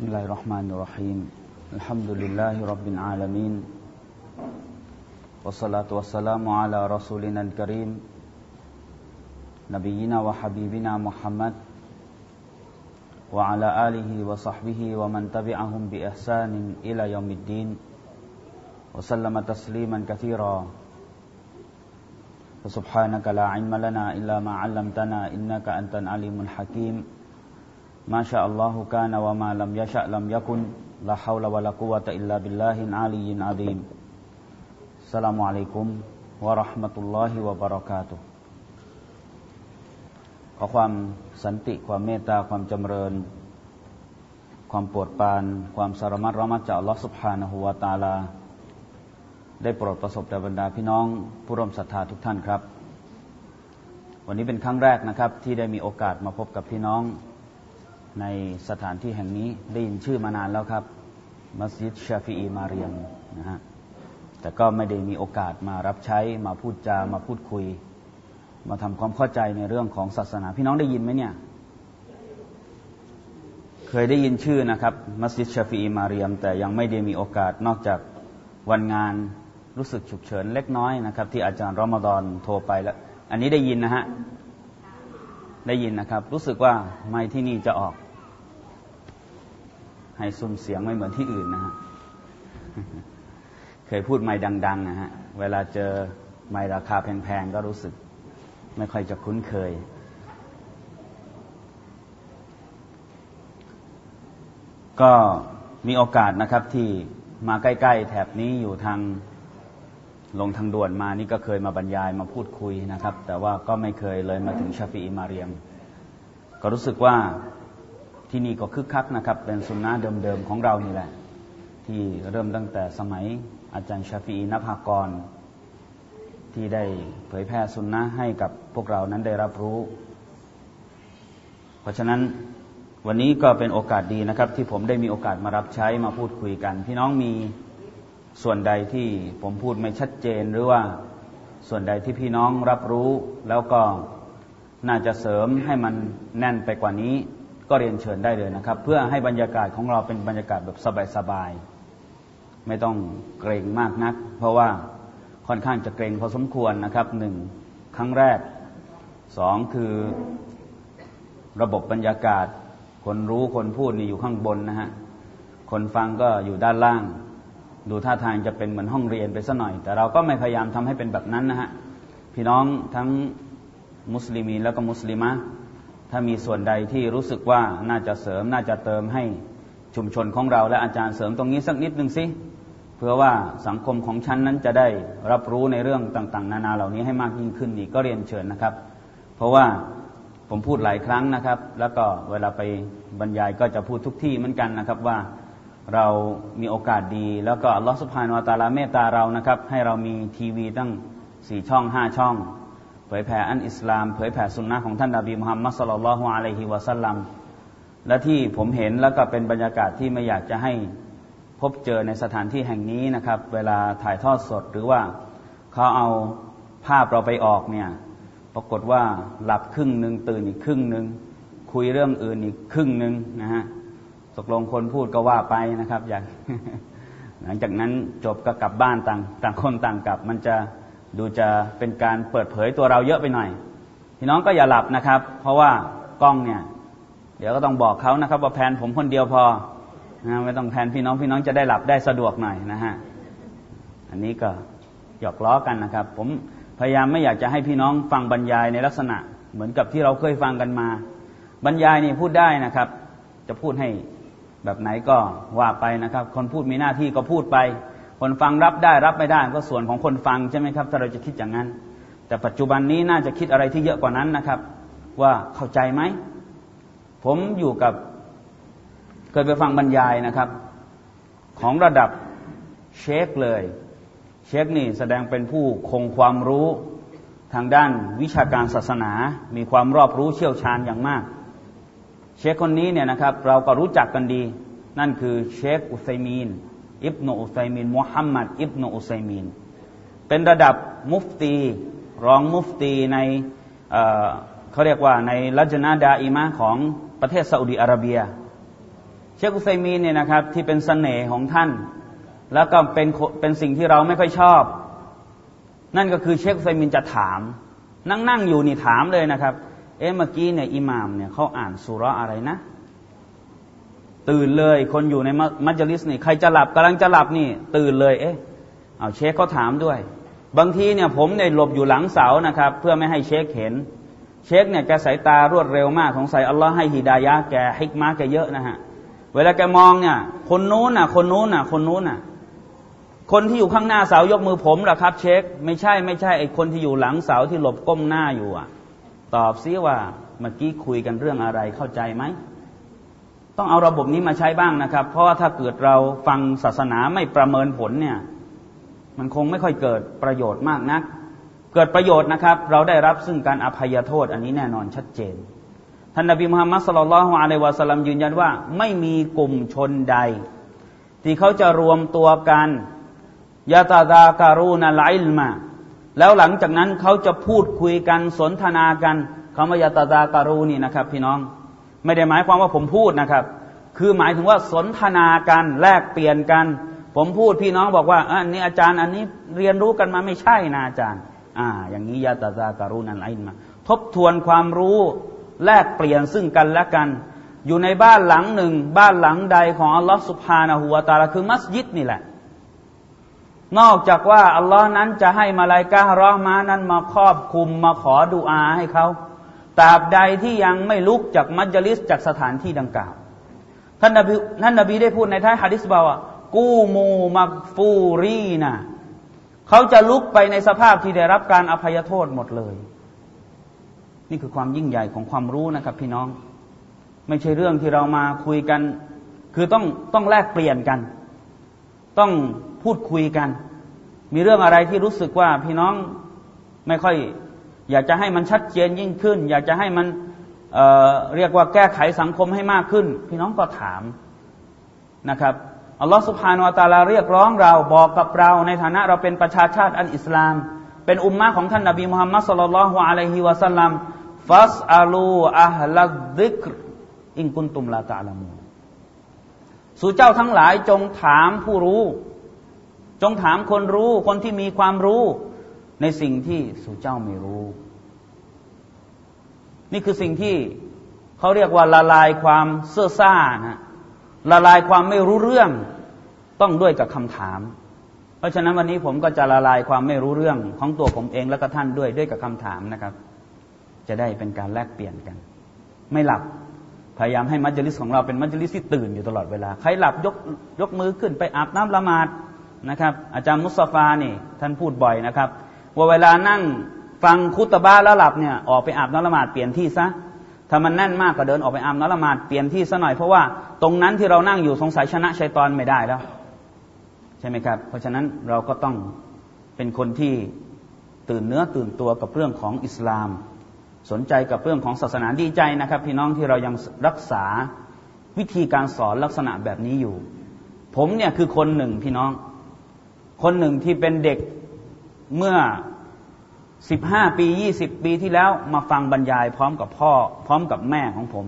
بسم الله الرحمن الرحيم. الحمد لله رب العالمين. والصلاة والسلام على رسولنا الكريم. نبينا وحبيبنا محمد. وعلى آله وصحبه ومن تبعهم بإحسان إلى يوم الدين. وسلم تسليما كثيرا. فسبحانك لا علم لنا إلا ما علمتنا إنك أنت العليم الحكيم. ما شاء الله كان وما لم يشاء لم يكن لا حول ولا قوة إلا بالله العلي العظيم السلام عليكم ورحمة الله وبركاته ขอความสันติความเมตตาความจำเริญ ความปวดปาน ความสารมัดระมัดจากอัลลอฮฺสุบฮานะฮูวาตาลา ได้โปรดประสบแต่บรรดาพี่น้องผู้ร่วมศรัทธาทุกท่านครับ วันนี้เป็นครั้งแรกนะครับที่ได้มีโอกาสมาพบกับพี่น้อง ในสถานที่แห่งนี้ได้ยินชื่อมานานแล้วครับ มัสยิดชาฟีอีมาเรียมนะฮะแต่ก็ไม่ได้มีโอกาสมารับใช้มาพูดจามาพูดคุย มาทำความเข้าใจในเรื่องของศาสนา พี่น้องได้ยินไหมเนี่ย เคยได้ยินชื่อนะครับ มัสยิดชาฟีอีมาเรียม แต่ยังไม่ได้มีโอกาสนอกจากวันงานรู้สึกฉุกเฉินเล็กน้อยนะครับ ที่อาจารย์รอมฎอนโทรไปแล้ว อันนี้ได้ยินนะฮะ ได้ยินนะครับ รู้สึกว่าไม่ที่นี่จะออก ให้ซุ้มเสียงไม่เหมือนที่อื่นนะฮะเคยพูดไม่ดังๆนะฮะเวลาเจอไม่ราคาแพงๆก็รู้สึก ไม่ค่อยจะคุ้นเคย ก็มีโอกาสนะครับที่มาใกล้ ๆ แถบนี้อยู่ทาง ลงทางด่วนมานี่ก็เคยมาบรรยายมาพูดคุยนะครับ แต่ว่าก็ไม่เคยเลยมาถึงชาฟีอิมาเรียม ก็รู้สึกว่าที่นี่ก็คึกคักนะครับ เป็นสุนนะเดิมๆของเรานี่แหละ ที่เริ่มตั้งแต่สมัยอาจารย์ชาฟีนภากร ที่ได้เผยแพร่สุนนะให้กับพวกเรานั้นได้รับรู้ เพราะฉะนั้นวันนี้ก็เป็นโอกาสดีนะครับ ที่ผมได้มีโอกาสมารับใช้มาพูดคุยกัน พี่น้องมี ส่วนใดที่ผมพูดไม่ชัดเจนหรือว่าส่วนใดที่พี่น้องรับรู้แล้วก็น่าจะเสริมให้มันแน่นไปกว่านี้ ก็เรียนเชิญได้เลยนะครับ เพื่อให้บรรยากาศของเราเป็นบรรยากาศแบบสบายๆไม่ต้องเกรงมากนัก เพราะว่าค่อนข้างจะเกรงพอสมควรนะครับหนึ่งครั้งแรกสองคือระบบบรรยากาศ คนรู้คนพูดนี่อยู่ข้างบนนะฮะคนฟังก็อยู่ด้านล่าง ดูท่าทางจะเป็นเหมือนห้องเรียนไปสัหน่อย แต่เราก็ไม่พยายามทำให้เป็นแบบนั้นนะฮะ พี่น้องทั้งมุสลิมีแล้วก็มุสลิมะถ้ามีส่วนใดที่รู้สึกว่าน่าจะเสริมน่าจะเติมให้ชุมชนของเรา และอาจารย์เสริมตรงนี้สักนิดหนึ่งสิเพื่อว่าสังคมของฉันนั้นจะได้รับรู้ในเรื่องต่าง ๆ นานาเหล่านี้ให้มากยิ่งขึ้นนี่ก็เรียนเชิญนะครับ เพราะว่าผมพูดหลายครั้งนะครับ แล้วก็เวลาไปบรรยายก็จะพูดทุกที่เหมือนกันนะครับว่า เรามีโอกาสดี แล้วก็อัลลอฮฺสุบฮานวะตาลาเมตตาเรานะครับ ให้เรามีทีวีตั้งสี่ช่องห้าช่อง เผยแผ่อันอิสลาม เผยแผ่สุนนะของท่านนบีมุฮัมมัดสลลัลฮุอะลัยฮิวะสัลลัมและที่ผมเห็นแล้วก็เป็นบรรยากาศที่ไม่อยากจะให้พบเจอในสถานที่แห่งนี้นะครับ เวลาถ่ายทอดสดหรือว่าเขาเอาภาพเราไปออกเนี่ยปรากฏว่าหลับครึ่งหนึ่งตื่นอีกครึ่งหนึ่งคุยเรื่องอื่นอีกครึ่งหนึ่งนะฮะ ตกลงคนพูดก็ว่าไปนะครับอย่างหลังจากนั้นจบก็กลับบ้านต่างต่างคนต่างกลับ มันจะดูจะเป็นการเปิดเผยตัวเราเยอะไปหน่อย พี่น้องก็อย่าหลับนะครับ เพราะว่ากล้องเนี่ย เดี๋ยวก็ต้องบอกเขานะครับ ว่าแพนผมคนเดียวพอนะไม่ต้องแพนพี่น้องพี่น้องจะได้หลับได้สะดวกหน่อยนะฮะอันนี้ก็หยอกล้อกันนะครับ ผมพยายามไม่อยากจะให้พี่น้องฟังบรรยายในลักษณะ เหมือนกับที่เราเคยฟังกันมา บรรยายนี่พูดได้นะครับ จะพูดให้ แบบไหนก็ว่าไปนะครับ คนพูดมีหน้าที่ก็พูดไป คนฟังรับได้รับไม่ได้ก็ส่วนของคนฟังใช่ไหมครับ ถ้าเราจะคิดอย่างนั้น แต่ปัจจุบันนี้น่าจะคิดอะไรที่เยอะกว่านั้นนะครับ ว่าเข้าใจไหม ผมอยู่กับเคยไปฟังบรรยายนะครับ ของระดับเชคเลย เชคนี่แสดงเป็นผู้คงความรู้ทางด้านวิชาการศาสนา มีความรอบรู้เชี่ยวชาญอย่างมาก เชคคนนี้เนี่ยนะครับเราก็รู้จักกันดี นั่นคือเชคอุไซมีนอิบนาอุไซมีนมุฮัมมัดอิบนาอุไซมีนเป็นระดับมุฟตีรองมุฟตีในเขาเรียกว่าในรัจนาดาอิมะของประเทศซาอุดีอาระเบีย เชคอุไซมีนเนี่ยนะครับที่เป็นเสน่ห์ของท่าน แล้วก็เป็นเป็นสิ่งที่เราไม่ค่อยชอบ นั่นก็คือเชคอุไซมีนจะถาม นั่งนั่งอยู่นี่ถามเลยนะครับ เอ๊ะเมื่อกี้เนี่ยอิหม่ามเนี่ยเขาอ่านสุราอะไรนะ ตื่นเลยคนอยู่ในมัจลิสนี่ใครจะหลับกำลังจะหลับนี่ ตื่นเลย เอ๊ะเอาเชคเขาถามด้วย บางทีเนี่ยผมเนี่ยหลบอยู่หลังเสานะครับ เพื่อไม่ให้เชคเห็น เชคเนี่ยแกสายตารวดเร็วมากสงสัยอัลลอฮ์ให้ฮิดายะแกฮิกมาแกเยอะนะฮะเวลาแกมองเนี่ย คนนู้นน่ะ คนนู้นน่ะ คนนู้นน่ะ คนที่อยู่ข้างหน้าเสายกมือผมหรอครับ เช็ค ไม่ใช่ไม่ใช่ไอคนที่อยู่หลังเสาที่หลบก้มหน้าอยู่อะ ตอบซิว่าเมื่อกี้คุยกันเรื่องอะไรเข้าใจไหม ต้องเอาระบบนี้มาใช้บ้างนะครับ เพราะว่าถ้าเกิดเราฟังศาสนาไม่ประเมินผลเนี่ย มันคงไม่ค่อยเกิดประโยชน์มากนัก เกิดประโยชน์นะครับ เราได้รับซึ่งการอภัยโทษอันนี้แน่นอนชัดเจน ท่านนบีมุฮัมมัดสุลลัลฮวอะลัยวะสัลลัมยืนยันว่า ไม่มีกลุ่มชนใด ที่เขาจะรวมตัวกันยาตาดาการูนาไลลมา แล้วหลังจากนั้นเขาจะพูดคุยกันสนทนากันคำว่ายาตาดาการูนี่นะครับ พี่น้อง ไม่ได้หมายความว่าผมพูดนะครับ คือหมายถึงว่าสนทนากันแลกเปลี่ยนกัน ผมพูดพี่น้องบอกว่าอันนี้อาจารย์อันนี้เรียนรู้กันมาไม่ใช่นะอาจารย์ อ่า อย่างนี้ยาตาดาการูนาไลมา ทบทวนความรู้แลกเปลี่ยนซึ่งกันและกัน อยู่ในบ้านหลังหนึ่ง บ้านหลังใดของอัลลอฮฺสุบฮานะฮูวตาลาคือมัสยิดนี่แหละ นอกจากว่าอัลลอฮ์นั้นจะให้มาลายกาฮรอมานั้นมาครอบคุมมาขอดุอาให้เขาตราบใดที่ยังไม่ลุกจากมัจลิสจากสถานที่ดังกล่าวท่านนบีท่านนบีได้พูดในท้ายฮะดิษบาว่ากูมูมักฟูรีนะเขาจะลุกไปในสภาพที่ได้รับการอภัยโทษหมดเลย นี่คือความยิ่งใหญ่ของความรู้นะครับ พี่น้อง ไม่ใช่เรื่องที่เรามาคุยกัน คือต้องต้องแลกเปลี่ยนกัน ต้อง พูดคุยกัน มีเรื่องอะไรที่รู้สึกว่าพี่น้องไม่ค่อย อยากจะให้มันชัดเจนยิ่งขึ้น อยากจะให้มันเเรียกว่าแก้ไขสังคมให้มากขึ้น พี่น้องก็ถามนะครับอัลลอฮฺสุบฮานวตาลาเรียกร้องเราบอกกับเราในฐานะเราเป็นประชาชาติอันอิสลาม เป็นอุมมะของท่านนบีมุฮัมมัดสุลลัลฮุอะลัยฮิวะสัลลัมฟัสอาลูอัลลัดิกอิงกุนตุมลาตาลามูสู่เจ้าทั้งหลายจงถามผู้รู้ จงถามคนรู้คนที่มีความรู้ในสิ่งที่สู่เจ้าไม่รู้ นี่คือสิ่งที่เขาเรียกว่าละลายความเสื่อซ่านะละลายความไม่รู้เรื่องต้องด้วยกับคำถาม เพราะฉะนั้นวันนี้ผมก็จะละลายความไม่รู้เรื่องของตัวผมเองและก็ท่านด้วยด้วยกับคำถามนะครับ จะได้เป็นการแลกเปลี่ยนกัน ไม่หลับพยายามให้มัจลิสของเราเป็นมัจลิสที่ตื่นอยู่ตลอดเวลา ใครหลับยกยกมือขึ้นไปอาบน้ำละหมาด นะครับ อาจารย์มุสฟานี่ท่านพูดบ่อยนะครับ ว่าเวลานั่งฟังคุตบ้าแล้วหลับเนี่ยออกไปอาบน้ำละหมาดเปลี่ยนที่ซะถ้ามันแน่นมากก็เดินออกไปอาบน้ำละหมาดเปลี่ยนที่ซะหน่อยเพราะว่าตรงนั้นที่เรานั่งอยู่สงสัยชนะชัยตอนไม่ได้แล้ว ใช่ไหมครับ เพราะฉะนั้นเราก็ต้องเป็นคนที่ตื่นเนื้อตื่นตัวกับเรื่องของอิสลาม สนใจกับเรื่องของศาสนาดีใจนะครับ พี่น้องที่เรายังรักษาวิธีการสอนลักษณะแบบนี้อยู่ ผมเนี่ยคือคนหนึ่งพี่น้อง คนหนึ่งที่เป็นเด็กเมื่อสิบห้าปียี่สิบปีที่แล้วมาฟังบรรยายพร้อมกับพ่อ พร้อมกับแม่ของผม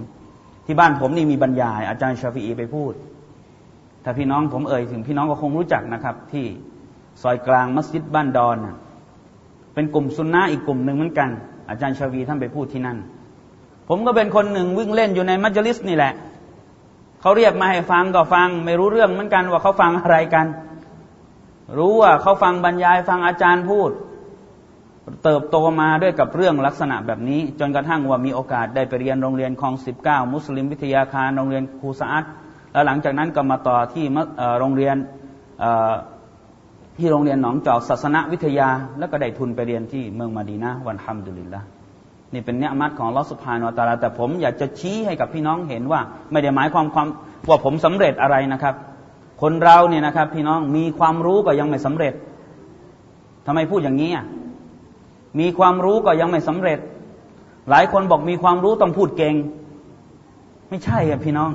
ที่บ้านผมนี่มีบรรยาย อาจารย์ชาฟีไปพูด ถ้าพี่น้องผมเอ่ยถึงพี่น้องก็คงรู้จักนะครับ ที่ซอยกลางมัสยิดบ้านดอนเป็นกลุ่มซุนนะอีกกลุ่มหนึ่งเหมือนกัน อาจารย์ชาวีท่านไปพูดที่นั่น ผมก็เป็นคนหนึ่งวิ่งเล่นอยู่ในมัจลิสนี่แหละเขาเรียกมาให้ฟังก็ฟัง ไม่รู้เรื่องเหมือนกันว่าเขาฟังอะไรกัน รู้ว่าเขาฟังบรรยายฟังอาจารย์พูด เติบโตมาด้วยกับเรื่องลักษณะแบบนี้ จนกระทั่งว่ามีโอกาสได้ไปเรียนโรงเรียนคลองสิบเก้ามุสลิมวิทยาคารโรงเรียนครูสะอัดแล้วหลังจากนั้นก็มาต่อที่โรงเรียนที่โรงเรียนหนองจอกศาสนวิทยา แล้วก็ได้ทุนไปเรียนที่เมืองมาดีนาวันฮัมดุลิลละนี่เป็นเนื้อมัดของลอสุภานวตาลาแต่ผมอยากจะชี้ให้กับพี่น้องเห็นว่า ไม่ได้หมายความความว่าผมสำเร็จอะไรนะครับ คนเราเนี่ยนะครับ พี่น้องมีความรู้ก็ยังไม่สำเร็จทำไมพูดอย่างนี้อะมีความรู้ก็ยังไม่สำเร็จ หลายคนบอกมีความรู้ต้องพูดเก่ง ไม่ใช่อะพี่น้อง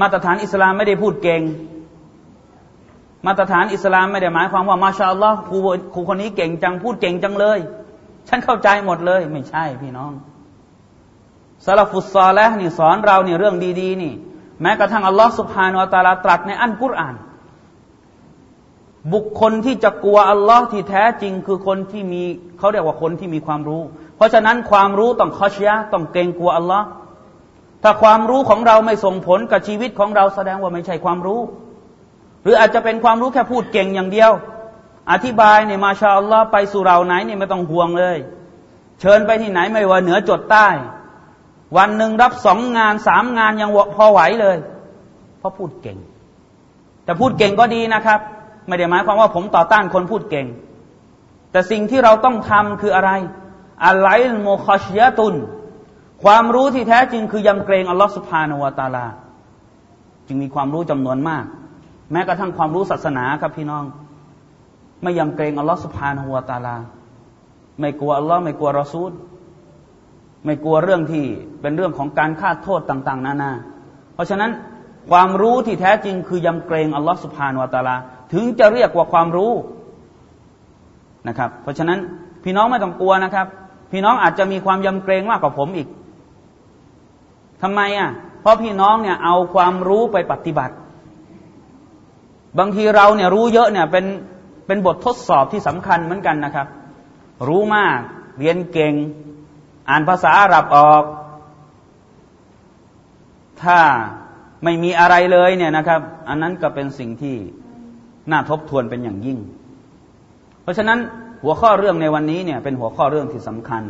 มาตรฐานอิสลามไม่ได้พูดเก่ง มาตรฐานอิสลามไม่ได้หมายความว่ามาชาอัลลอฮ์ครูครูคนนี้เก่งจังพูดเก่งจังเลย ฉันเข้าใจหมดเลย ไม่ใช่พี่น้องซาลฟุตซอลแล้วนี่สอนเราเนี่ยเรื่องดี ๆ นี่ แม้กระทั่งอัลลอฮ์สุบฮานอัตาลาตรัสในอันกุรอาน บุคคลที่จะกลัวอัลลอฮ์ที่แท้จริงคือคนที่มีเขาเรียกว่าคนที่มีความรู้ เพราะฉะนั้นความรู้ต้องคอชยะต้องเกรงกลัวอัลลอฮ์ถ้าความรู้ของเราไม่ส่งผลกับชีวิตของเราแสดงว่าไม่ใช่ความรู้ หรืออาจจะเป็นความรู้แค่พูดเก่งอย่างเดียว อธิบายเนี่ยมาชาอัลลอฮ์ไปสู่เราไหนเนี่ยไม่ต้องห่วงเลย เชิญไปที่ไหนไม่ว่าเหนือจดใต้ วันหนึ่งรับสองงานสามงานยังพอไหวเลย เพราะพูดเก่ง แต่พูดเก่งก็ดีนะครับ ไม่ได้หมายความว่าผมต่อต้านคนพูดเก่ง แต่สิ่งที่เราต้องทำคืออะไรอะไลโมคอชยะตุน ความรู้ที่แท้จริงคือยำเกรงอัลลอฮฺสุภาณวตาลา จึงมีความรู้จำนวนมาก แม้กระทั่งความรู้ศาสนาครับพี่น้อง ไม่ยำเกรงอัลลอฮฺสุภาณวตาลา ไม่กลัวอัลลอฮ์ไม่กลัวรอซูล ไม่กลัวเรื่องที่เป็นเรื่องของการฆ่าโทษต่าง ๆ นานา เพราะฉะนั้นความรู้ที่แท้จริงคือยำเกรงอัลลอฮฺสุภาณวตาลา ถึงจะเรียกว่าความรู้นะครับ เพราะฉะนั้นพี่น้องไม่ต้องกลัวนะครับ พี่น้องอาจจะมีความยำเกรงมากกว่าผมอีกทำไมอะ เพราะพี่น้องเนี่ยเอาความรู้ไปปฏิบัติ บางทีเราเนี่ยรู้เยอะเนี่ยเป็นเป็นบททดสอบที่สำคัญเหมือนกันนะครับ รู้มากเรียนเก่ง อ่านภาษาอาหรับออก ถ้าไม่มีอะไรเลยเนี่ยนะครับ อันนั้นก็เป็นสิ่งที่น่าทบทวนเป็นอย่างยิ่ง เพราะฉะนั้นหัวข้อเรื่องในวันนี้เนี่ยเป็นหัวข้อเรื่องที่สำคัญ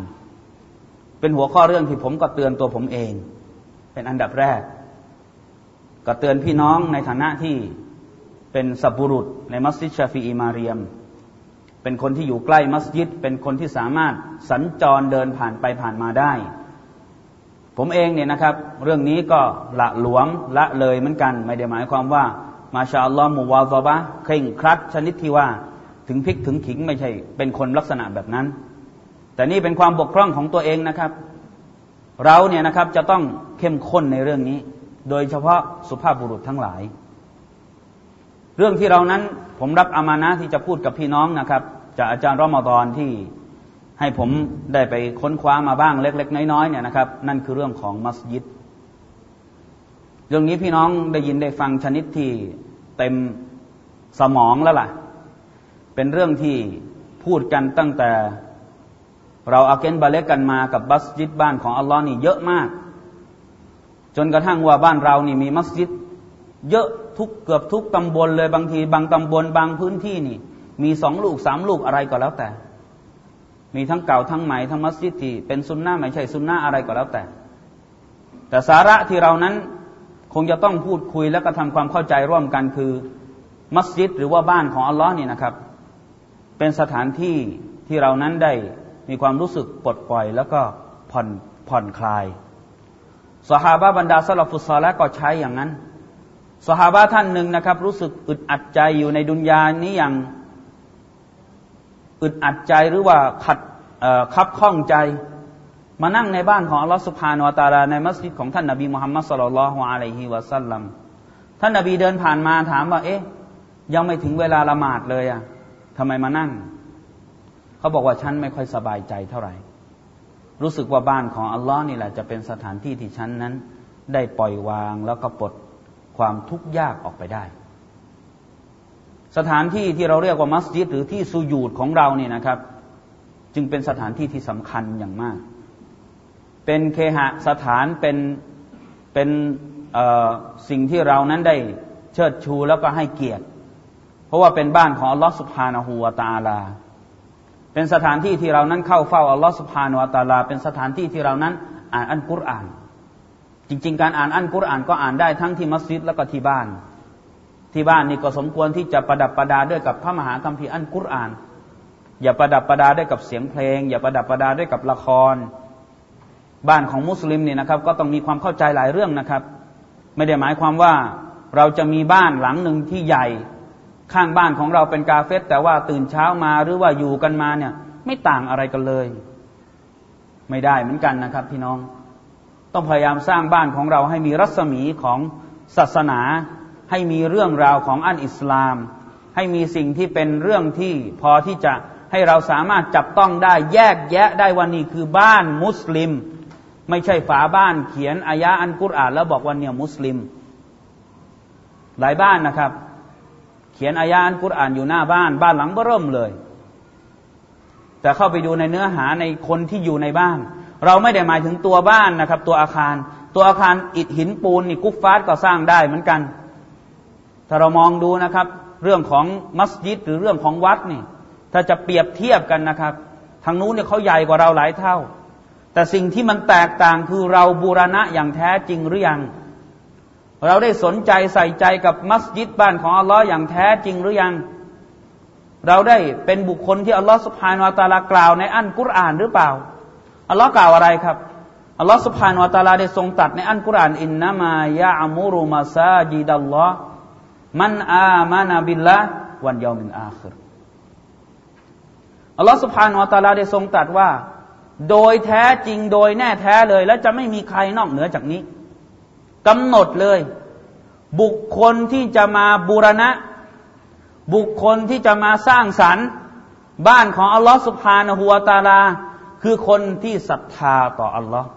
เป็นหัวข้อเรื่องที่ผมก็เตือนตัวผมเอง เป็นอันดับแรก ก็เตือนพี่น้องในฐานะที่เป็นสับุรุษในมัสยิดชาฟีอีมาเรียม เป็นคนที่อยู่ใกล้มัสยิด เป็นคนที่สามารถสัญจรเดินผ่านไปผ่านมาได้ ผมเองเนี่ยนะครับ เรื่องนี้ก็ละหลวมละเลยเหมือนกัน ไม่ได้หมายความว่า มาชาอัลลอฮ์มูวาซบะเคร่งครัด ชนิดที่ว่าถึงพริกถึงขิงไม่ใช่ เป็นคนลักษณะแบบนั้น แต่นี่เป็นความบกพร่องของตัวเองนะครับ เราเนี่ยนะครับจะต้องเข้มข้นในเรื่องนี้ โดยเฉพาะสุภาพบุรุษทั้งหลาย เรื่องที่เรานั้นผมรับอามานะที่จะพูดกับพี่น้องนะครับ จากอาจารย์รอมฎอนที่ให้ผมได้ไปค้นคว้ามาบ้างเล็ก ๆ น้อยๆเนี่ยนะครับ นั่นคือเรื่องของมัสยิด เรื่องนี้พี่น้องได้ยินได้ฟังชนิดที่เต็มสมองแล้วล่ะ เป็นเรื่องที่พูดกันตั้งแต่ เราอาเกนบาเลกกันมากับมัสยิดบ้านของอัลลอฮ์นี่เยอะมาก จนกระทั่งว่าบ้านเรานี่มีมัสยิด เยอะทุกเกือบทุกตำบลเลยบางที บางตำบลบางพื้นที่นี่ มีสองลูกสามลูกอะไรก็แล้วแต่ มีทั้งเก่าทั้งใหม่ทั้งมัสยิดที่เป็นซุนนะไม่ใช่ซุนนะอะไรก็แล้วแต่ แต่สาระที่เรานั้นคงจะต้องพูดคุยและก็ทำความเข้าใจร่วมกันคือ มัสยิดหรือว่าบ้านของอัลลอฮ์นี่นะครับ เป็นสถานที่ที่เรานั้นได้มีความรู้สึกปลดปล่อย แล้วก็ผ่อนผ่อนคลายสหาบะบรรดาสลับฟุตซอลและก็ใช้อย่างนั้นสหาบะท่านหนึ่งนะครับ รู้สึกอึดอัดใจอยู่ในดุนยานี้อย่าง อึดอัดใจหรือว่าขัดคับข้องใจ มานั่งในบ้านของอัลลอฮฺสุภาโนตาลาในมัสยิดของท่านนบีมุฮัมมัดสุลลัลฮวอะลัยฮิวะสัลลัมท่านนบีเดินผ่านมาถามว่า เอ๊ะ ยังไม่ถึงเวลาละหมาดเลยอะ่ะทำไมมานั่ง เขาบอกว่าฉันไม่ค่อยสบายใจเท่าไหร่ รู้สึกว่าบ้านของอัลลอฮ์นี่แหละจะเป็นสถานที่ที่ฉันนั้น ได้ปล่อยวางแล้วก็ปลดความทุกข์ยากออกไปได้ สถานที่ที่เราเรียกว่ามัสยิดหรือที่สุญูดของเราเนี่ยนะครับ จึงเป็นสถานที่ที่สำคัญอย่างมาก เป็นเคหะสถานเป็นเป็นสิ่งที่เรานั้นได้เชิดชูแล้วก็ให้เกียรติ เพราะว่าเป็นบ้านของอัลลอฮ์สุบฮานาหูวาตาลา เป็นสถานที่ที่เรานั้นเข้าเฝ้าอัลลอฮฺสุบฮานวะตาลา เป็นสถานที่ที่เรานั้นอ่านอันกุรอาน จริง ๆ การอ่านอันกุรอานก็อ่านได้ทั้งที่มัสยิดแล้วก็ที่บ้าน ที่บ้านนี่ก็สมควรที่จะประดับประดาด้วยกับพระมหาคัมภีร์อันกุรอาน อย่าประดับประดาด้วยกับเสียงเพลง อย่าประดับประดาด้วยกับละคร บ้านของมุสลิมนี่นะครับ ก็ต้องมีความเข้าใจหลายเรื่องนะครับ ไม่ได้หมายความว่าเราจะมีบ้านหลังหนึ่งที่ใหญ่ข้างบ้านของเราเป็นกาเฟสแต่ว่าตื่นเช้ามาหรือว่าอยู่กันมาเนี่ย ไม่ต่างอะไรกันเลย ไม่ได้เหมือนกันนะครับพี่น้อง ต้องพยายามสร้างบ้านของเราให้มีรัศมีของศาสนา ให้มีเรื่องราวของอันอิสลาม ให้มีสิ่งที่เป็นเรื่องที่พอที่จะให้เราสามารถจับต้องได้แยกแยะได้ว่านี่คือบ้านมุสลิม ไม่ใช่ฝาบ้านเขียนอายะอันกุรอานแล้วบอกว่าเนี่ยมุสลิม หลายบ้านนะครับ เขียนอายานกุรอานอยู่หน้าบ้าน บ้านหลังเบิ่มเลย แต่เข้าไปดูในเนื้อหาในคนที่อยู่ในบ้าน เราไม่ได้หมายถึงตัวบ้านนะครับ ตัวอาคาร ตัวอาคารอิฐหินปูนนี่กุฟฟาสก็สร้างได้เหมือนกัน ถ้าเรามองดูนะครับ เรื่องของมัสยิดหรือเรื่องของวัดนี่ ถ้าจะเปรียบเทียบกันนะครับ ทางนู้นเนี่ยเขาใหญ่กว่าเราหลายเท่า แต่สิ่งที่มันแตกต่างคือเราบูรณะอย่างแท้จริงหรือยัง เราได้สนใจใส่ใจกับมัสยิดบ้านของอัลลอฮ์อย่างแท้จริงหรือยัง เราได้เป็นบุคคลที่อัลลอฮ์สุภานตาลากล่าวในอันกุรอานหรือเปล่าอัลลอฮ์กล่าวอะไรครับอัลลอฮ์สุภานตาลาได้ทรงตัดในอันกุรอานอินนามายะอมูรุมาซาจิดัลลอฮ์ มันอามานาบิลละวันยามินอาคิรอัลลอฮ์สุภานวตาลาได้ทรงตัดว่า โดยแท้จริงโดยแน่แท้เลย และจะไม่มีใครนอกเหนือจากนี้กำหนดเลย บุคคลที่จะมาบูรณะ บุคคลที่จะมาสร้างสรรค์บ้านของอัลลอฮ์สุบฮานะฮูวตาลา คือคนที่ศรัทธาต่ออัลลอฮ์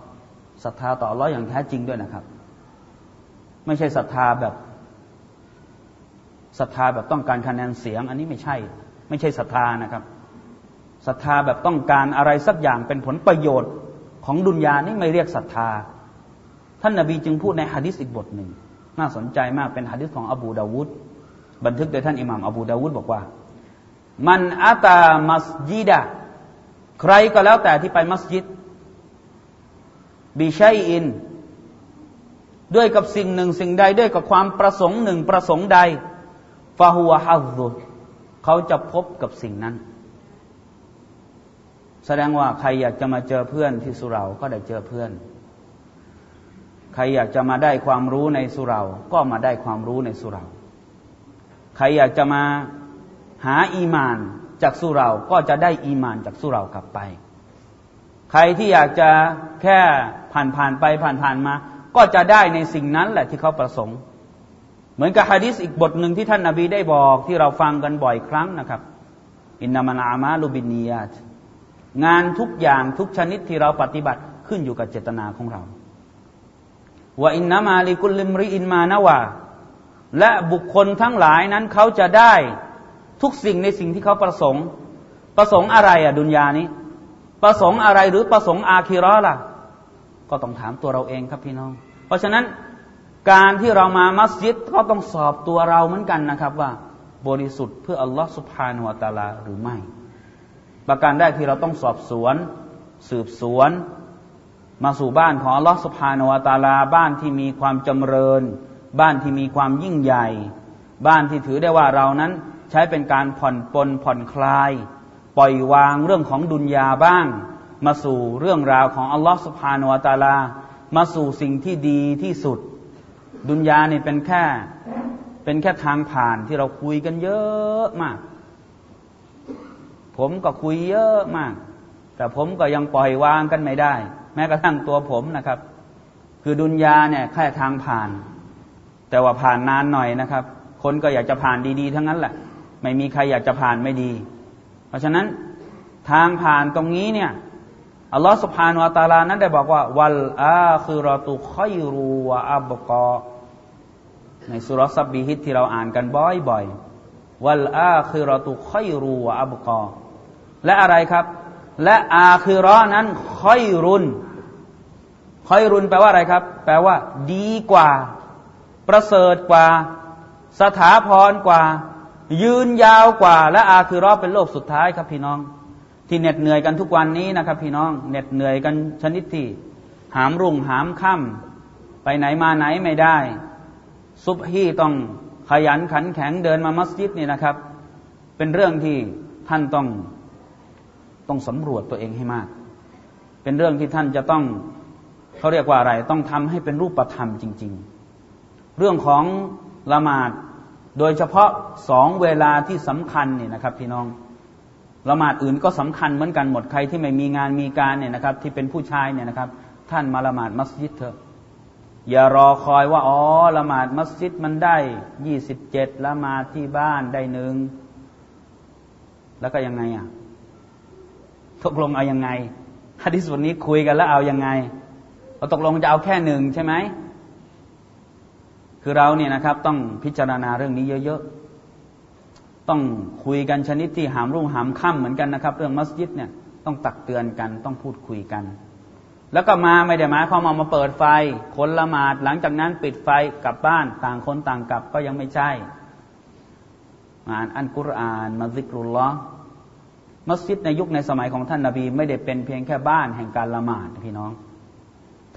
ศรัทธาต่ออัลลอฮ์อย่างแท้จริงด้วยนะครับ ไม่ใช่ศรัทธาแบบ ศรัทธาแบบต้องการคะแนนเสียง อันนี้ไม่ใช่ ไม่ใช่ศรัทธานะครับศรัทธาแบบต้องการอะไรสักอย่างเป็นผลประโยชน์ของดุนยานี่ไม่เรียกศรัทธา ท่านนาบีจึงพูดในฮะดิษอีกบทหนึ่ง น่าสนใจมากเป็นฮะดิษของอบูดาวุฒบันทึกโดยท่านอิหม่ามอบูดาวุฒบอกว่า มันอาตามัสยิดะใครก็แล้วแต่ที่ไปมัสยิดบิชัยอิน ด้วยกับสิ่งหนึ่งสิ่งใดด้วยกับความประสงค์หนึ่งประสงค์ใด ฟาฮัวฮัซุเขาจะพบกับสิ่งนั้น แสดงว่าใครอยากจะมาเจอเพื่อนที่สุราก็ได้เจอเพื่อน ใครอยากจะมาได้ความรู้ในสุรา ก็มาได้ความรู้ในสุรา ใครอยากจะมาหาอีมานจากสุรา ก็จะได้อีมานจากสุรากลับไป ใครที่อยากจะแค่ผ่านผ่านไปผ่านผ่านมา ก็จะได้ในสิ่งนั้นแหละที่เขาประสงค์ เหมือนกับฮะดิษอีกบทหนึ่งที่ท่านนาบีได้บอกที่เราฟังกันบ่อยครั้งนะครับอินนามันอามาลูบินียตงานทุกอย่างทุกชนิดที่เราปฏิบัติขึ้นอยู่กับเจตนาของเราว่าอินนามาลิกุลิมริอินมานาวาและบุคคลทั้งหลายนั้นเขาจะได้ทุกสิ่งในสิ่งที่เขาประสงค์ ประสงค์อะไรอะดุนยานี้ ประสงค์อะไรหรือประสงค์อาคิรอล่ะ ก็ต้องถามตัวเราเองครับพี่น้อง เพราะฉะนั้น การที่เรามามัสยิดก็ต้องสอบตัวเราเหมือนกันนะครับว่า บริสุทธิ์เพื่ออัลลอฮฺสุบฮานวาตาลาหรือไม่ ประการแรกที่เราต้องสอบสวน สืบสวน มาสู่บ้านของอัลลอฮฺสุภานวตาลา บ้านที่มีความจำเริญ บ้านที่มีความยิ่งใหญ่ บ้านที่ถือได้ว่าเรานั้นใช้เป็นการผ่อนปลนผ่อนคลาย ปล่อยวางเรื่องของดุนยาบ้าง มาสู่เรื่องราวของอัลลอฮฺสุภานวตาลา มาสู่สิ่งที่ดีที่สุด ดุนยานี่เป็นแค่เป็นแค่ทางผ่านที่เราคุยกันเยอะมาก ผมก็คุยเยอะมาก แต่ผมก็ยังปล่อยวางกันไม่ได้ แม้กระทั่งตัวผมนะครับ คือดุนยาเนี่ยแค่ทางผ่าน แต่ว่าผ่านนานหน่อยนะครับ คนก็อยากจะผ่านดีๆ ทั้งนั้นแหละ ไม่มีใครอยากจะผ่านไม่ดี เพราะฉะนั้นทางผ่านตรงนี้เนี่ย อัลลอฮฺสุบฮานวะตาลานั้นได้บอกว่า วัลอาคือรอตุคอยรูวะอับกอในสุรสับบีฮิตที่เราอ่านกันบ่อยๆวัลอาคือรอตุคอยรูวะอับกอและอะไรครับ และอาคือรอนั้นคอยรุนคอยรุนแปลว่าอะไรครับ แปลว่า ดีกว่า ประเสริฐกว่า สถาพรกว่า ยืนยาวกว่า และอาคือรอเป็นโลกสุดท้ายครับพี่น้อง ที่เหน็ดเหนื่อยกันทุกวันนี้นะครับ พี่น้องเหน็ดเหนื่อยกันชนิดที่หามรุ่งหามค่ำไปไหนมาไหนไม่ได้ ซุบฮีต้องขยันขันแข็งเดินมามัสยิดนี่นะครับ เป็นเรื่องที่ท่านต้องต้องสำรวจตัวเองให้มาก เป็นเรื่องที่ท่านจะต้องเขาเรียกว่าอะไร ต้องทำให้เป็นรูปธรรมจริง ๆ เรื่องของละหมาดโดยเฉพาะสองเวลาที่สำคัญนี่นะครับ พี่น้อง ละหมาดอื่นก็สำคัญเหมือนกันหมดใครที่ไม่มีงานมีการเนี่ยนะครับ ที่เป็นผู้ชายเนี่ยนะครับ ท่านมาละหมาดมัสยิดเถอะอย่ารอคอยว่าอ๋อละหมาดมัสยิดมันได้ยี่สิบเจ็ดละหมาดที่บ้านได้หนึ่งแล้วก็ยังไงอะตกลงเอาอยัางไงฮะดิษวันนี้คุยกันแล้วเอาอยัางไงเราตกลงจะเอาแค่หนึ่งใช่ไหมคือเราเนี่ยนะครับ ต้องพิจารณาเรื่องนี้เยอะๆ ต้องคุยกันชนิดที่หามรุ่งหามค่ำเหมือนกันนะครับ เรื่องมัสยิดเนี่ยต้องตักเตือนกันต้องพูดคุยกัน แล้วก็มาไม่ได้หมายความามาเปิดไฟ คนละหมาดหลังจากนั้นปิดไฟกลับบ้านต่างคนต่างกลับก็ยังไม่ใช่อ่านอันกุรอานมาซิกรุลลอมัสยิดในยุคในสมัยของท่านนาบีไม่ได้เป็นเพียงแค่บ้านแห่งการละหมาดพี่น้อง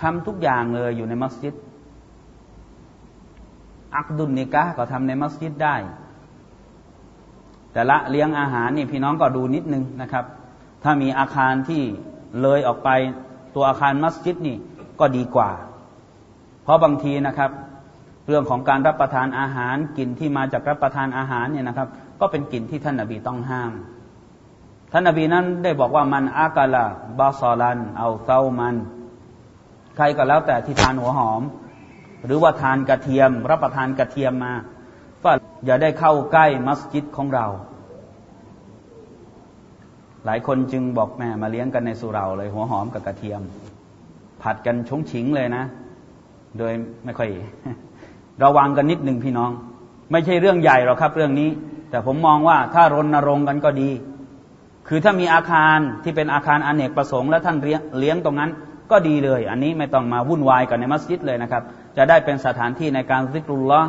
ทำทุกอย่างเลยอยู่ในมัสยิดอักดุลนิกะก็ทำในมัสยิดได้ แต่ละเลี้ยงอาหารนี่พี่น้องก็ดูนิดนึงนะครับ ถ้ามีอาคารที่เลยออกไปตัวอาคารมัสยิดนี่ก็ดีกว่า เพราะบางทีนะครับ เรื่องของการรับประทานอาหารกลิ่นที่มาจากรับประทานอาหารเนี่ยนะครับ ก็เป็นกลิ่นที่ท่านนาบีต้องห้าม ท่านนบีนั้นได้บอกว่ามันอากาลาบาซอลัน เอาเต้ามัน ใครก็แล้วแต่ที่ทานหัวหอม หรือว่าทานกระเทียม รับประทานกระเทียมมา ก็อย่าได้เข้าใกล้มัสยิดของเรา หลายคนจึงบอกแม่มาเลี้ยงกันในสุราเลย หัวหอมกับกระเทียม ผัดกันชงฉิงเลยนะ โดยไม่ค่อย ระวังกันนิดหนึ่งพี่น้อง ไม่ใช่เรื่องใหญ่หรอกครับเรื่องนี้ แต่ผมมองว่าถ้ารณรงค์กันก็ดี คือถ้ามีอาคารที่เป็นอาคารอเนกประสงค์และท่านเลี้ยงตรงนั้นก็ดีเลย อันนี้ไม่ต้องมาวุ่นวายกันในมัสยิดเลยนะครับ จะได้เป็นสถานที่ในการซิกรุลละ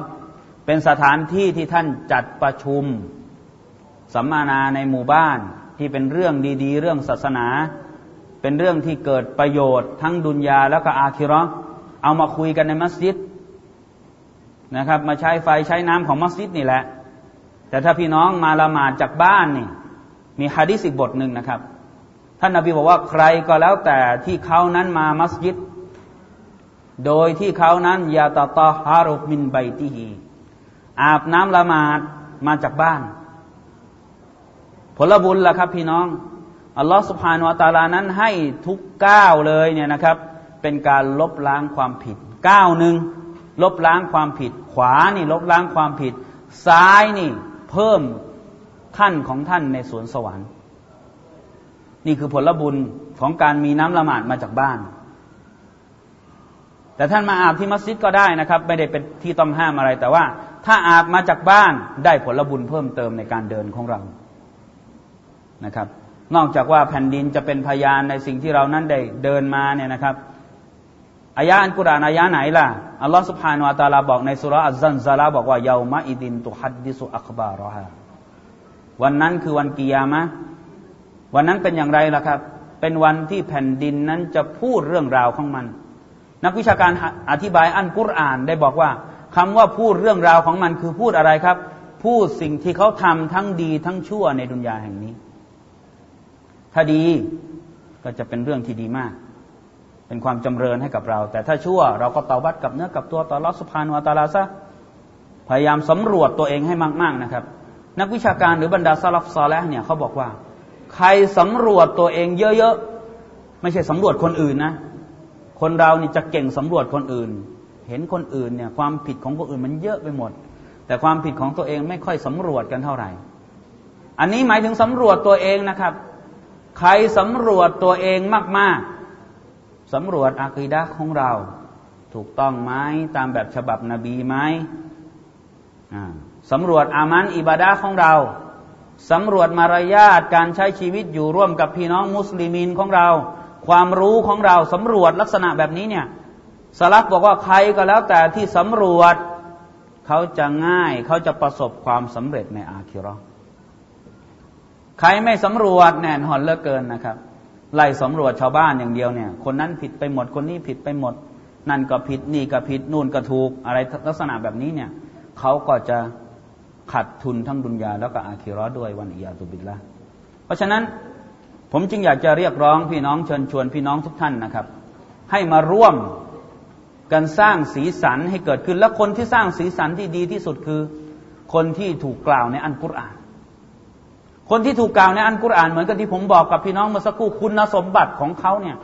เป็นสถานที่ที่ท่านจัดประชุม สัมมนาในหมู่บ้านที่เป็นเรื่องดี ๆ เรื่องศาสนา เป็นเรื่องที่เกิดประโยชน์ ทั้งดุนยาแล้วก็อาคิรอเอามาคุยกันในมัสยิดนะครับ มาใช้ไฟใช้น้ำของมัสยิดนี่แหละ แต่ถ้าพี่น้องมาละหมาดจากบ้านนี่ มีฮะดิษอีกบทหนึ่งนะครับ ท่านนาบีบอกว่าใครก็แล้วแต่ที่เขานั้นมามัสยิด โดยที่เขานั้นยาตาตาฮารุมินไบติฮี อาบน้ำละหมาดมาจากบ้าน ผลบุญล่ะครับ พี่น้องอัลลอฮฺสุบฮานวะตาลานั้นให้ทุกก้าวเลยเนี่ยนะครับ เป็นการลบล้างความผิดก้าวหนึ่งลบล้างความผิด ขวานี่ลบล้างความผิด ซ้ายนี่เพิ่มท่านของท่านในสวนสวรรค์ นี่คือผลบุญของการมีน้ำละหมาดมาจากบ้าน แต่ท่านมาอาบที่มัสยิดก็ได้นะครับ ไม่ได้เป็นที่ต้องห้ามอะไร แต่ว่าถ้าอาบมาจากบ้านได้ผลบุญเพิ่มเติมในการเดินของเรานะครับ นอกจากว่าแผ่นดินจะเป็นพยานในสิ่งที่เรานั้นได้เดินมาเนี่ยนะครับอายะอันกุรานอายะไหนล่ะอัลลอฮฺสุบฮานวะตาลาบอกในสุรอัลซันซาลาบอกว่าเยามาอิดินตุฮัดดิสุอัคบารอฮาวันนั้นคือวันกิยามะวันนั้นเป็นอย่างไรล่ะครับ เป็นวันที่แผ่นดินนั้นจะพูดเรื่องราวของมัน นักวิชาการอธิบายอันกุรอานได้บอกว่าคำว่าพูดเรื่องราวของมันคือพูดอะไรครับ พูดสิ่งที่เขาทำทั้งดีทั้งชั่วในดุนยาแห่งนี้ ถ้าดีก็จะเป็นเรื่องที่ดีมาก เป็นความจำเริญให้กับเรา แต่ถ้าชั่วเราก็ตอบัดกับเนื้อกับตัวต่อลอสุภานวตาลาซะพยายามสำรวจตัวเองให้มากๆนะครับ นักวิชาการหรือบรรดาซาลฟซอลแล้วเนี่ยเขาบอกว่า ใครสำรวจตัวเองเยอะๆไม่ใช่สำรวจคนอื่นนะ คนเรานี่จะเก่งสำรวจคนอื่น เห็นคนอื่นเนี่ยความผิดของคนอื่นมันเยอะไปหมด แต่ความผิดของตัวเองไม่ค่อยสำรวจกันเท่าไหร่ อันนี้หมายถึงสำรวจตัวเองนะครับ ใครสำรวจตัวเองมากๆสำรวจอาคีดะของเรา ถูกต้องไหมตามแบบฉบับนบีไหมสำรวจอามันอิบาดาของเราสำรวจมารยาทการใช้ชีวิตอยู่ร่วมกับพี่น้องมุสลิมินของเรา ความรู้ของเราสำรวจลักษณะแบบนี้เนี่ยสลักบอกว่าใครก็แล้วแต่ที่สำรวจ เขาจะง่ายเขาจะประสบความสำเร็จในอาคิรอใครไม่สำรวจแน่นอนเลิกเกินนะครับ ไล่สำรวจชาวบ้านอย่างเดียวเนี่ย คนนั้นผิดไปหมดคนนี้ผิดไปหมด นั่นก็ผิดนี่ก็ผิดนู่นก็ถูกอะไรลักษณะแบบนี้เนี่ยเขาก็จะขาดทุนทั้งดุนยาแล้วก็อาคิรอด้วยวันอียาตุบิลละเพราะฉะนั้น ผมจึงอยากจะเรียกร้องพี่น้องเชิญชวนพี่น้องทุกท่านนะครับ ให้มาร่วมกันสร้างสีสันให้เกิดขึ้น และคนที่สร้างสีสันที่ดีที่สุดคือ คนที่ถูกกล่าวในอันกุรอาน คนที่ถูกกล่าวในอันกุรอานเหมือนกันที่ผมบอกกับพี่น้องเมื่อสักครู่คุณสมบัติของเขาเนี่ย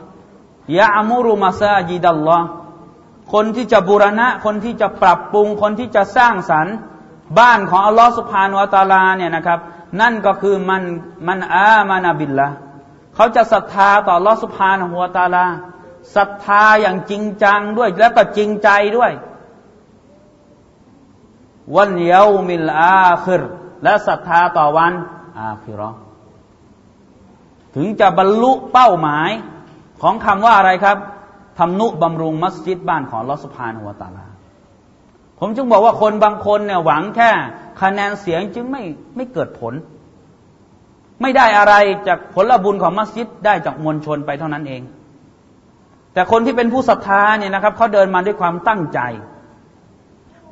ยาอามูรุมาซาจิดัลลอฮ์คนที่จะบูรณะ คนที่จะปรับปรุง คนที่จะสร้างสรรค์บ้านของอัลลอฮฺสุภาโนอัตาลาเนี่ยนะครับ นั่นก็คือมันมันอามานาบิลละ เขาจะศรัทธาต่อลอสุภานอัวตาลาศรัทธาอย่างจริงจังด้วย แล้วก็จริงใจด้วยวันเยาวมิลอาคิรและศรัทธาต่อวัน อาคิรอถึงจะบรรลุเป้าหมายของคำว่าอะไรครับทำนุบำรุงมัสยิดบ้านของลอสพานหัวตาลา ผมจึงบอกว่าคนบางคนเนี่ยหวังแค่คะแนนเสียงจึงไม่ไม่เกิดผล ไม่ได้อะไรจากผลบุญของมัสยิดได้จากมวลชนไปเท่านั้นเอง แต่คนที่เป็นผู้ศรัทธาเนี่ยนะครับเขาเดินมาด้วยความตั้งใจ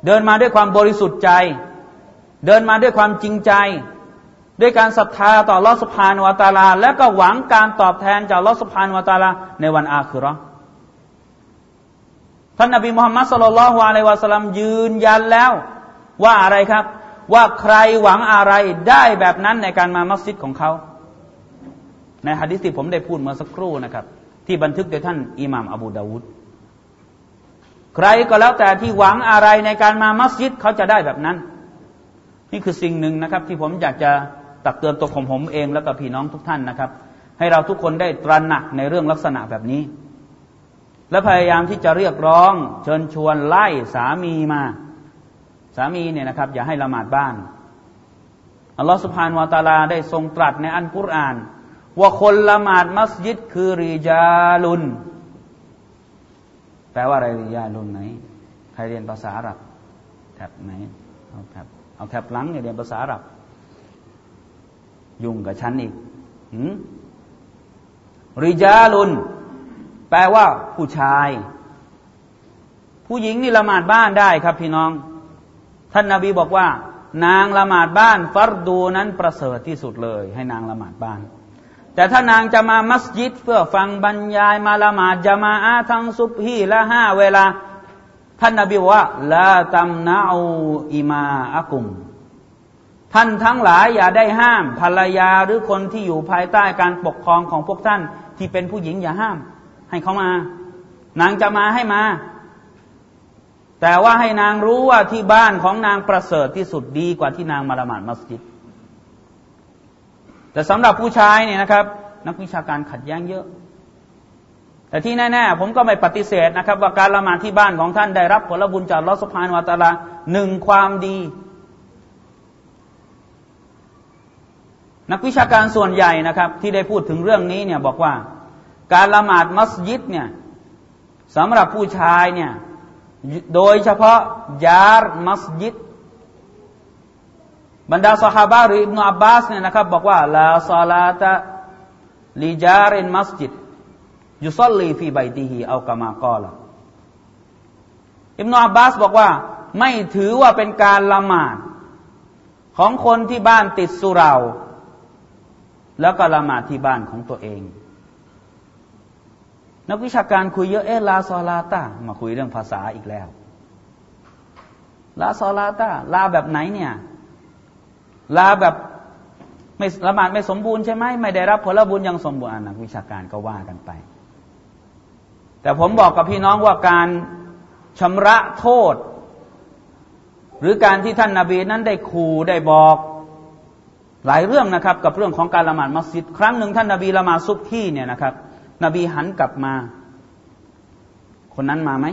เดินมาด้วยความบริสุทธิ์ใจ เดินมาด้วยความจริงใจ ด้วยการศรัทธาต่อลอสพานวตาลา และก็หวังการตอบแทนจากลอสพานวตาลาในวันอาคือรอท่านนบีมุฮัมมัดสุลลัลฮวาเลวะสลัมยืนยันแล้วว่าอะไรครับ ว่าใครหวังอะไรได้แบบนั้นในการมามัสยิดของเขา ในฮะดิษที่ผมได้พูดเมื่อสักครู่นะครับ ที่บันทึกโดยท่านอิหม่ามอบูดาวุดใครก็แล้วแต่ที่หวังอะไรในการมามัสยิดเขาจะได้แบบนั้น นี่คือสิ่งหนึ่งนะครับ ที่ผมอยากจะตักเตือนตัวของผมเองแล้วก็พี่น้องทุกท่านนะครับ ให้เราทุกคนได้ตระหนักในเรื่องลักษณะแบบนี้ และพยายามที่จะเรียกร้อง เชิญชวนไล่สามีมาามีเนี่ยนะครับอย่าให้ละหมาดบ้านอัลลอฮฺสุบฮานวาตาลาได้ทรงตรัสในอันกุรอาน ว่าคนละหมาดมัสยิดคือริจาลุนแปลว่าอะไรริจาลุนไหน ใครเรียนภาษาอาหรับแถบไหนเอาแถบเอาแถบหลังเนี่ยเรียนภาษาอาหรับ ยุ่งกับฉันอีกริจาลุนแปลว่าผู้ชาย ผู้หญิงนี่ละหมาดบ้านได้ครับพี่น้อง ท่านนาบีบอกว่า นางละหมาดบ้านฟัรดูนั้นประเสริฐที่สุดเลย ให้นางละหมาดบ้าน แต่ถ้านางจะมามัสยิดเพื่อฟังบรรยายมาละหมาดจะมาอาทั้งซุบฮีละห้าเวลา ท่านนาบีว่าละตัมนาอูอิมาอักุม ท่านทั้งหลายอย่าได้ห้าม ภรรยาหรือคนที่อยู่ภายใต้การปกครองของพวกท่านที่เป็นผู้หญิงอย่าห้าม ให้เขามา นางจะมาให้มา แต่ว่าให้นางรู้ว่าที่บ้านของนางประเสริฐที่สุดดีกว่าที่นางมาละหมาดมัสยิด แต่สำหรับผู้ชายเนี่ยนะครับ นักวิชาการขัดแย้งเยอะ แต่ที่แน่ๆผมก็ไม่ปฏิเสธนะครับ ว่าการละหมาดที่บ้านของท่านได้รับผลบุญจากลอสพานวาตาลาหนึ่งความดี นักวิชาการส่วนใหญ่นะครับ ที่ได้พูดถึงเรื่องนี้เนี่ยบอกว่า การละหมาดมัสยิดเนี่ยสำหรับผู้ชายเนี่ย โดยเฉพาะยารมัสยิดบรรดาสหาบะหรืออิบนาอับบาสเนี่ยนะครับ บอกว่าลาซาลาตะลิจารินมัสยิดยุซัลลีฟีไบติฮีเอากามากอละอิบนาอับบาสบอกว่าไม่ถือว่าเป็นการละหมาดของคนที่บ้านติดสุราแล้วก็ละหมาดที่บ้านของตัวเอง นักวิชาการคุยเยอะเอลาซอลาตามาคุยเรื่องภาษาอีกแล้ว ลาซอลาตาลาแบบไหนเนี่ย ลาแบบไม่ละหมาดไม่สมบูรณ์ใช่ไหมไม่ได้รับผลบุญยังสมบูรณ์นักวิชาการก็ว่ากันไป แต่ผมบอกกับพี่น้องว่าการชำระโทษ หรือการที่ท่านนาบีนั้นได้ขู่ได้บอกหลายเรื่องนะครับ กับเรื่องของการละหมาดมัสยิด ครั้งหนึ่งท่านนาบีละหมาดซุบที่เนี่ยนะครับ นบีหันกลับมา คนนั้นมาไหม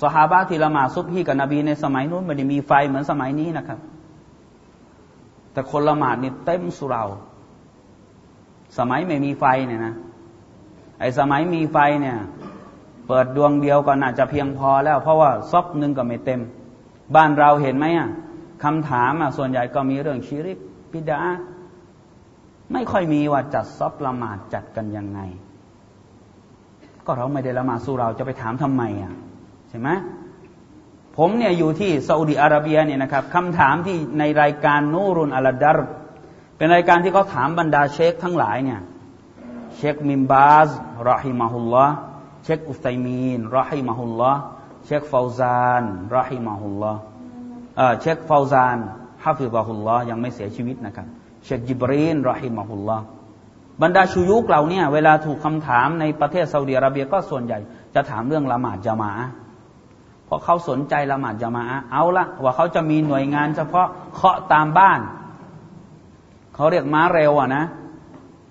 สหาบะที่ละหมาดซุบฮีกับนบีในสมัยนู้นไม่ได้มีไฟเหมือนสมัยนี้นะครับ แต่คนละหมาดนี่เต็มสุราสมัยไม่มีไฟเนี่ยนะ ไอ้สมัยมีไฟเนี่ย เปิดดวงเดียวก็น่าจะเพียงพอแล้ว เพราะว่าซอกนึงก็ไม่เต็ม บ้านเราเห็นไหมอะคำถามอะส่วนใหญ่ก็มีเรื่องชีริกปิดา ไม่ค่อยมีว่าจัดซอบละหมาดจัดกันยังไง ก็เราไม่ได้ละหมาดสุเหร่าจะไปถามทำไมอะใช่ไหมผมเนี่ยอยู่ที่ซาอุดีอาระเบียเนี่ยนะครับคำถามที่ในรายการนูรุนอะลัดดัรบ์เป็นรายการที่เขาถามบรรดาเชคทั้งหลายเนี่ยเชคมิมบาสรอฮิมาฮุลลอเชคอุสไตมีนรอฮิมาฮุลลอเชคฟาวซานรอฮิมาฮุลลอเชคฟาวซานฮาฟิบะฮุลลอยังไม่เสียชีวิตนะครับ เชคจิบรีนرحمه اللهบรรดาชูยุกเหล่านี้เวลาถูกคำถามในประเทศซาอุดิอาระเบียก็ส่วนใหญ่จะถามเรื่องละหมาดจามาเพราะเขาสนใจละหมาดจามาเอาละว่าเขาจะมีหน่วยงานเฉพาะเคาะตามบ้าน เขาเรียกม้าเร็วอะนะ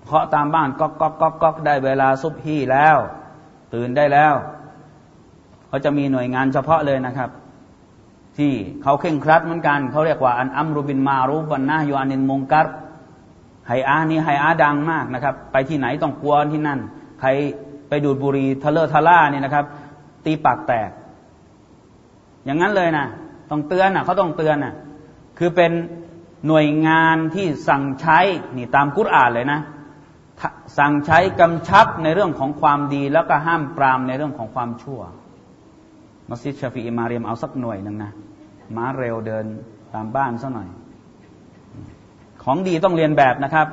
เคาะตามบ้านก๊อกก๊อกก๊อกก๊อกได้เวลาซุบฮีแล้ว ตื่นได้แล้ว เขาจะมีหน่วยงานเฉพาะเลยนะครับ ที่เขาเข่งครัดเหมือนกัน เขาเรียกว่าอันอัมรุบินมารุบันนะยูอานินมงกัร ไฮอานี่ไฮอาดังมากนะครับ ไปที่ไหนต้องกลัวที่นั่น ใครไปดูดบุหรี่ทะเลทะล่าเนี่ยนะครับ ตีปากแตก อย่างนั้นเลยนะต้องเตือนนะเขาต้องเตือนนะคือเป็นหน่วยงานที่สั่งใช้นี่ตามกุรอานเลยนะ สั่งใช้กำชับในเรื่องของความดี แล้วก็ห้ามปรามในเรื่องของความชั่วมัสยิดชาฟีอิมาเรียมเอาสักหน่วยหนึ่งนะม้าเร็วเดินตามบ้านสักหน่อย ของดีต้องเรียนแบบนะครับ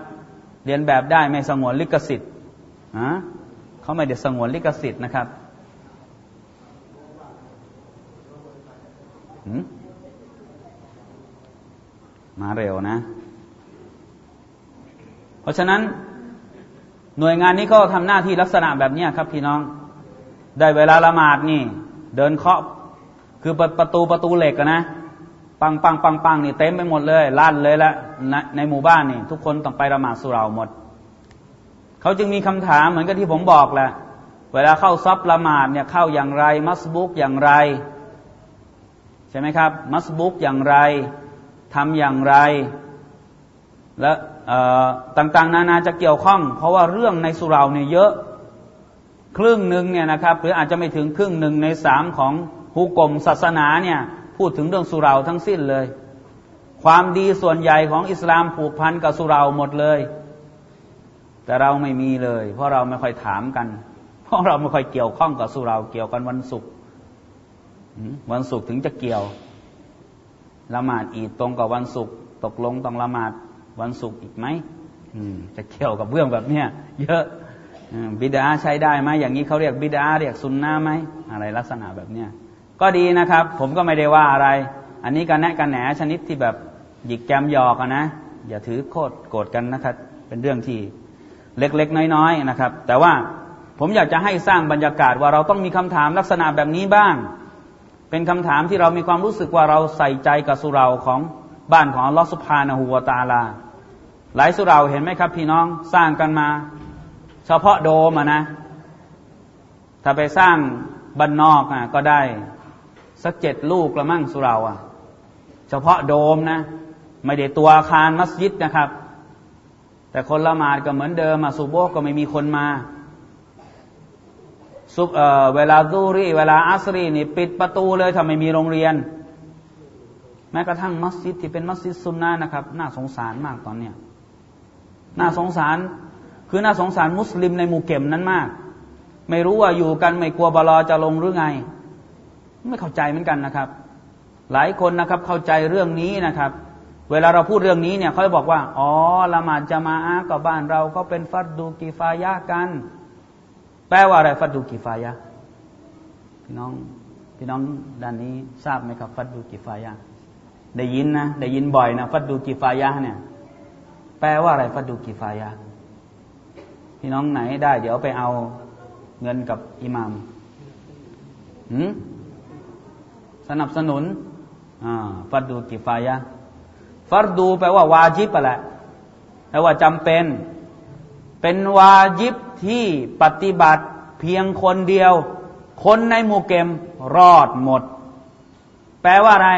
เรียนแบบได้ไม่สงวนลิขสิทธิ์ะเขาไม่ได้สงวนลิขสิทธิ์นะครับมาเร็วนะ เพราะฉะนั้นหน่วยงานนี้ก็ทำหน้าที่ลักษณะแบบนี้ครับพี่น้อง ได้เวลาละหมาดนี่ เดินเคาะคือประตูประตูเหล็กนะ ปังปังปังปังนี่เต็มไปหมดเลยลั่นเลยละในในหมู่บ้านนี่ ทุกคนต้องไปละหมาดสุราหมด เขาจึงมีคำถามเหมือนกับที่ผมบอกแหละเวลาเข้าซับละหมาดเนี่ยเข้าอย่างไร มัสบุกอย่างไร ใช่ไหมครับ มัสบุกอย่างไรทำอย่างไร และต่างๆ นานาจะเกี่ยวข้อง เพราะว่าเรื่องในสุราเนี่ยเยอะ ครึ่งหนึ่งเนี่ยนะครับ หรืออาจจะไม่ถึงครึ่งหนึ่งในสามของภูกรมศาสนาเนี่ย พูดถึงเรื่องสุราทั้งสิ้นเลย ความดีส่วนใหญ่ของอิสลามผูกพันกับสุราหมดเลย แต่เราไม่มีเลย เพราะเราไม่ค่อยถามกัน เพราะเราไม่ค่อยเกี่ยวข้องกับสุราเกี่ยวกันวันศุกร์วันศุกร์ถึงจะเกี่ยวละหมาดอีดตรงกับวันศุกร์ตกลงต้องละหมาดวันศุกร์อีกไหมจะเกี่ยวกับเรื่องแบบเนี้ยเยอะบิดาใช้ได้ไหมอย่างนี้เขาเรียกบิดาเรียกซุนนะไหมอะไรลักษณะแบบเนี้ย ก็ดีนะครับ ผมก็ไม่ได้ว่าอะไร อันนี้การแนะกันแหนชนิดที่แบบหยิกแกมหยอกนะ อย่าถือโคตรโกรธกันนะครับ เป็นเรื่องที่เล็กๆ น้อยๆนะครับ แต่ว่าผมอยากจะให้สร้างบรรยากาศว่าเราต้องมีคำถามลักษณะแบบนี้บ้าง เป็นคำถามที่เรามีความรู้สึกว่าเราใส่ใจกับสุราของบ้านของอัลลอฮฺสุภาณหัวตาลา หลายสุราเห็นไหมครับ พี่น้องสร้างกันมา เฉพาะโดมนะ ถ้าไปสร้างบ้านนอกอะก็ได้ สักเจ็ดลูกละมั่งสุราอะ เฉพาะโดมนะ ไม่ได้ตัวอาคารมัสยิดนะครับ แต่คนละหมาดก็เหมือนเดิมมาสุโบก็ไม่มีคนมาซุบเเวลาซูรีเวลาอัสรีนี่ปิดประตูเลยถ้าไม่มีโรงเรียน แม้กระทั่งมัสยิดที่เป็นมัสยิดซุนนะนะครับ น่าสงสารมากตอนเนี้ยน่าสงสารคือน่าสงสารมุสลิมในหมู่เก็มนั้นมาก ไม่รู้ว่าอยู่กันไม่กลัวบาลอจะลงหรือไง ไม่เข้าใจเหมือนกันนะครับ หลายคนนะครับเข้าใจเรื่องนี้นะครับ เวลาเราพูดเรื่องนี้เนี่ยเขาบอกว่า อ๋อละหมาดจะมาอากับบ้านเราก็เป็นฟัดดูกีฟายะกัน แปลว่าอะไรฟัดดูกิฟายะพี่น้องพี่น้องด้านนี้ทราบไหมครับ ฟัดดูกิฟายะได้ยินนะได้ยินบ่อยนะฟัดดูกิฟายะเนี่ย แปลว่าอะไรฟัดดูกิฟายะพี่น้องไหนได้ เดี๋ยวไปเอาเงินกับอิหมามหืม สนับสนุนฟัดดูกิฟายะฟัดดูแปลว่าวาจิบไปแหละแปลว่าจำเป็น เป็นวาจิบที่ปฏิบัติเพียงคนเดียว คนในหมู่เกมรอดหมด แปลว่าอะไร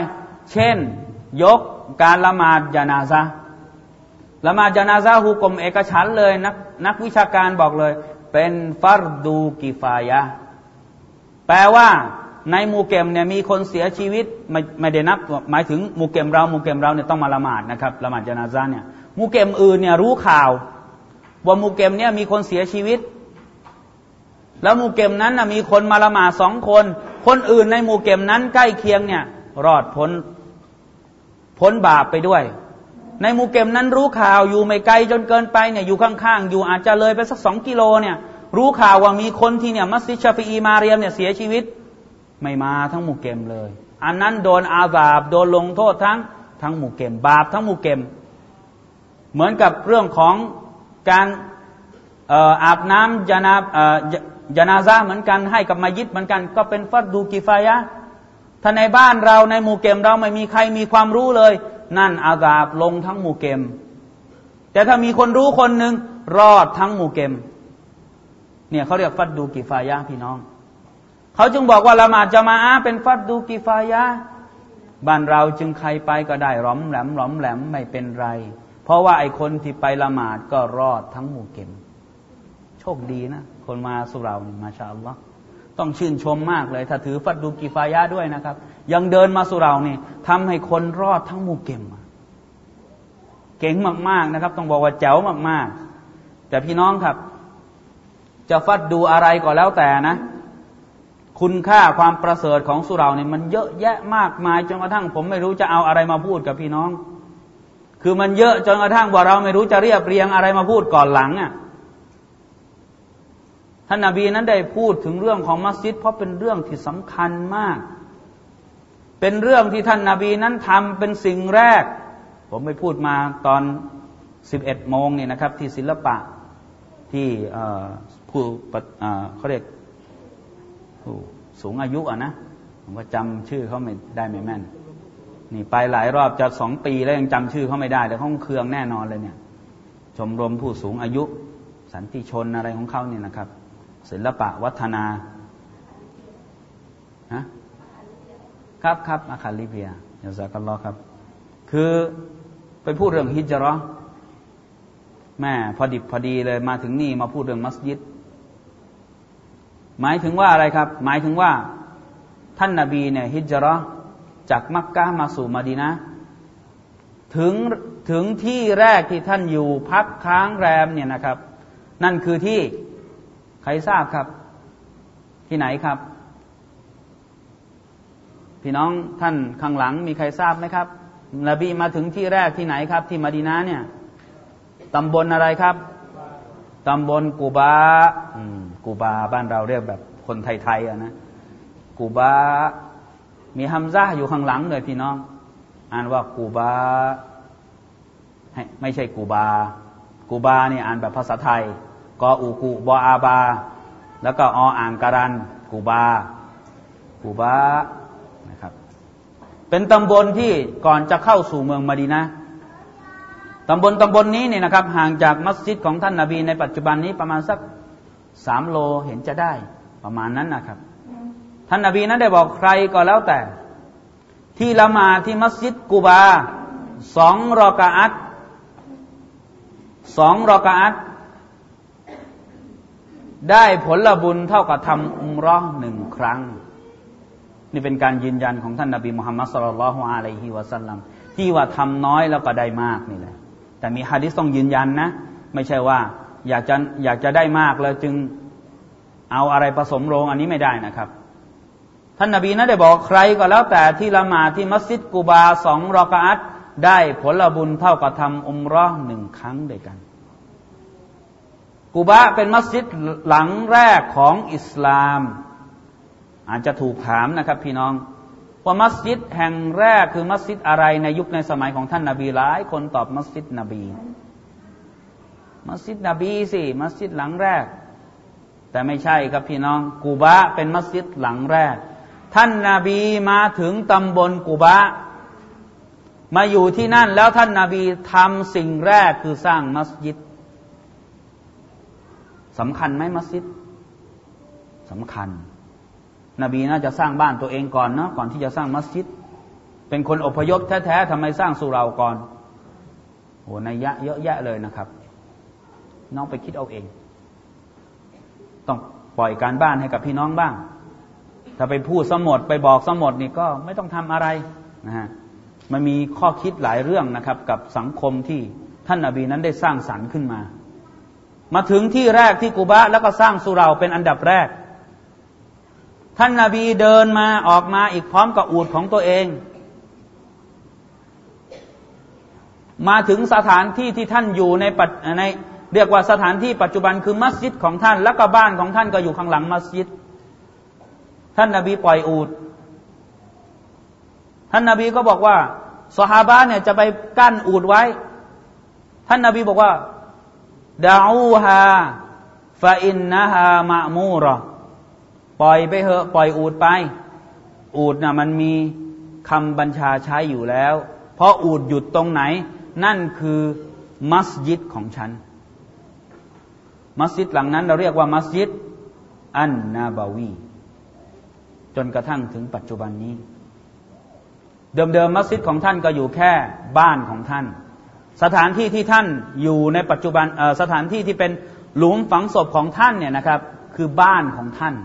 เช่น ยกการละหมาดยานาซาละหมาดยานาซาฮุกรมเอกฉันเลยนักนักวิชาการบอกเลย เป็นฟัรดูกิฟายะแปลว่า ในหมู่เกมเนี่ยมีคนเสียชีวิตไม่ไม่ได้นับหมายถึงหมู่เกมเราหมู่เกมเราเนี่ยต้องมาละหมาดนะครับละหมาดยานาซาเนี่ยหมู่เกมอื่นเนี่ยรู้ข่าว ว่ามูเกมเนี่ยมีคนเสียชีวิต แล้วมูเกมนั้นนะมีคนมาละหมาดสองคน คนอื่นในมูเกมนั้นใกล้เคียงเนี่ยรอดพ้นพ้นบาปไปด้วย ในมูเกมนั้นรู้ข่าวอยู่ไม่ไกลจนเกินไปเนี่ยอยู่ข้างๆ อยู่อาจจะเลยไปสักสองกิโลเนี่ยรู้ข่าวว่ามีคนที่เนี่ยมัสยิดชาฟีอีมาเรียมเนี่ยเสียชีวิต ไม่มาทั้งหมู่เกมเลย อันนั้นโดนอาบาบโดนลงโทษทั้งทั้งหมู่เกมบาปทั้งหมู่เกม เหมือนกับเรื่องของการอาบน้ำยานาจานาซาเหมือนกันให้กับมายิดเหมือนกัน ก็เป็นฟัดดูกิฟายะถ้าในบ้านเราในหมู่เกมเราไม่มีใครมีความรู้เลย นั่นอาซาบลงทั้งหมู่เกม แต่ถ้ามีคนรู้คนหนึ่งรอดทั้งหมู่เกม เนี่ยเขาเรียกฟัดดูกิฟายะพี่น้อง เขาจึงบอกว่าละหมาดจะมาอาเป็นฟัดดูกิฟายะบ้านเราจึงใครไปก็ได้ร้อมแหลมร้อมแหลมไม่เป็นไร เพราะว่าไอคนที่ไปละหมาดก็รอดทั้งหมู่เก็มโชคดีนะ คนมาสุเรานี่มาชาอัลลอฮ์ต้องชื่นชมมากเลย ถ้าถือฟัดดูกิฟายะด้วยนะครับ ยังเดินมาสุเรานี่ทำให้คนรอดทั้งหมู่เก็มเก่งมากๆนะครับ ต้องบอกว่าแจ๋วมากๆ แต่พี่น้องครับ จะฟัดดูอะไรก็แล้วแต่นะ คุณค่าความประเสริฐของสุราเนี่ยมันเยอะแยะมากมายจนกระทั่ง ผมไม่รู้จะเอาอะไรมาพูดกับพี่น้อง คือมันเยอะจนกระทั่งว่าเราไม่รู้จะเรียบเรียงอะไรมาพูดก่อนหลังอะท่านนาบีนั้นได้พูดถึงเรื่องของมัสยิด เพราะเป็นเรื่องที่สำคัญมาก เป็นเรื่องที่ท่านนาบีนั้นทำเป็นสิ่งแรก ผมไปพูดมาตอนสิบเอ็ดโมงเนี่ยนะครับ ที่ศิลปะที่ผู้เขาเรียก ผู้สูงอายุอะนะผมก็จำชื่อเขาไม่ได้ไม่แม่น นี่ไปหลายรอบจะสองปีแล้วยังจำชื่อเขาไม่ได้แต่เขาเครืองแน่นอนเลยเนี่ย ชมรมผู้สูงอายุ สันติชนอะไรของเขาเนี่ยนะครับ ศิลปะวัฒนาฮะครับครับอาคาลิเบียยาซากัลลอครับ คือไปพูดเรื่องฮิจรอแม่พอดิบพอดีเลยมาถึงนี่มาพูดเรื่องมัสยิด หมายถึงว่าอะไรครับ หมายถึงว่าท่านนาบีเนี่ยฮิจรอจากมักกะมาสู่มาดีนะถึงถึงที่แรกที่ท่านอยู่พักค้างแรมเนี่ยนะครับ นั่นคือที่ใครทราบครับ ที่ไหนครับ พี่น้องท่านข้างหลังมีใครทราบไหมครับ นบีมาถึงที่แรกที่ไหนครับ ที่มาดีนาเนี่ยตำบลอะไรครับตำบลกูบาอืม กูบาบ้านเราเรียกแบบคนไทยๆอะนะกูบา มีฮัมซาอยู่ข้างหลังเลยพี่น้อง อ่านว่ากูบาไม่ใช่กูบา กูบาเนี่ยอ่านแบบภาษาไทยกออูกูบออาบา แล้วก็ออ่างการันกูบา กูบานะครับ เป็นตำบลที่ก่อนจะเข้าสู่เมืองมาดีนะตำบลตำบลนี้เนี่ยนะครับ ห่างจากมัสยิดของท่านนาบีในปัจจุบันนี้ประมาณสัก สามโลเห็นจะได้ประมาณนั้นนะครับ ท่านนาบีนั้นได้บอกใครก็แล้วแต่ ที่ละมาที่มัสยิดกูบาสองรอกาอัตสองรอกาอัตได้ผลบุญเท่ากับทำอุมร้องหนึ่งครั้ง นี่เป็นการยืนยันของท่านนาบีมุฮัมมัดสุลลัลฮุอะลัยฮิวะสัลลัมที่ว่าทำน้อยแล้วก็ได้มากนี่แหละแต่มีฮะดิษต้องยืนยันนะ ไม่ใช่ว่า อยากจะอยากจะได้มากแล้วจึงเอาอะไรผสมโรงอันนี้ไม่ได้นะครับ ท่านนาบีนั้นได้บอกใครก็แล้วแต่ที่ละหมาดที่มัสยิดกูบาสองรอกอัตได้ผลบุญเท่ากับทำอุมร้องหนึ่งครั้งด้วยกัน กูบะเป็นมัสยิดหลังแรกของอิสลาม อาจจะถูกถามนะครับพี่น้องว่ามัสยิดแห่งแรกคือมัสยิดอะไรในยุคในสมัยของท่านนาบีหลายคนตอบมัสยิดนบี มัสยิดนบีสิมัสยิดหลังแรก แต่ไม่ใช่ครับพี่น้อง กูบะเป็นมัสยิดหลังแรก ท่านนาบีมาถึงตำบลกูบะ มาอยู่ที่นั่นแล้วท่านนาบีทำสิ่งแรกคือสร้างมัสยิดสำคัญไหมมัสยิดสำคัญ นบีน่าจะสร้างบ้านตัวเองก่อนเนาะก่อนที่จะสร้างมัสยิด เป็นคนอพยพแท้ๆทำไมสร้างสุราก่อนโหนัยยะเยอะแยะเลยนะครับ น้องไปคิดเอาเอง ต้องปล่อยการบ้านให้กับพี่น้องบ้าง ถ้าไปพูดสมดไปบอกสมดนี่ก็ไม่ต้องทำอะไรนะฮะมันมีข้อคิดหลายเรื่องนะครับ กับสังคมที่ท่านนาบีนั้นได้สร้างสรรค์ขึ้นมา มาถึงที่แรกที่กุบะแล้วก็สร้างสุราเป็นอันดับแรก ท่านนาบีเดินมาออกมาอีกพร้อมกับอูดของตัวเอง มาถึงสถานที่ที่ท่านอยู่ในปัจใน เรียกว่าสถานที่ปัจจุบันคือมัสยิดของท่าน แล้วก็บ้านของท่านก็อยู่ข้างหลังมัสยิด ท่านนาบีปล่อยอูดท่านนาบีก็บอกว่าสฮาบะเนี่ยจะไปกั้นอูดไว้ ท่านนาบีบอกว่าดาอูฮาฟาอินนะฮามะมูรอปล่อยไปเหอะปล่อยอูดไป อูดนะ่ะมันมีคำบัญชาใช้อยู่แล้ว เพราะอูดหยุดตรงไหน นั่นคือมัสยิดของฉัน มัสยิดหลังนั้น เราเรียกว่ามัสยิดอันนาบาวี จนกระทั่งถึงปัจจุบันนี้ เดิมๆมัสยิดของท่านก็อยู่แค่บ้านของท่าน สถานที่ที่ท่านอยู่ในปัจจุบันสถานที่ที่เป็นหลุมฝังศพของท่านเนี่ยนะครับ คือบ้านของท่าน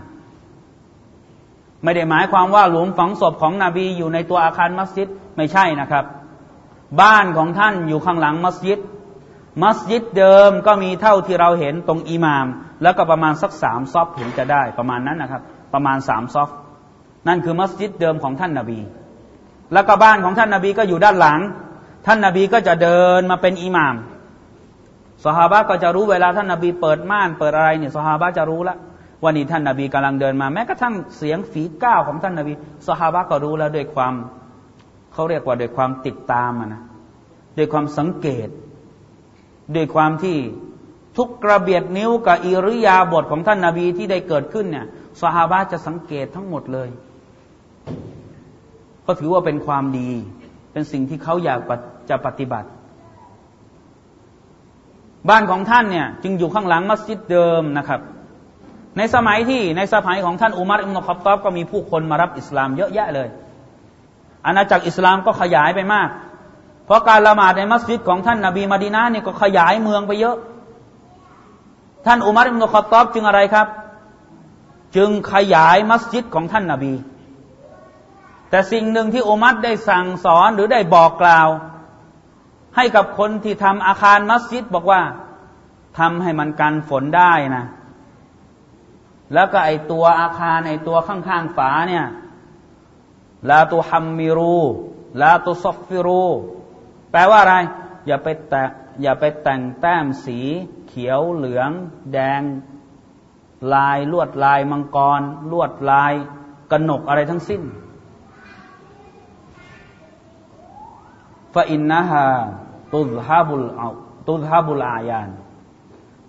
ไม่ได้หมายความว่าหลุมฝังศพของนบีอยู่ในตัวอาคารมัสยิดไม่ใช่นะครับ บ้านของท่านอยู่ข้างหลังมัสยิด มัสยิดเดิมก็มีเท่าที่เราเห็นตรงอิหมาม แล้วก็ประมาณสักสามซอฟถึงจะได้ประมาณนั้นนะครับ ประมาณสามซอฟนั่นคือมัสยิดเดิมของท่านนาบี แล้วก็บ้านของท่านนาบีก็อยู่ด้านหลัง ท่านนาบีก็จะเดินมาเป็นอิหมามสหาบะก็จะรู้เวลาท่านนาบีเปิดม่านเปิดอะไรเนี่ยสหาบะจะรู้ละว่านี่ท่านนาบีกำลังเดินมาแม้กระทั่งเสียงฝีก้าวของท่านนาบีสหาบะก็รู้แล้วด้วยความเขาเรียกว่าด้วยความติดตามนะด้วยความสังเกต ด้วยความที่ทุกกระเบียดนิ้วกับอิริยาบถของท่านนาบีที่ได้เกิดขึ้นเนี่ยสหาบะจะสังเกตทั้งหมดเลย ก็ถือว่าเป็นความดี เป็นสิ่งที่เขาอยากจะปฏิบัติ บ้านของท่านเนี่ยจึงอยู่ข้างหลังมัสยิดเดิมนะครับ ในสมัยที่ในสมัยของท่านอุมัรอิมนุขับตอบก็มีผู้คนมารับอิสลามเยอะแยะเลย อาณาจักรอิสลามก็ขยายไปมาก เพราะการละหมาดในมัสยิดของท่านนาบีมาดีนาเนี่ยก็ขยายเมืองไปเยอะ ท่านอุมัรอิมนุขับตอบจึงอะไรครับ จึงขยายมัสยิดของท่านนาบี แต่สิ่งหนึ่งที่อุมัตได้สั่งสอนหรือได้บอกกล่าว ให้กับคนที่ทำอาคารมัสยิดบอกว่าทำให้มันกันฝนได้นะ แล้วก็ไอตัวอาคารไอตัวข้างๆฝาเนี่ยลาตุฮัมมิรูลาตุซอฟฟิรู แปลว่าอะไร อย่าไปแตะอย่าไปแต่งแต้มสี เขียวเหลือง แดง ลายลวดลายมังกร ลวดลายกนกอะไรทั้งสิ้นฟาอินนะฮาตุซฮาบุลตุซฮาบุลอายาน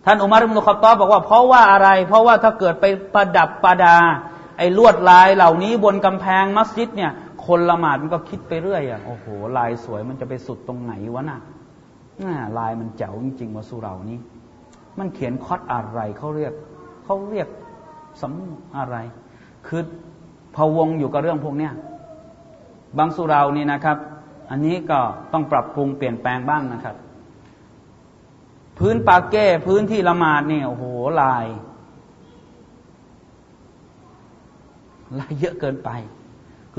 ท่านอุมารอิมนุขตอบบอกว่าเพราะว่าอะไร เพราะว่าถ้าเกิดไปประดับประดา ไอ้ลวดลายเหล่านี้บนกำแพงมัสยิดเนี่ย คนละหมาดมันก็คิดไปเรื่อยอะโอ้โห ลายสวยมันจะไปสุดตรงไหนวะน่ะน่าลายมันเจ๋วจริงๆว่าสุเรานี้ มันเขียนคอดอะไรเขาเรียกเขาเรียกสำอะไร คือพวงอยู่กับเรื่องพวกเนี้ยบางสุเรานี่นะครับ อันนี้ก็ต้องปรับปรุงเปลี่ยนแปลงบ้างนะครับ พื้นปาเก้พื้นที่ละหมาดเนี่ยโอ้โหลายลายเยอะเกินไป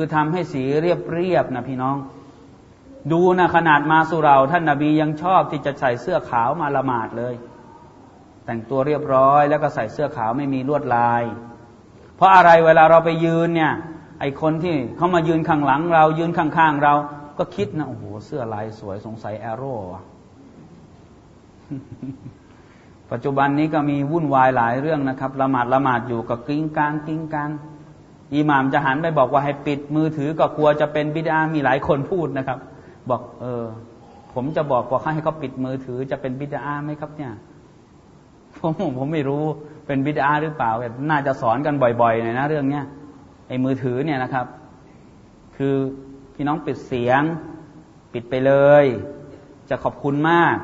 คือทำให้สีเรียบเรียบนะพี่น้อง ดูนะขนาดมาสุเราท่านนาบียังชอบที่จะใส่เสื้อขาวมาละหมาดเลย แต่งตัวเรียบร้อยแล้วก็ใส่เสื้อขาวไม่มีลวดลาย เพราะอะไรเวลาเราไปยืนเนี่ย ไอคนที่เขามายืนข้างหลังเรายืนข้างๆเรา ก็คิดนะโอ้โหเสื้อลายสวยสงสัยแอโร่ปัจจุบันนี้ก็มีวุ่นวายหลายเรื่องนะครับละหมาดละหมาดอยู่กับกิ้งกางกิ้งกลาง อิหม่ามจะหันไปบอกว่าให้ปิดมือถือก็กลัวจะเป็นบิดามีหลายคนพูดนะครับ บอกเออ ผมจะบอกว่าให้เขาปิดมือถือจะเป็นบิดาไหมครับเนี่ยผมผมไม่รู้เป็นบิดาหรือเปล่าแต่น่าจะสอนกันบ่อยๆหน่อยนะเรื่องเนี้ยไอ้มือถือเนี่ยนะครับ คือพี่น้องปิดเสียง ปิดไปเลย จะขอบคุณมาก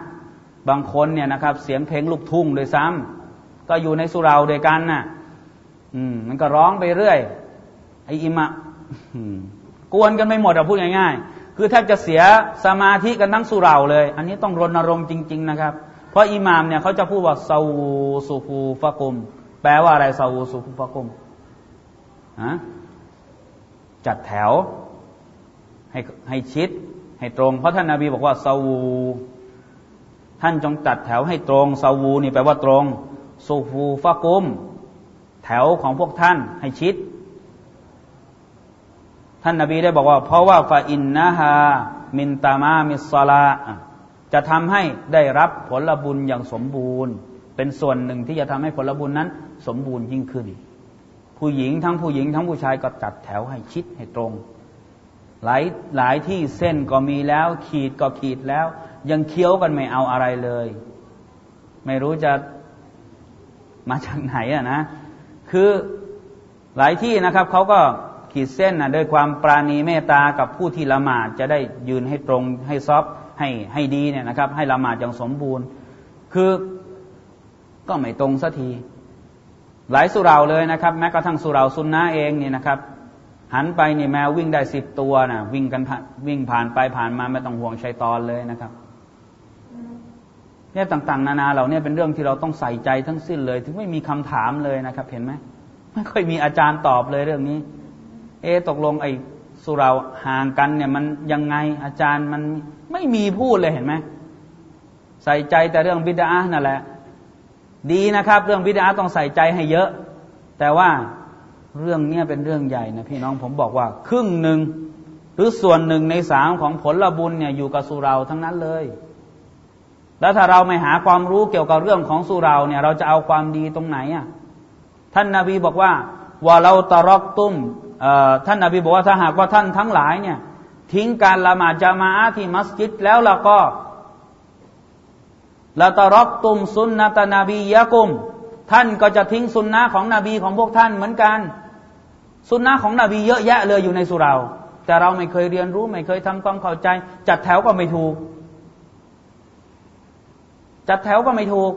บางคนเนี่ยนะครับ เสียงเพลงลูกทุ่งโดยซ้ำก็อยู่ในสุราโดยกันน่ะ อืม มันก็ร้องไปเรื่อย ไออิมะกวนกันไม่หมดอะพูดง่าย ๆ คือแทบจะเสียสมาธิกันทั้งสุราเลย อันนี้ต้องรณรงค์จริง ๆ นะครับ เพราะอิหมามเนี่ยเขาจะพูดว่าซาวูสุฟูฟะกุม แปลว่าอะไรซาวูสุฟูฟะกุมฮะจัดแถวให้ให้ชิดให้ตรง เพราะท่านนาบีบอกว่าซาวู ท่านจงตัดแถวให้ตรงซาวูนี่แปลว่าตรงซูฟูฟะกุม แถวของพวกท่านให้ชิด ท่านนาบีได้บอกว่า เพราะว่าฟาอินนะฮามินตามามิสลาจะทำให้ได้รับผลบุญอย่างสมบูรณ์ เป็นส่วนหนึ่งที่จะทำให้ผลบุญนั้น สมบูรณ์ยิ่งขึ้น ผู้หญิงทั้งผู้หญิงทั้งผู้ชายก็จัดแถวให้ชิดให้ตรง หลายหลายที่เส้นก็มีแล้ว ขีดก็ขีดแล้ว ยังเคี้ยวกันไม่เอาอะไรเลย ไม่รู้จะมาจากไหนอะนะ คือหลายที่นะครับเขาก็ ขีดเส้นนะด้วยความปราณีเมตตากับผู้ที่ละหมาดจะได้ยืนให้ตรงให้ซอฟให้ให้ดีเนี่ยนะครับ ให้ละหมาดอย่างสมบูรณ์ คือก็ไม่ตรงสักที หลายสุราเลยนะครับ แม้กระทั่งสุราซุนนะเองเนี่ยนะครับหันไปเนี่ยแมววิ่งได้สิบตัวนะวิ่งกันวิ่งผ่านไปผ่านมาไม่ต้องห่วงชัยตอนเลยนะครับเนี่ยต่าง ๆ นานาเราเนี่ยเป็นเรื่องที่เราต้องใส่ใจทั้งสิ้นเลย ถึงไม่มีคำถามเลยนะครับ เห็นไหมไม่ค่อยมีอาจารย์ตอบเลยเรื่องนี้ เอตกลงไอ้สุราห่างกันเนี่ยมันยังไงอาจารย์มันไม่มีพูดเลยเห็นไหมใส่ใจแต่เรื่องบิดานั่นแหละ ดีนะครับ เรื่องบิดาต้องใส่ใจให้เยอะ แต่ว่าเรื่องเนี้ยเป็นเรื่องใหญ่นะพี่น้องผมบอกว่า ครึ่งหนึ่งหรือส่วนหนึ่งในสามของผลบุญเนี่ยอยู่กับสุราทั้งนั้นเลย แล้วถ้าเราไม่หาความรู้เกี่ยวกับเรื่องของสุราเนี่ย เราจะเอาความดีตรงไหนอะท่านนาบีบอกว่าว่าเราตรอกตุ้ม ท่านนบีบอกว่าถ้าหากว่าท่านทั้งหลายเนี่ยทิ้งการละหมาดจามาอาที่มัสยิดแล้วเราก็ละตรอกตุมสุนนะตนบียะกุม ท่านก็จะทิ้งสุนนะของนบีของพวกท่านเหมือนกัน สุนนะของนบีเยอะแยะเลยอยู่ในสุราแต่เราไม่เคยเรียนรู้ไม่เคยทำความเข้าใจ จัดแถวก็ไม่ถูก จัดแถวก็ไม่ถูก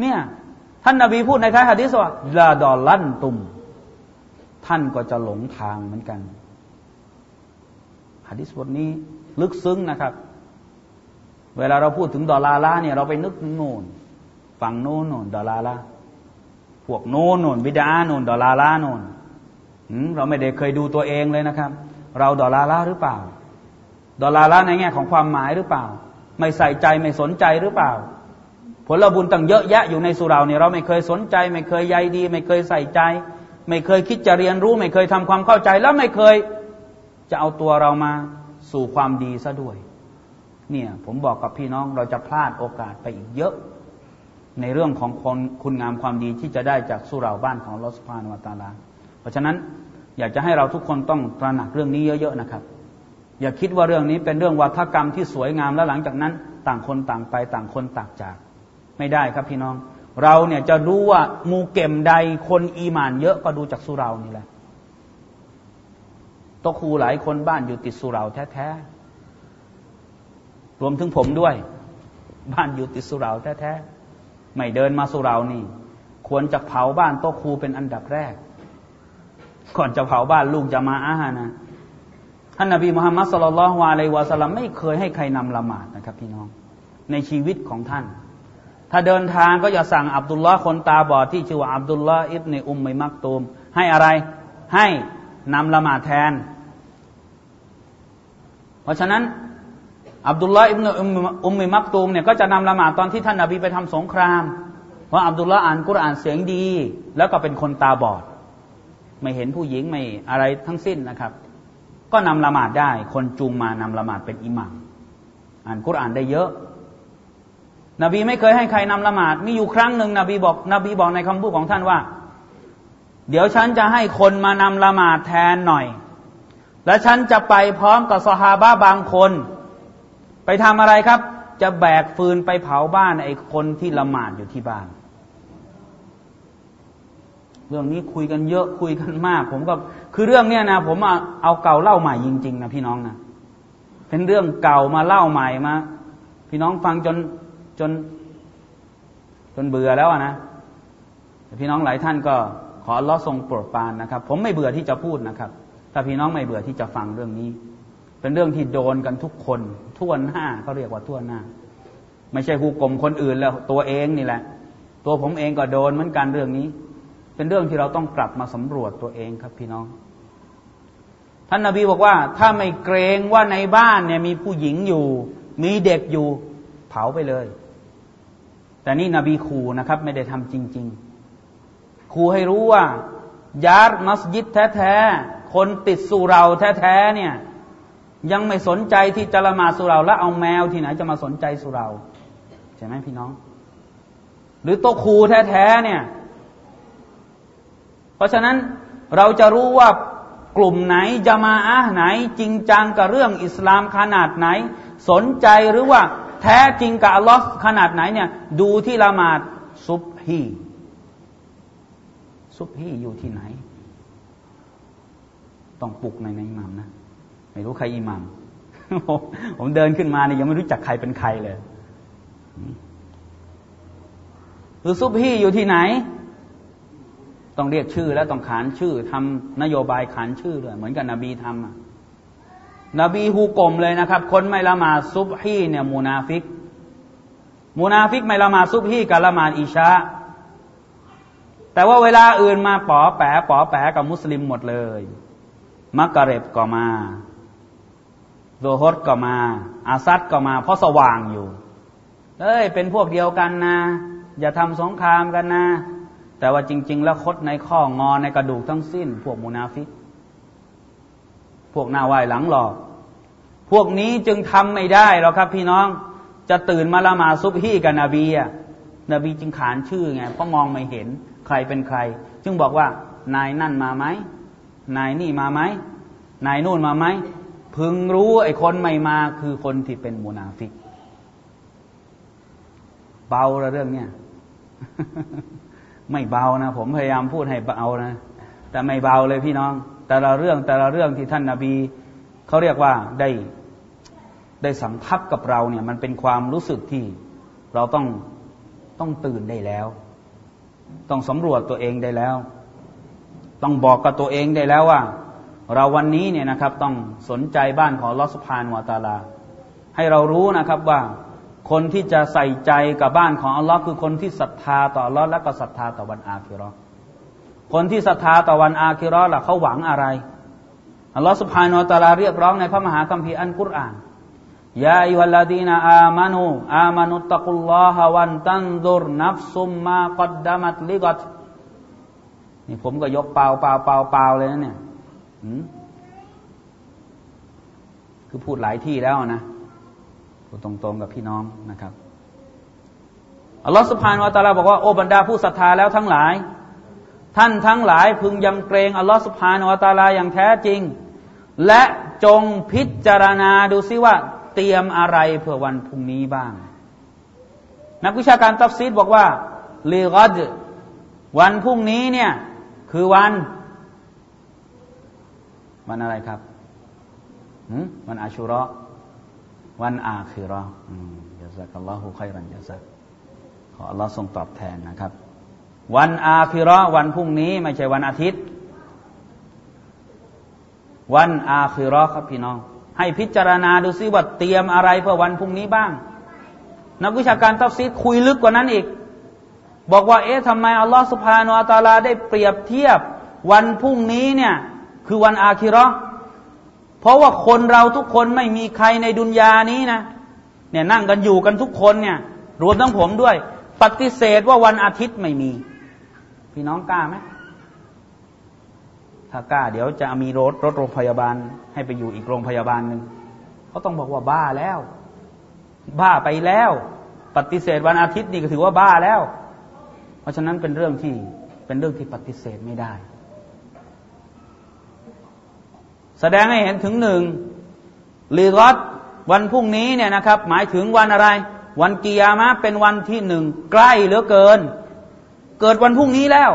เนี่ย ท่านนาบีพูดในท้ายหะดีษว่าลาดอลันตุม ท่านก็จะหลงทางเหมือนกันหะดีษบทนี้ลึกซึ้งนะครับ เวลาเราพูดถึงดอลาลาเนี่ยเราไปนึกถึงโน่นฝั่งโน่นโน่นดอลาลาพวกโน่นโน่นบิดาโน่นดอลาลาโน่นเราไม่ได้เคยดูตัวเองเลยนะครับ เราดอลาลาหรือเปล่า ดอลาลาในแง่ของความหมายหรือเปล่า ไม่ใส่ใจไม่สนใจหรือเปล่า ผลบุญตั้งเยอะแยะอยู่ในสุราเนี่ยเราไม่เคยสนใจ ไม่เคยใยดี ไม่เคยใส่ใจ ไม่เคยคิดจะเรียนรู้ ไม่เคยทำความเข้าใจ แล้วไม่เคยจะเอาตัวเรามาสู่ความดีซะด้วย เนี่ย ผมบอกกับพี่น้องเราจะพลาดโอกาสไปอีกเยอะ ในเรื่องของคนคุณงามความดีที่จะได้จากสุราบ้านของลอสพานวตาลา เพราะฉะนั้นอยากจะให้เราทุกคนต้องตระหนักเรื่องนี้เยอะๆนะครับ อย่าคิดว่าเรื่องนี้เป็นเรื่องวัฒกรรมที่สวยงามแล้วหลังจากนั้น ต่างคนต่างไปต่างคนต่างจาก ไม่ได้ครับพี่น้อง เราเนี่ยจะรู้ว่ามูเก็มใดคนอีมานเยอะก็ดูจากสุรานี่แหละตครูหลายคนบ้านอยู่ติดสุราแท้ๆ รวมถึงผมด้วย บ้านอยู่ติดสุราแท้ๆ ไม่เดินมาสุรานี่ ควรจะเผาบ้านโตครูเป็นอันดับแรก ก่อนจะเผาบ้านลูกจะมาอาหานะท่านนบีมุฮัมมัดสุลลัลฮวาเลวะสลัมไม่เคยให้ใครนำละหมาดนะครับพี่น้อง ในชีวิตของท่าน ถ้าเดินทางก็จะสั่งอับดุลลาห์คนตาบอดที่ชื่อว่าอับดุลลาห์อิบเนอุมไมมักตูม ให้อะไรให้นำละหมาดแทน เพราะฉะนั้นอับดุลลาห์อิบเนอุมไมมักตูมเนี่ยก็จะนำละหมาดตอนที่ท่านนาบีไปทำสงครามเพราะอับดุลลาห์อ่านกุรอานเสียงดี แล้วก็เป็นคนตาบอด ไม่เห็นผู้หญิงไม่อะไรทั้งสิ้นนะครับ ก็นำละหมาดได้ คนจูงมานำละหมาดเป็นอิหมัมอ่านกุรอานได้เยอะ นบีไม่เคยให้ใครนำละหมาด มีอยู่ครั้งหนึ่งนบีบอกนบีบอกในคำพูดของท่านว่า เดี๋ยวฉันจะให้คนมานำละหมาดแทนหน่อย และฉันจะไปพร้อมกับสฮาบะบางคน ไปทำอะไรครับ จะแบกฟืนไปเผาบ้านไอ้คนที่ละหมาดอยู่ที่บ้าน เรื่องนี้คุยกันเยอะคุยกันมาก ผมก็คือเรื่องเนี้ยนะผมเอาเก่าเล่าใหม่จริง ๆ นะพี่น้องนะเป็นเรื่องเก่ามาเล่าใหม่มาพี่น้องฟังจน จน จนเบื่อแล้วนะพี่น้องหลายท่านก็ขออัลลอฮ์ทรงโปรดปานนะครับ ผมไม่เบื่อที่จะพูดนะครับ ถ้าพี่น้องไม่เบื่อที่จะฟังเรื่องนี้ เป็นเรื่องที่โดนกันทุกคนทั่วหน้าเขาเรียกว่าทั่วหน้า ไม่ใช่ผู้กลมคนอื่นแล้วตัวเองนี่แหละ ตัวผมเองก็โดนเหมือนกันเรื่องนี้ เป็นเรื่องที่เราต้องกลับมาสำรวจตัวเองครับพี่น้อง ท่านนาบีบอกว่า ถ้าไม่เกรงว่าในบ้านเนี่ยมีผู้หญิงอยู่ มีเด็กอยู่ เผาไปเลย แต่นี่นบีคูนะครับ ไม่ได้ทำจริงๆคูให้รู้ว่ายาร์มัสยิดแท้ๆคนติดสุราแท้ๆเนี่ย ยังไม่สนใจที่จะละมาสุราแล้วเอาแมวที่ไหนจะมาสนใจสุราใช่ไหมพี่น้อง หรือโตครูแท้ๆเนี่ย เพราะฉะนั้นเราจะรู้ว่ากลุ่มไหนจะมาอะไหนจริงจังกับเรื่องอิสลามขนาดไหน สนใจหรือว่า แท้จริงกับอัลลอฮ์ขนาดไหนเนี่ย ดูที่ละหมาดซุบฮีซุบฮีอยู่ที่ไหน ต้องปลุกในในอิหมัมนะ ไม่รู้ใครอิหมัมผมเดินขึ้นมาเนี่ยยังไม่รู้จักใครเป็นใครเลยคือซุบฮีอยู่ที่ไหน ต้องเรียกชื่อแล้วต้องขานชื่อทำนโยบายขานชื่อด้วยเหมือนกับนบีทำ นบีฮุก่มเลยนะครับ คนไม่ละหมาดซุบฮีเนี่ยมุนาฟิก มุนาฟิกไม่ละหมาดซุบฮีกับละหมาดอิชาแต่ว่าเวลาอื่นมาป๋อแปะป๋อแปะกับมุสลิมหมดเลยมักกะเร็บก็มาซุฮรีก็มา อัสรีก็มา เพราะสว่างอยู่เอ้ย เป็นพวกเดียวกันนะ อย่าทำสงครามกันนะ แต่ว่าจริง ๆ แล้วคดในข้องอในกระดูกทั้งสิ้น พวกมุนาฟิก พวกหน้าไหวหลังหลอก พวกนี้จึงทำไม่ได้หรอกครับ พี่น้องจะตื่นมาละมาซุบฮีกับนบีอะนบีจึงขานชื่อไงเพราะมองไม่เห็นใครเป็นใคร จึงบอกว่านายนั่นมาไหมนายนี่มาไหมนายนู่นมาไหมพึงรู้ไอ้คนไม่มาคือคนที่เป็นมุนาฟิก เบาละเรื่องเนี้ยไม่เบานะ ผมพยายามพูดให้เบานะ แต่ไม่เบาเลยพี่น้อง แต่ละเรื่องแต่ละเรื่องที่ท่านนาบีเขาเรียกว่าได้ได้สัมผัสกับเราเนี่ยมันเป็นความรู้สึกที่เราต้องต้องตื่นได้แล้ว ต้องสำรวจตัวเองได้แล้ว ต้องบอกกับตัวเองได้แล้วว่า เราวันนี้เนี่ยนะครับ ต้องสนใจบ้านของลอสพานวาตาลา ให้เรารู้นะครับว่าคนที่จะใส่ใจกับบ้านของอัลลอฮ์คือคนที่ศรัทธาต่ออัลลอฮ์และก็ศรัทธาต่อวันอาคิรอ คนที่ศรัทธาต่อวันอาคิรอล่ะเขาหวังอะไรอัลลอฮ์สุบฮานตาลาเรียกร้องในพระมหาคัมภีร์อันกุรอานยาอิวัลลดีนาอามานูอามานุตะกุลลอฮวันตันดุรนับซุมมากดดามัตลิกอตนี่ผมก็ยกเปล่าเปล่าเปล่าเปล่าเลยนะเนี่ยคือพูดหลายที่แล้วนะพูดตรงๆกับพี่น้องนะครับอัลลอฮฺสุบฮานวะตาลาบอกว่าโอ้บรรดาผู้ศรัทธาแล้วทั้งหลาย ท่านทั้งหลายพึงยำเกรงอัลลอฮฺสุบฮานวะตาลาอย่างแท้จริง และจงพิจารณาดูซิว่า เตรียมอะไรเพื่อวันพรุ่งนี้บ้าง นักวิชาการตัฟซีดบอกว่าลีกอดวันพรุ่งนี้เนี่ยคือวัน วันอะไรครับวันอาชุรอวันอาคิรอยาซักัลลอฮุขัยรันยาซักขออัลลอฮ์ทรงตอบแทนนะครับ วันอาคิรอวันพรุ่งนี้ ไม่ใช่วันอาทิตย์ วันอาคิรอครับพี่น้อง ให้พิจารณาดูซิว่าเตรียมอะไรเพื่อวันพรุ่งนี้บ้าง นักวิชาการตัฟซีดคุยลึกกว่านั้นอีก บอกว่าเอ๊ะทำไมอัลลอฮฺสุภาโนอัตาลาได้เปรียบเทียบ วันพรุ่งนี้เนี่ยคือวันอาคิรอเพราะว่าคนเราทุกคนไม่มีใครในดุนยานี้นะเนี่ยนั่งกันอยู่กันทุกคนเนี่ยรวมทั้งผมด้วย ปฏิเสธว่าวันอาทิตย์ไม่มี พี่น้องกล้าไหมถ้ากล้าเดี๋ยวจะมีรถรถโรงพยาบาล ให้ไปอยู่อีกโรงพยาบาลหนึ่งเขาต้องบอกว่าบ้าแล้ว บ้าไปแล้ว ปฏิเสธวันอาทิตย์นี่ก็ถือว่าบ้าแล้ว เพราะฉะนั้นเป็นเรื่องที่เป็นเรื่องที่ปฏิเสธไม่ได้ แสดงให้เห็นถึงหนึ่งลีรอดวันพรุ่งนี้เนี่ยนะครับ หมายถึงวันอะไร วันกิยามะเป็นวันที่หนึ่งใกล้เหลือเกิน เกิดวันพรุ่งนี้แล้ว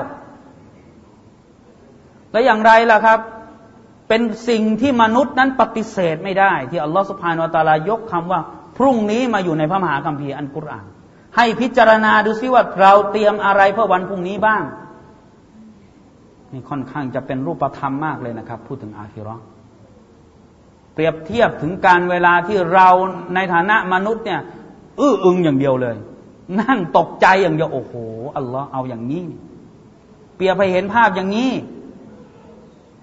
และอย่างไรล่ะครับ เป็นสิ่งที่มนุษย์นั้นปฏิเสธไม่ได้ ที่อัลลอฮฺสุบฮานวตาลายกคำว่า พรุ่งนี้มาอยู่ในพระมหาคัมภีร์อันกุรอาน ให้พิจารณาดูซิว่าเราเตรียมอะไรเพื่อวันพรุ่งนี้บ้างนี่ค่อนข้างจะเป็นรูปธรรมมากเลยนะครับ พูดถึงอาคิรอเปรียบเทียบถึงการเวลาที่เราในฐานะมนุษย์เนี่ย อื้ออึงอย่างเดียวเลย นั่งตกใจอย่างเดียวโอ้โหอัลลอฮ์เอาอย่างนี้ เปรียบไปเห็นภาพอย่างนี้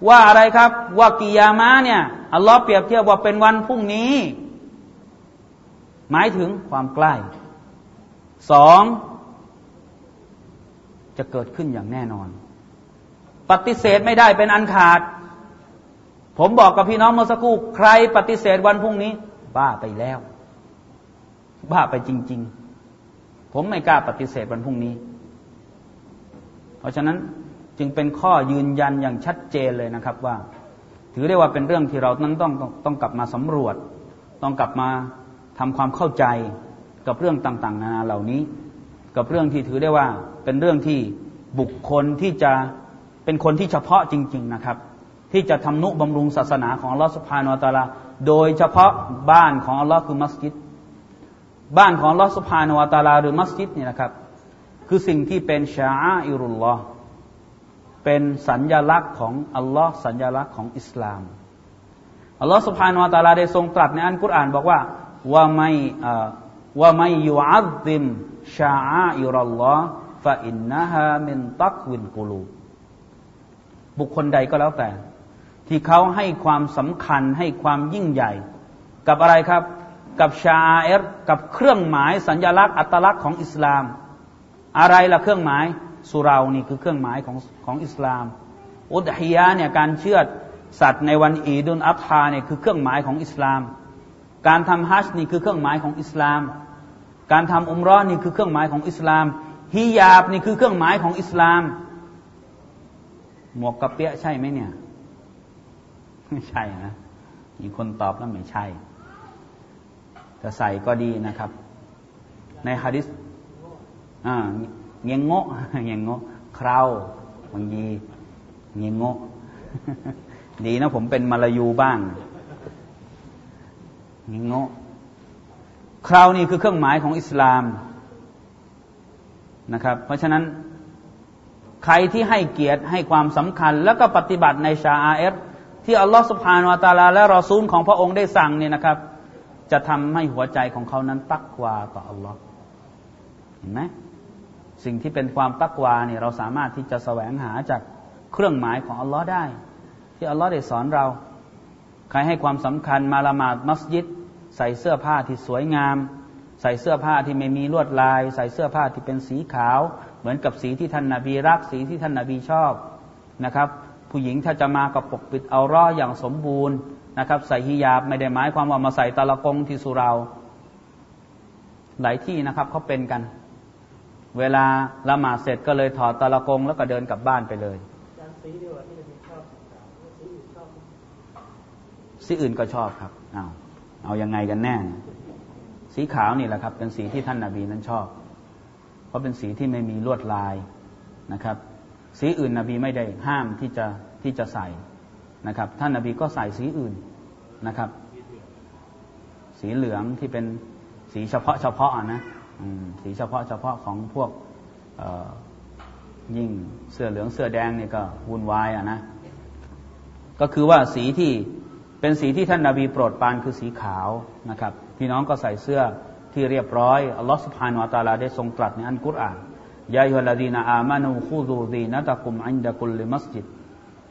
ว่าอะไรครับ ว่ากิยามะเนี่ยอัลลอฮ์เปรียบเทียบว่าเป็นวันพรุ่งนี้ หมายถึงความใกล้สองจะเกิดขึ้นอย่างแน่นอน ปฏิเสธไม่ได้เป็นอันขาด ผมบอกกับพี่น้องเมื่อสักครู่ใครปฏิเสธวันพรุ่งนี้ บ้าไปแล้ว บ้าไปจริง ๆ ผมไม่กล้าปฏิเสธวันพรุ่งนี้ เพราะฉะนั้นจึงเป็นข้อยืนยันอย่างชัดเจนเลยนะครับว่า ถือได้ว่าเป็นเรื่องที่เรานั้นต้องต้องกลับมาสำรวจ ต้องกลับมาทำความเข้าใจกับเรื่องต่างๆ นานาเหล่านี้ กับเรื่องที่ถือได้ว่าเป็นเรื่องที่บุคคลที่จะเป็นคนที่เฉพาะจริง ๆนะครับ ที่จะทำนุบำรุงศาสนาของอัลลอฮฺสุภาโนตาลา โดยเฉพาะบ้านของอัลลอฮ์คือมัสยิด บ้านของลอฮฺสุภาโนตาลาหรือมัสยิดนี่นะครับ คือสิ่งที่เป็นشعائر الله เป็นสัญญลักษณ์ของอัลลอฮ์สัญญลักษณ์ของอิสลามอัลลอฮ์ سبحانه وتعالى ได้ทรงตรัสในอัลกุรอานบอกว่าว่าไม่ว่าไม่ยูอัลติมชาอาอิรัลลอฮ์ฟาอินนะฮามินตักวินกูลูบุคคลใดก็แล้วแต่ ที่เขาให้ความสำคัญให้ความยิ่งใหญ่ กับอะไรครับ กับชาเอรกับเครื่องหมายสัญญลักษณ์อัตลักษณ์ของอิสลาม อะไรละเครื่องหมายสุรานี่คือเครื่องหมายของของอิสลาม อุดฮิยะเนี่ยการเชื่อสัตว์ในวันอีดุลอัฐาเนี่ยคือเครื่องหมายของอิสลาม การทำฮัจนี่คือเครื่องหมายของอิสลาม การทำอุมรอนี่คือเครื่องหมายของอิสลามฮิยาบนี่คือเครื่องหมายของอิสลาม หมวกกระเปียใช่ไหมเนี่ย ไม่ใช่นะ มีคนตอบแล้วไม่ใช่ แต่ใส่ก็ดีนะครับ ในฮะดิษอ่าเงี้ยงโง่เงี้ยงโง่คราวบางทีเงี้ยงโง่ดีนะผมเป็นมาลายูบ้างเงี้ยงโง่คราวนี่คือเครื่องหมายของอิสลามนะครับ เพราะฉะนั้นใครที่ให้เกียรติให้ความสำคัญ แล้วก็ปฏิบัติในชาอาเอฟที่อัลลอฮฺสุบฮานวาตาลา และรอซูลของพระองค์ได้สั่งเนี่ยนะครับ จะทำให้หัวใจของเขานั้นตักวาต่ออัลลอฮ์เห็นไหมสิ่งที่เป็นความตักวาเนี่ยเราสามารถที่จะแสวงหาจากเครื่องหมายของอัลลอฮ์ได้ ที่อัลลอฮ์ได้สอนเรา ใครให้ความสำคัญมาละหมาดมัสยิด ใส่เสื้อผ้าที่สวยงาม ใส่เสื้อผ้าที่ไม่มีลวดลาย ใส่เสื้อผ้าที่เป็นสีขาว เหมือนกับสีที่ท่านนาบีรักสีที่ท่านนาบีชอบนะครับ ผู้หญิงถ้าจะมากับปกปิดเอาร่ออย่างสมบูรณ์ นะครับใส่ฮิญาบไม่ได้หมายความว่ามาใส่ตะละกงที่สุรา หลายที่นะครับเขาเป็นกัน เวลาละหมาดเสร็จก็เลยถอดตะละกง แล้วก็เดินกลับบ้านไปเลยสีอื่นก็ชอบครับเอาเอายังไงกันแน่ สีขาวนี่แหละครับ เป็นสีที่ท่านนาบีนั้นชอบ เพราะเป็นสีที่ไม่มีลวดลายนะครับ สีอื่นนบีไม่ได้ห้ามที่จะที่จะใส่ นะครับ ท่านนาบีก็ใส่สีอื่นนะครับ สีเหลืองที่เป็นสีเฉพาะเฉพาะนะสีเฉพาะเฉพาะของพวกยิ่งเสื้อเหลืองเสื้อแดงเนี่ยก็วุ่นวายอะนะก็คือว่าสีที่เป็นสีที่ท่านนาบีโปรดปานคือสีขาวนะครับ พี่น้องก็ใส่เสื้อที่เรียบร้อยอัลลอฮฺสุบฮานุอัตาลาได้ทรงตรัสในอันกุรอานยายุลดีนาอามานูคูดูดีนัตะกุมอันดะกุลลิมัสจิด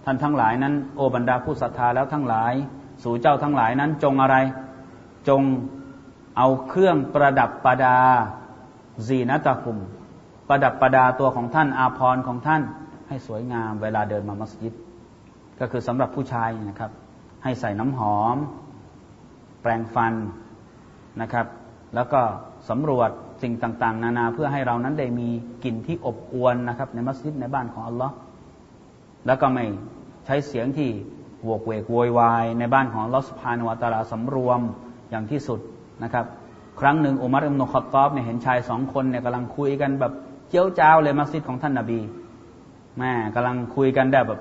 ท่านทั้งหลายนั้น โอบรรดาผู้ศรัทธาแล้วทั้งหลาย สู่เจ้าทั้งหลายนั้นจงอะไร จงเอาเครื่องประดับประดาซีนัตะคุม ประดับประดาตัวของท่านอาพรของท่าน ให้สวยงามเวลาเดินมามัสยิด ก็คือสำหรับผู้ชายนะครับ ให้ใส่น้ำหอม แปรงฟันนะครับ แล้วก็สำรวจสิ่งต่าง ๆ นานาเพื่อให้เรานั้นได้มีกลิ่นที่อบอวลนะครับ ในมัสยิดในบ้านของอัลลอฮ์ แล้วก็ไม่ใช้เสียงที่วกเวกโวยวายในบ้านของลอสุภานวตาลาสำรวมอย่างที่สุดนะครับ ครั้งหนึ่งอุมัรอิมนุขตอบเนี่ยเห็นชายสองคนเนี่ยกำลังคุยกันแบบเจ้าเจ้าเลยมัสยิดของท่านนาบีแม่กำลังคุยกันได้แบบ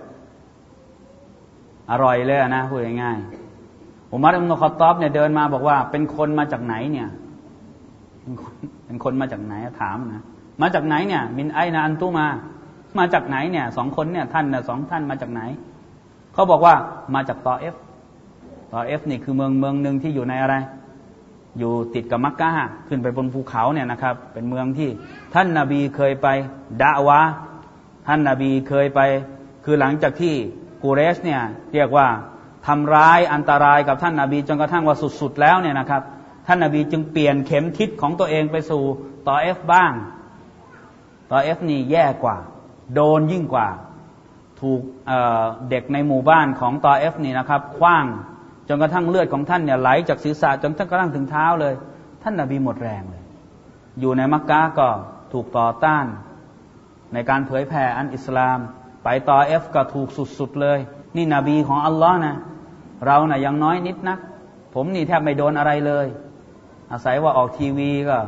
อร่อยเลยนะพูดง่ายๆอุมัรอิบนุคอตต็อบเนี่ยเดินมาบอกว่า เป็นคนมาจากไหนเนี่ยเป็นคนมาจากไหนถามนะมาจากไหนเนี่ย من أين أنتما มาจากไหนเนี่ยสองคนเนี่ยท่านเนี่ยสองท่านมาจากไหน เขาบอกว่ามาจากตอเอฟตอเอฟนี่คือเมืองเมืองหนึ่งที่อยู่ในอะไร อยู่ติดกับมักกะขึ้นไปบนภูเขาเนี่ยนะครับ เป็นเมืองที่ท่านนาบีเคยไปดาวะท่านนาบีเคยไป คือหลังจากที่กูเรสเนี่ยเรียกว่าทำร้ายอันตรายกับท่านนาบีจนกระทั่งว่าสุดๆแล้วเนี่ยนะครับ ท่านนาบีจึงเปลี่ยนเข็มทิศของตัวเองไปสู่ต่อเอฟบ้างต่อเอฟนี่แย่กว่า โดนยิ่งกว่า ถูกเเด็กในหมู่บ้านของต่อเอฟนี่นะครับคว้างจนกระทั่งเลือดของท่านเนี่ยไหลจากศีรษะจนกระทั่งถึงเท้าเลย ท่านนาบีหมดแรงเลย อยู่ในมักกะก็ถูกต่อต้าน ในการเผยแผ่อันอิสลาม ไปต่อเอฟก็ถูกสุดๆเลย นี่นบีของอัลลอฮ์นะเรานะ่ะยังน้อยนิดนัก ผมนี่แทบไม่โดนอะไรเลย อาศัยว่าออกทีวีก็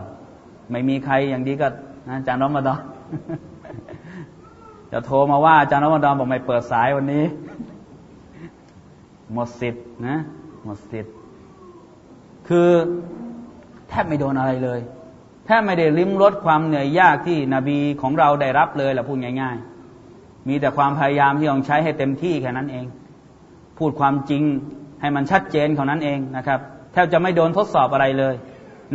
ไม่มีใครอย่างดีก็อาจารย์รอมฎอน จะโทรมาว่าอาจารย์รอมฎอนบอกไม่เปิดสายวันนี้ หมดสิทธิ์นะหมดสิทธิ์คือแทบไม่โดนอะไรเลยแทบไม่ได้ลิ้มรสความเหนื่อยยากที่นบีของเราได้รับเลยแหละพูดง่าย ๆ มีแต่ความพยายามที่ต้องใช้ให้เต็มที่แค่นั้นเอง พูดความจริงให้มันชัดเจนเท่นั้นเองนะครับ แทบจะไม่โดนทดสอบอะไรเลย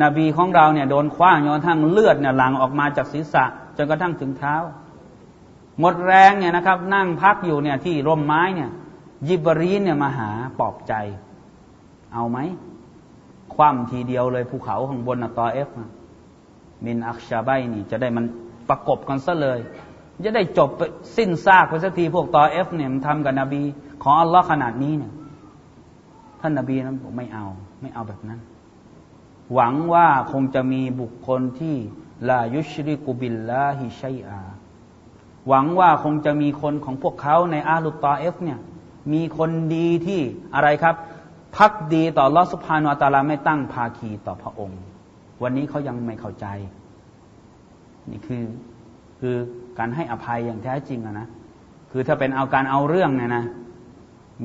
นบีของเราเนี่ยโดนคว้างจนกระทั่งเลือดเนี่ยหลั่งออกมาจากศีรษะจนกระทั่งถึงเท้า หมดแรงเนี่ยนะครับ นั่งพักอยู่เนี่ยที่ร่มไม้เนี่ย ยิบรีนเนี่ยมาหาปลอบใจ เอาไหมคว่ำทีเดียวเลยภูเขาข้างบนตอเอฟอัลอัคชะบัยนี่จะได้มันประกบกันซะเลย จะได้จบสิ้นซากไปสักทีพวกตอเอฟเนี่ยมันทำกับนบี ของอัลลอฮ์ขนาดนี้เนี่ยท่านนบีนั้นบอกไม่เอา ไม่เอาแบบนั้น หวังว่าคงจะมีบุคคลที่ลายุชริกุบิลลาฮิชัยอา หวังว่าคงจะมีคนของพวกเขาในอาลุตตอเอฟเนี่ยมีคนดีที่อะไรครับ พักดีต่อลอสุภานอัตาลาไม่ตั้งภาคีต่อพระองค์ วันนี้เขายังไม่เข้าใจ นี่คือคือการให้อภัยอย่างแท้จริงนะคือถ้าเป็นเอาการเอาเรื่องเนี่ยนะ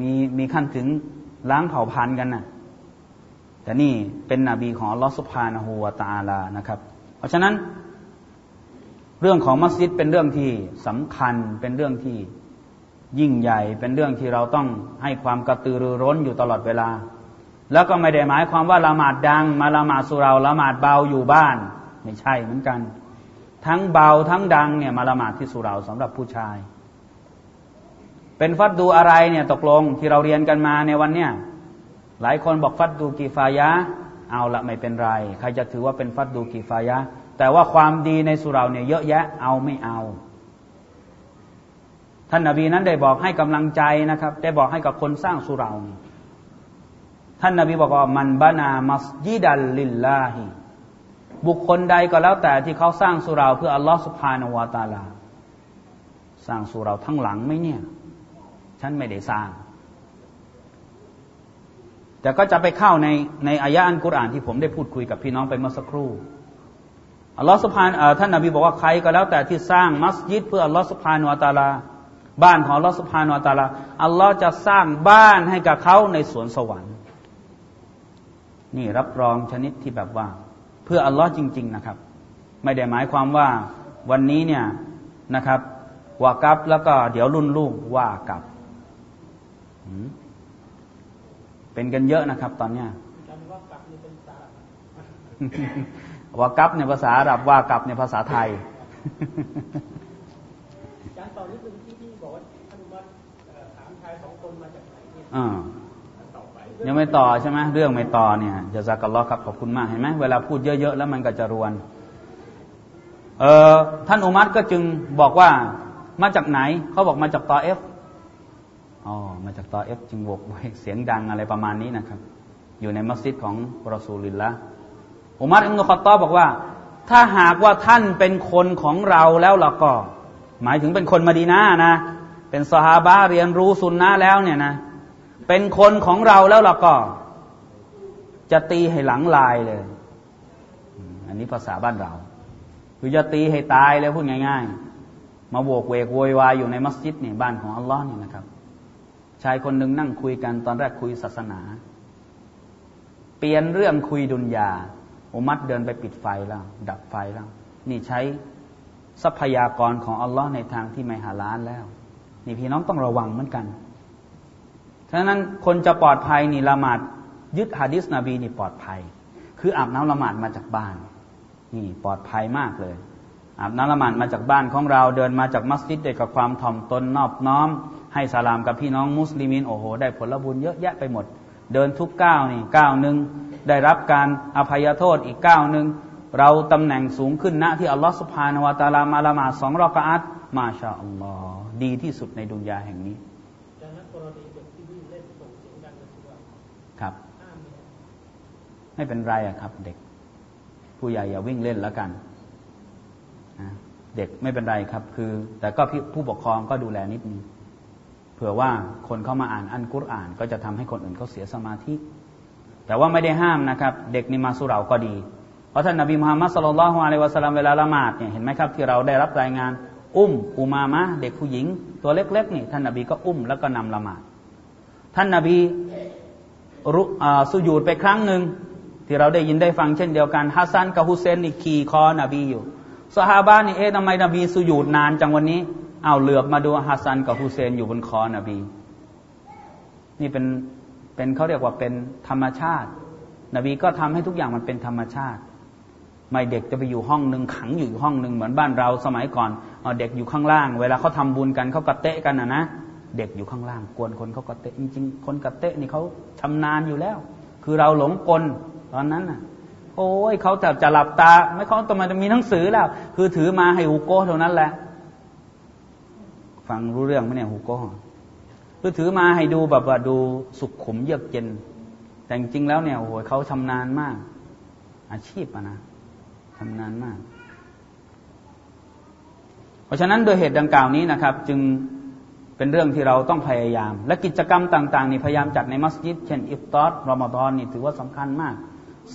มีมีขั้นถึงล้างเผ่าพันธุ์กันนะแต่นี่เป็นนบีของลอสุภานะฮูวตาลานะครับ เพราะฉะนั้น เรื่องของมัสยิดเป็นเรื่องที่สำคัญเป็นเรื่องที่ยิ่งใหญ่เป็นเรื่องที่เราต้องให้ความกระตือรือร้นอยู่ตลอดเวลา แล้วก็ไม่ได้หมายความว่าละหมาดดัง มาละหมาดสุราละหมาดเบาอยู่บ้าน ไม่ใช่เหมือนกัน ทั้งเบาทั้งดังเนี่ยมาละหมาดที่สุราสำหรับผู้ชาย เป็นฟัดดูอะไรเนี่ยตกลงที่เราเรียนกันมาในวันเนี้ยหลายคนบอกฟัดดูกีฟายะเอาละไม่เป็นไร ใครจะถือว่าเป็นฟัดดูกีฟายะ แต่ว่าความดีในสุราเนี่ยเยอะแยะเอาไม่เอา ท่านนาบีนั้นได้บอกให้กำลังใจนะครับ ได้บอกให้กับคนสร้างสุราท่านนาบีบอกว่ามันบานามัสยิดัลลิลลาฮิบุคคลใดก็แล้วแต่ที่เขาสร้างสุราเพื่ออัลลอฮฺสุภานวาตาลา สร้างสุราทั้งหลังไหมเนี่ย ฉันไม่ได้สร้าง แต่ก็จะไปเข้าในในอายะอันกุรอานที่ผมได้พูดคุยกับพี่น้องไปเมื่อสักครู่ อัลลอฮฺสุภานท่านนาบีบอกว่าใครก็แล้วแต่ที่สร้างมัสยิดเพื่ออัลลอฮฺสุภานวตาลา บ้านของอัลลอฮฺสุภานวตาลาอัลลอฮฺจะสร้างบ้านให้กับเขาในสวนสวรรค์ นี่รับรองชนิดที่แบบว่า เพื่ออัลลอฮ์จริง ๆนะครับ ไม่ได้หมายความว่าวันนี้เนี่ยนะครับว่ากับแล้วก็เดี๋ยวรุ่นลูกว่ากับเป็นกันเยอะนะครับ ตอนเนี้ย ว่ากับในภาษาอาหรับว่ากับในภาษาไทยการตอนนี้เป็นที่ที่บอกว่าท่านว่าถามชายสองคนมาจากไหนเนี่ยยังไม่ต่อใช่ไหมเรื่องไม่ต่อเนี่ยจะสักกัลลอครับขอบคุณมากเห็นไหมเวลาพูดเยอะๆแล้วมันก็จะรวนเออท่านอุมัตก็จึงบอกว่ามาจากไหนเขาบอกมาจากตอเอฟอ๋อมาจากตอเอฟจึงโวกเสียงดังอะไรประมาณนี้นะครับ อยู่ในมัสยิดของรอซูลินละ อุมัรอิมนุคอตตอบอกว่า ถ้าหากว่าท่านเป็นคนของเราแล้วล่ะก็ หมายถึงเป็นคนมาดีนานะ เป็นสฮาบะเรียนรู้สุนนะแล้วเนี่ยนะ เป็นคนของเราแล้วล่ะก็ จะตีให้หลังลายเลย อันนี้ภาษาบ้านเรา คือจะตีให้ตายเลยพูดง่าย ๆ มาโวกเวกโวยวายอยู่ในมัสยิดเนี่ยบ้านของอัลลอฮ์เนี่ยนะครับ ชายคนหนึ่งนั่งคุยกันตอนแรกคุยศาสนา เปลี่ยนเรื่องคุยดุนยา อุมัดเดินไปปิดไฟแล้ว ดับไฟแล้ว นี่ใช้ทรัพยากรของอัลลอฮ์ในทางที่ไม่หาล้านแล้ว นี่พี่น้องต้องระวังเหมือนกันฉะนั้นคนจะปลอดภัยนี่ละหมาดยึดฮะดิษนบีนี่ปลอดภัย คืออาบน้ำละหมาดมาจากบ้าน นี่ปลอดภัยมากเลย อาบน้ำละหมาดมาจากบ้านของเราเดินมาจากมัสยิดด้วยกับความถ่อมตนนอบน้อม ให้สลามกับพี่น้องมุสลิมินโอ้โห ได้ผลบุญเยอะแยะไปหมด เดินทุกก้าวนี่ก้าวหนึ่ง ได้รับการอภัยโทษอีกก้าวหนึ่งเราตำแหน่งสูงขึ้นณที่อัลลอฮฺสุบฮานาวะตาลามาละมาสองรอกอัตมาชาอัลลอฮ์ดีที่สุดในดุนยาแห่งนี้ครับ ไม่เป็นไรอะครับ เด็ก ผู้ใหญ่อย่าวิ่งเล่นแล้วกันเด็กไม่เป็นไรครับ คือ แต่ก็ผู้ปกครองก็ดูแลนิดนึงเผื่อว่าคนเข้ามาอ่านอันกุรอาน ก็จะทำให้คนอื่นเขาเสียสมาธิ แต่ว่าไม่ได้ห้ามนะครับ เด็กนิมาสุเราก็ดี เพราะท่านนบีมุฮัมมัดصلى الله عليه وسلمเวลาละหมาดเนี่ยเห็นไหมครับที่เราได้รับรายงาน อุ้มอุมามะเด็กผู้หญิง ตัวเล็กๆนี่ท่านนบีก็อุ้มแล้วก็นำละหมาด ท่านนบีรุสุญูดไปครั้งหนึ่งที่เราได้ยินได้ฟังเช่นเดียวกันฮัสซันกับฮุเซนนี่ขี่คอนบีอยู่ซอฮาบะฮ์นี่เอ๊ะทำไมนบีสุญูดนานจังวันนี้เอาเหลือบมาดูฮัสซันกับฮุเซนอยู่บนคอนบี นี่เป็น เป็นเขาเรียกว่าเป็นธรรมชาติ นบีก็ทำให้ทุกอย่างมันเป็นธรรมชาติ ไม่เด็กจะไปอยู่ห้องหนึ่งขังอยู่ห้องหนึ่งเหมือนบ้านเราสมัยก่อนเด็กอยู่ข้างล่าง เวลาเขาทำบุญกันเขากระเตะกันนะนะเด็กอยู่ข้างล่าง กวนคนเขากระเตะจริงๆ คนกระเตะนี่เขาชำนาญอยู่แล้ว คือเราหลงกลตอนนั้นน่ะ โอ้ยเขาจะจะหลับตา ไม่เขาต้องมาจะมีหนังสือแล้ว คือถือมาให้ฮูโก้เท่านั้นแหละ ฟังรู้เรื่องไหมเนี่ยฮูโก้ คือถือมาให้ดูแบบว่าดูสุขขุมเยือกเย็น แต่จริงแล้วเนี่ยโอ้โหเขาชำนาญมาก อาชีพอะนะชำนาญมาก เพราะฉะนั้นโดยเหตุดังกล่าวนี้นะครับ จึงเป็นเรื่องที่เราต้องพยายาม และกิจกรรมต่างๆนี่พยายามจัดในมัสยิด เช่นอิฟตอร์รอมฎอนนี่ถือว่าสำคัญมาก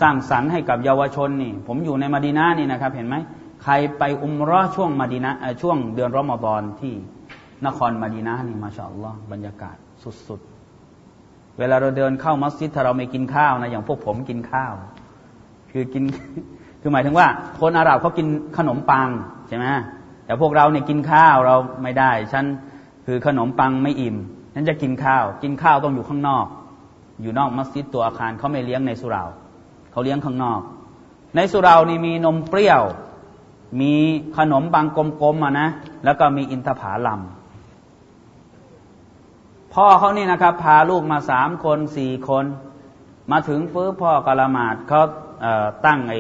สร้างสรรค์ให้กับเยาวชนนี่ ผมอยู่ในมาดีนานี่นะครับ เห็นไหมใครไปอุมรอช่วงมาดีนาช่วงเดือนรอมฎอนที่ นครมาดีนานี่มาชาอัลลอฮ์บรรยากาศสุดๆ เวลาเราเดินเข้ามัสยิดถ้าเราไม่กินข้าวนะ อย่างพวกผมกินข้าว คือกิน คือหมายถึงว่า คนอาหรับเขากินขนมปังใช่ไหมแต่พวกเราเนี่ยกินข้าวเราไม่ได้ ฉันคือขนมปังไม่อิ่มนั้นจะกินข้าว กินข้าวต้องอยู่ข้างนอก อยู่นอกมัสยิดตัวอาคารเขาไม่เลี้ยงในสุราเขาเลี้ยงข้างนอก ในสุรานี่มีนมเปรี้ยว มีขนมปังกลมๆอะนะ แล้วก็มีอินทผลัม พ่อเขานี่นะครับ พาลูกมาสามคนสี่คน มาถึงฟื้พ่อกะละหมาดเขาตั้งไอ้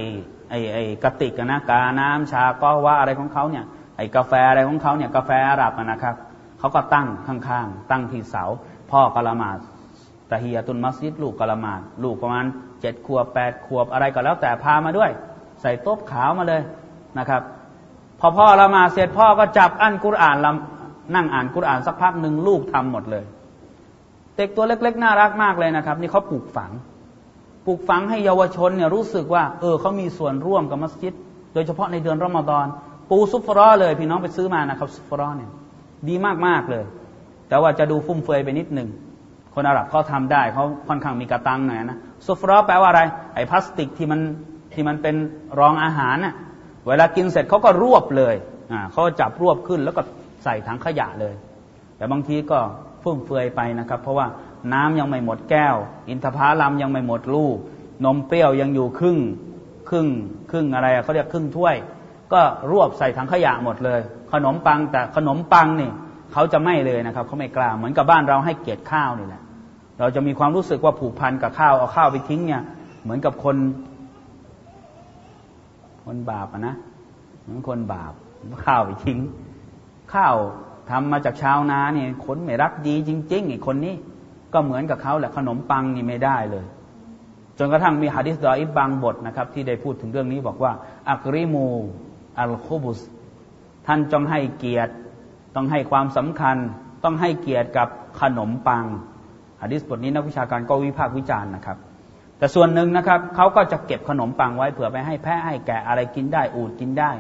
ไอ้ไอ้กระติกนะกาน้ำชาก็ว่าอะไรของเขาเนี่ยไอ้กาแฟอะไรของเขาเนี่ยกาแฟอาหรับนะครับเขาก็ตั้งข้างๆตั้งที่เสา พ่อกะละหมาดตะฮียตุนมัสยิดลูกกะละหมาดลูกประมาณเจ็ดขวบแปดขวบอะไรก็แล้วแต่พามาด้วย ใส่โต๊ะขาวมาเลยนะครับ พอพ่อละหมาดเสร็จพ่อก็จับอันกุรอานนั่งอ่านกุรอานสักพักหนึ่งลูกทำหมดเลย ด็กตัวเล็ก ๆ น่ารักมากเลยนะครับ นี่เขาปลูกฝัง ปลูกฝังให้เยาวชนเนี่ยรู้สึกว่า เออเขามีส่วนร่วมกับมัสยิด โดยเฉพาะในเดือนรอมฎอน ปูซุฟรอเลย พี่น้องไปซื้อมานะครับซุฟรอเนี่ยดีมากๆเลย แต่ว่าจะดูฟุ่มเฟือยไปนิดหนึ่งคนอาหรับเขาทาได้เขาค่อนข้างมีกระตังหน่อยนะซุฟรอแปลว่าอะไรไอ้พลาสติกที่มันที่มันเป็นรองอาหารน่ะเวลากินเสร็จเขาก็รวบเลยอ่าเขาจับรวบขึ้นแล้วก็ใส่ถังขยะเลย แต่บางทีก็ ฟุ่มเฟือยไปนะครับ เพราะว่าน้ำยังไม่หมดแก้ว อินทผลัมยังไม่หมดลูก นมเปรี้ยวยังอยู่ครึ่งครึ่งครึ่งอะไรเขาเรียกครึ่งถ้วย ก็รวบใส่ถังขยะหมดเลย ขนมปังแต่ขนมปังนี่เขาจะไม่เลยนะครับเขาไม่กล้าเหมือนกับบ้านเราให้เกียรติข้าวนี่แหละเราจะมีความรู้สึกว่าผูกพันกับข้าวเอาข้าวไปทิ้งเนี่ย เหมือนกับคน คนบาปนะเหมือนคนบาปข้าวไปทิ้ง ข้าว ทำมาจากชาวนาเนี่ยคนไม่รักดีจริงๆไอ้คนนี้ ก็เหมือนกับเขาแหละขนมปังนี่ไม่ได้เลย จนกระทั่งมีฮะดิษดออิบบางบทนะครับ ที่ได้พูดถึงเรื่องนี้บอกว่า อักริมูอัลคุบุส ท่านจงให้เกียรติ ต้องให้ความสำคัญ ต้องให้เกียรติกับขนมปังฮะดิษบทนี้นักวิชาการก็วิพากษ์วิจารณ์นะครับ แต่ส่วนหนึ่งนะครับเขาก็จะเก็บขนมปังไว้เผื่อไปให้แพะให้แกะอะไรกินได้อูดกินได้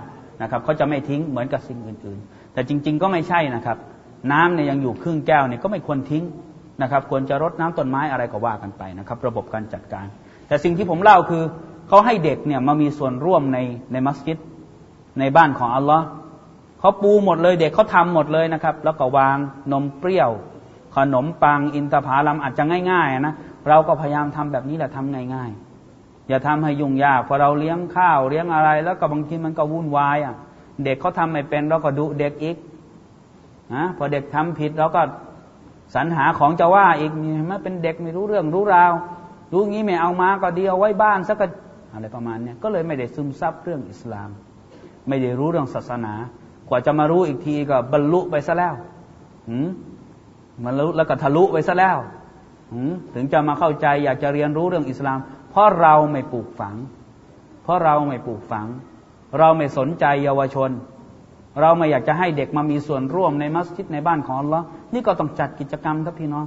นะครับเขาจะไม่ทิ้งเหมือนกับสิ่งอื่นๆ แต่จริง ๆ ก็ไม่ใช่นะครับ น้ำเนี่ยยังอยู่ครึ่งแก้วเนี่ยก็ไม่ควรทิ้งนะครับควรจะรดน้ำต้นไม้อะไรก็ว่ากันไปนะครับ ระบบการจัดการ แต่สิ่งที่ผมเล่าคือเขาให้เด็กเนี่ยมามีส่วนร่วมในในมัสยิดในบ้านของอัลลอฮ์เขาปูหมดเลยเด็กเขาทำหมดเลยนะครับ แล้วก็วางนมเปรี้ยว ขนมปังอินทผลัมอาจจะง่ายๆนะเราก็พยายามทำแบบนี้แหละทำง่ายๆ อย่าทำให้ยุ่งยากพอเราเลี้ยงข้าวเลี้ยงอะไร แล้วก็บางทีมันก็วุ่นวายอะ เด็กเขาทำไม่เป็นเราก็ดุเด็กอีกนะพอเด็กทำผิดเราก็สรรหาของจะว่าอีกนี่มันเป็นเด็กไม่รู้เรื่องรู้ราว รู้งี้ไม่เอามาก็ดีเอาไว้บ้านสักอะไรประมาณนี้ก็เลยไม่ได้ซึมซับเรื่องอิสลาม ไม่ได้รู้เรื่องศาสนา กว่าจะมารู้อีกทีก็บรรลุไปซะแล้วหืมมันรู้แล้วก็ทะลุไปซะแล้วถึงจะมาเข้าใจอยากจะเรียนรู้เรื่องอิสลาม เพราะเราไม่ปลูกฝัง เพราะเราไม่ปลูกฝัง เราไม่สนใจเยาวชน เราไม่อยากจะให้เด็กมามีส่วนร่วมในมัสยิดในบ้านของอัลลอฮ์นี่ก็ต้องจัดกิจกรรมครับพี่น้อง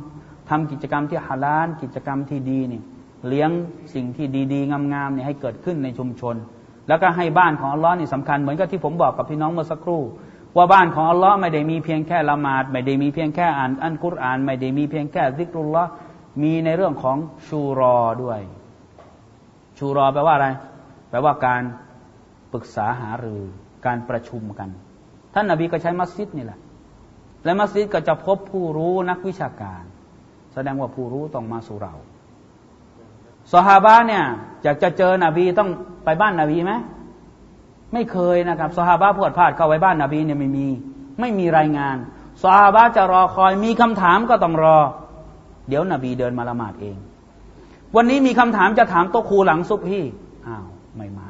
ทำกิจกรรมที่ฮาลาลกิจกรรมที่ดีนี่เลี้ยงสิ่งที่ดีๆ งามๆเนี่ยให้เกิดขึ้นในชุมชน แล้วก็ให้บ้านของอัลลอฮ์นี่สำคัญเหมือนกับที่ผมบอกกับพี่น้องเมื่อสักครู่ ว่าบ้านของอัลลอฮ์ไม่ได้มีเพียงแค่ละหมาด ไม่ได้มีเพียงแค่อ่านอันกุรอาน ไม่ได้มีเพียงแค่ซิกรุลลอฮ์มีในเรื่องของชูรอด้วย ชูรอแปลว่าอะไร แปลว่าการ ปรึกษาหารือการประชุมกัน ท่านนาบีก็ใช้มัสยิดนี่แหละ และมัสยิดก็จะพบผู้รู้นักวิชาการ แสดงว่าผู้รู้ต้องมาสู่เราสฮาบะเนี่ยอยากจะเจอนบีต้องไปบ้านนบีไหมไม่เคยนะครับสฮาบะพวดพลาดเข้าไปบ้านนบีเนี่ยไม่มี ไม่มีรายงานสฮาบะจะรอคอยมีคำถามก็ต้องรอ เดี๋ยวนบีเดินมาละหมาดเอง วันนี้มีคำถามจะถามโตครูหลังซุบพี่อ้าวไม่มา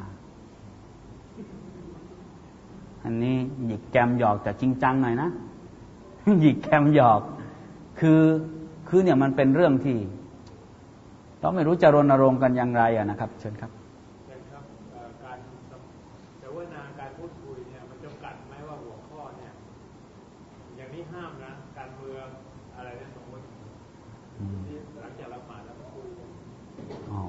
อันนี้หยิกแกมหยอกแต่จริงจังหน่อยนะหยิกแกมหยอก คือคือเนี่ยมันเป็นเรื่องที่ เราไม่รู้จะรณรงค์กันอย่างไรอะนะครับ เชิญครับเชิญครับการเสวนาการพูดคุยเนี่ยมันจำกัดไหมว่าหัวข้อเนี่ย อย่างนี้ห้ามนะการเมืองอะไรเนี่ยสมมติที่หลังจากละหมาดแล้วคุยอ๋อ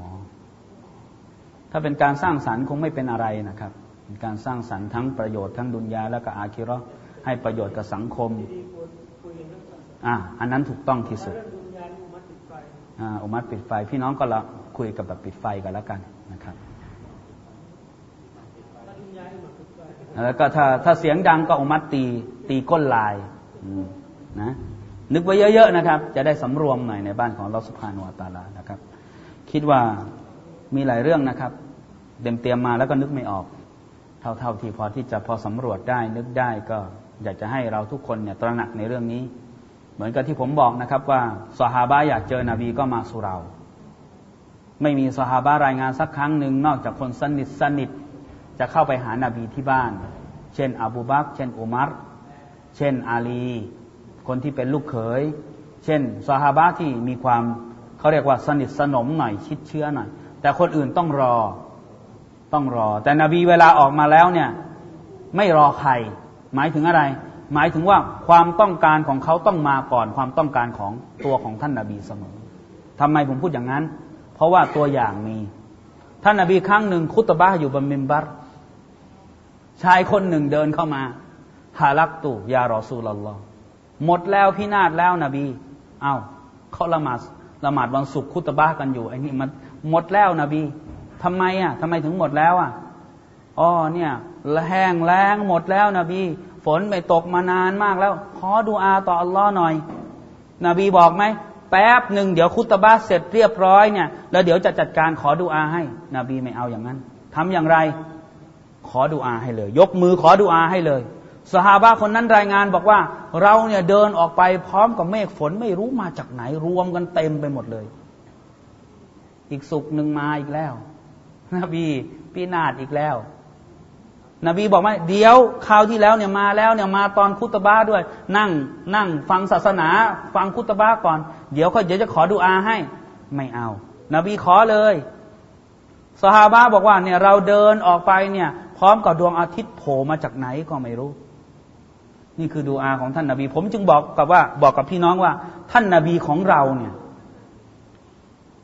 ถ้าเป็นการสร้างสรรค์คงไม่เป็นอะไรนะครับ เป็นการสร้างสรรค์ทั้งประโยชน์ทั้งดุนยาและก็อาคิรอให้ประโยชน์กับสังคมอ่าอันนั้นถูกต้องที่สุดอุมัดปิดไฟ พี่น้องก็ละคุยกับแบบปิดไฟกันแล้วกันนะครับ แล้วก็ถ้าถ้าเสียงดังก็อุมัดตีตีก้นลายนะนึกไว้เยอะๆนะครับ จะได้สำรวมหน่อยในบ้านของเราสุภานุตาลานะครับ คิดว่ามีหลายเรื่องนะครับเตรียมเตรียมมาแล้วก็นึกไม่ออก เท่าๆที่พอที่จะพอสำรวจได้นึกได้ก็อยากจะให้เราทุกคนเนี่ยตระหนักในเรื่องนี้ เหมือนกับที่ผมบอกนะครับว่าสหาบะอยากเจอนบีก็มาสู่เรา ไม่มีสหาบะรายงานสักครั้งหนึ่งนอกจากคนสนิทสนิทจะเข้าไปหานาบีที่บ้าน เช่น อบูบักเช่นอุมัรเช่นอาลี คนที่เป็นลูกเขย เช่นสหาบะที่มีความเขาเรียกว่าสนิทสนมหน่อยชิดเชื้อหน่อย แต่คนอื่นต้องรอ ต้องรอ แต่นบีเวลาออกมาแล้วเนี่ย ไม่รอใคร หมายถึงอะไร หมายถึงว่าความต้องการของเขาต้องมาก่อนความต้องการของตัวของท่านนาบีเสมอทำไมผมพูดอย่างนั้น เพราะว่าตัวอย่างมี ท่านนาบีครั้งหนึ่งคุตบะอยู่บนมิมบัตชายคนหนึ่งเดินเข้ามาฮาลักตูยารอซูลลอหมดแล้วพินาศแล้วนบี เอา้าเขาละหมาดละหมาดวันศุกร์คุตบะกันอยู่ไอ้นี่มันหมดแล้วนบี ทำไมอะทำไมถึงหมดแล้วอะอ๋อเนี่ยแห้งแล้งหมดแล้วนบีฝนไม่ตกมานานมากแล้ว ขอดูอาต่ออัลลอฮ์หน่อย นบีบอกไหมแป๊บหนึ่งเดี๋ยวคุตบาเสร็จเรียบร้อยเนี่ยแล้วเดี๋ยวจะจัดการขอดูอาให้ นบีไม่เอาอย่างนั้นทำอย่างไร ขอดูอาให้เลย ยกมือขอดูอาให้เลยสหาบะคนนั้นรายงานบอกว่า เราเนี่ยเดินออกไปพร้อมกับเมฆฝนไม่รู้มาจากไหนรวมกันเต็มไปหมดเลย อีกสุกหนึ่งมาอีกแล้ว นบีปีนาดอีกแล้ว นบีบอกว่าเดี๋ยวคราวที่แล้วเนี่ยมาแล้วเนี่ยมาตอนคุตบ้าด้วย นั่งนั่งฟังศาสนา ฟังคุตบ้าก่อน เดี๋ยวเขาเดี๋ยวจะขอดูอาให้ ไม่เอา นบีขอเลยสฮาบะบอกว่าเนี่ยเราเดินออกไปเนี่ยพร้อมกับดวงอาทิตย์โผล่มาจากไหนก็ไม่รู้ นี่คือดูอาของท่านนาบี ผมจึงบอกกับว่าบอกกับพี่น้องว่า ท่านนาบีของเราเนี่ย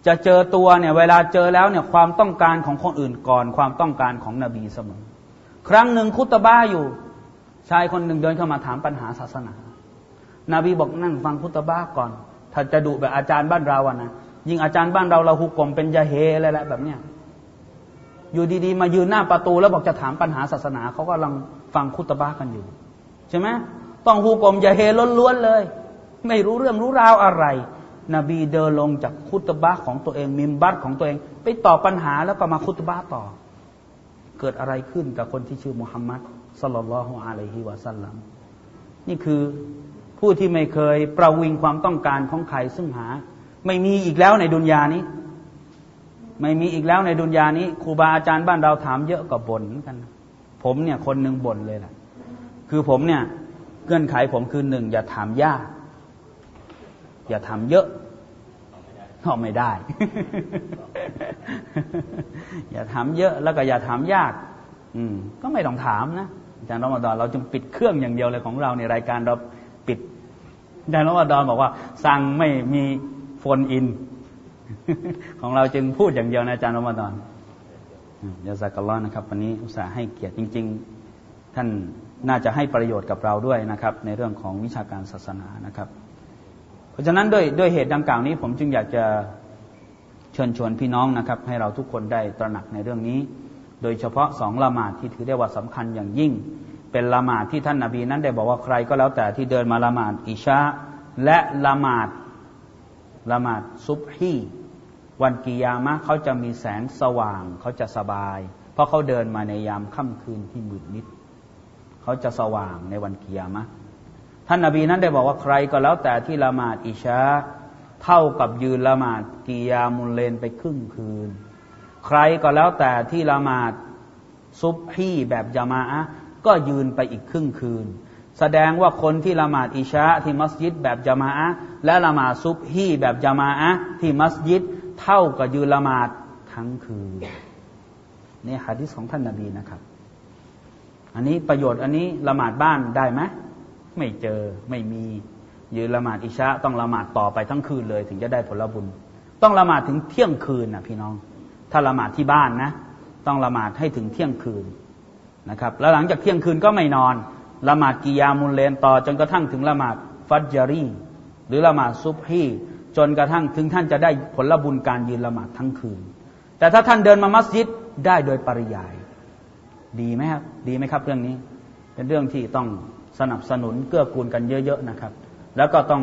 จะเจอตัวเนี่ยเวลาเจอแล้วเนี่ยความต้องการของคนอื่นก่อนความต้องการของนบีเสมอ ครั้งหนึ่งคุตบ้าอยู่ ชายคนหนึ่งเดินเข้ามาถามปัญหาศาสนา นาบีบอกนั่งฟังคุตบ้าก่อน ถ้าจะดุแบบอาจารย์บ้านเราอะนะยิ่งอาจารย์บ้านเราเราหุกกลมเป็นยาเฮอะไรแบบเนี้ยอยู่ดีๆ มายืนหน้าประตูแล้วบอกจะถามปัญหาศาสนาเขาก็กำลังฟังคุตบ้ากันอยู่ ใช่ไหมต้องหุกกลมยาเฮล้วนๆเลย ไม่รู้เรื่องรู้ราวอะไร นบีเดินลงจากคุตบ้าของตัวเอง มิมบัตของตัวเอง ไปตอบปัญหาแล้วก็มาคุตบ้าต่อ เกิดอะไรขึ้นกับคนที่ชื่อมุฮัมมัดสลลัลลอฮุอะลัยฮิวะสัลลัมนี่คือผู้ที่ไม่เคยประวิงความต้องการของใครซึ่งหา ไม่มีอีกแล้วในดุนยานี้ ไม่มีอีกแล้วในดุนยานี้ครูบาอาจารย์บ้านเราถามเยอะกว่าบ่นกัน ผมเนี่ยคนหนึ่งบ่นเลยแหละคือผมเนี่ยเงื่อนไขผมคือหนึ่งอย่าถามยาก อย่าถามเยอะก็ไม่ได้ อย่าถามเยอะแล้วก็อย่าถามยาก อืม ก็ไม่ต้องถามนะอาจารย์รอมฎอนเราจึงปิดเครื่องอย่างเดียวเลยของเราในรายการเราปิดอาจารย์รอมฎอนบอกว่า สั่งไม่มีโฟนอิน ของเราจึงพูดอย่างเดียวนะอาจารย์รอมฎอนยาสักลอนะครับ วันนี้อุตส่าห์ให้เกียรติจริง ๆ ท่านน่าจะให้ประโยชน์กับเราด้วยนะครับ ในเรื่องของวิชาการศาสนานะครับ เพราะฉะนั้นด้วยด้วยเหตุดังกล่าวนี้ ผมจึงอยากจะเชิญชวนพี่น้องนะครับ ให้เราทุกคนได้ตระหนักในเรื่องนี้ โดยเฉพาะสองละหมาดที่ถือได้ว่าสำคัญอย่างยิ่ง เป็นละหมาดที่ท่านนาบีนั้นได้บอกว่าใครก็แล้วแต่ที่เดินมาละหมาดอิชาและละหมาดละหมาดซุบฮีวันกิยามะเขาจะมีแสงสว่างเขาจะสบาย เพราะเขาเดินมาในยามค่ำคืนที่มืดมิดเขาจะสว่างในวันกิยามะ ท่านนาบีนั้นได้บอกว่าใครก็แล้วแต่ที่ละหมาดอิชาเท่ากับยืนละหมาดกิยามุลเลนไปครึ่งคืน ใครก็แล้วแต่ที่ละหมาดซุบฮีแบบจามาะก็ยืนไปอีกครึ่งคืน แสดงว่าคนที่ละหมาดอิชาที่มัสยิดแบบจามาะและละหมาดซุบฮีแบบจามาะที่มัสยิดเท่ากับยืนละหมาดทั้งคืนนี่ฮะดิษของท่านนาบีนะครับ อันนี้ประโยชน์อันนี้ละหมาดบ้านได้ไหม ไม่เจอไม่มียืนละหมาดอิชาต้องละหมาดต่อไปทั้งคืนเลย ถึงจะได้ผลบุญ ต้องละหมาดถึงเที่ยงคืนนะพี่น้อง ถ้าละหมาดที่บ้านนะ ต้องละหมาดให้ถึงเที่ยงคืนนะครับ แล้วหลังจากเที่ยงคืนก็ไม่นอนละหมาดกิยามุลเลนต่อจนกระทั่งถึงละหมาดฟัจจารีหรือละหมาดซุบฮีจนกระทั่งถึงท่านจะได้ผลบุญการยืนละหมาดทั้งคืน แต่ถ้าท่านเดินมามัสยิดได้โดยปริยาย ดีไหมครับ ดีไหมครับ เรื่องนี้ เป็นเรื่องที่ต้อง สนับสนุนเกื้อกูลกันเยอะๆนะครับ แล้วก็ต้อง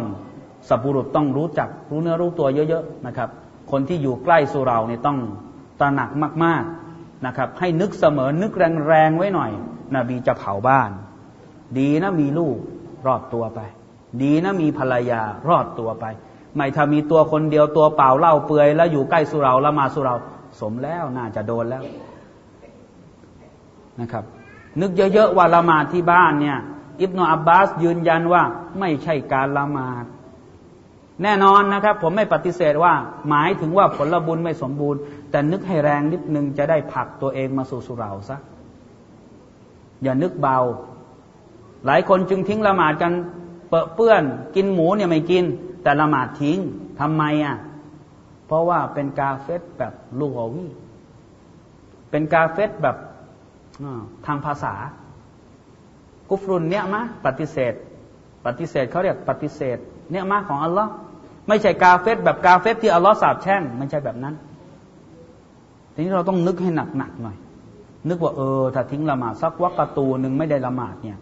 สับบุรุษต้องรู้จักรู้เนื้อรู้ตัวเยอะๆนะครับ คนที่อยู่ใกล้สุเราเนี่ยต้องตระหนักมากๆนะครับ ให้นึกเสมอนึกแรงๆไว้หน่อย นบีจะเผาบ้าน ดีนะมีลูกรอดตัวไป ดีนะมีภรรยารอดตัวไป ไม่ถ้ามีตัวคนเดียวตัวเปล่าเล่าเปือย แล้วอยู่ใกล้สุเราละมาสุเรา สมแล้วน่าจะโดนแล้วนะครับ นึกเยอะๆว่าละมาที่บ้านเนี่ย อิบนาอับบาสยืนยันว่าไม่ใช่การละหมาด แน่นอนนะครับ ผมไม่ปฏิเสธว่า หมายถึงว่าผลบุญไม่สมบูรณ์ แต่นึกให้แรงนิดนึงจะได้ผลักตัวเองมาสู่สุราซะอย่านึกเบา หลายคนจึงทิ้งละหมาดกันเปื้อน กินหมูเนี่ยไม่กิน แต่ละหมาดทิ้งทำไมอะเพราะว่าเป็นกาเฟสแบบลูกอวีเป็นกาเฟสแบบทางภาษา กุฟรุนเนี่ยมะปฏิเสธ ปฏิเสธเขาเรียกปฏิเสธเนี่ยมะของอัลลอฮ์ไม่ใช่กาเฟสแบบกาเฟสที่อัลลอฮ์สาบแช่งไม่ใช่แบบนั้น ทีนี้เราต้องนึกให้หนักๆหน่อย นึกว่าเออ ถ้าทิ้งละหมาดสักวักตูหนึ่งไม่ได้ละหมาดเนี่ย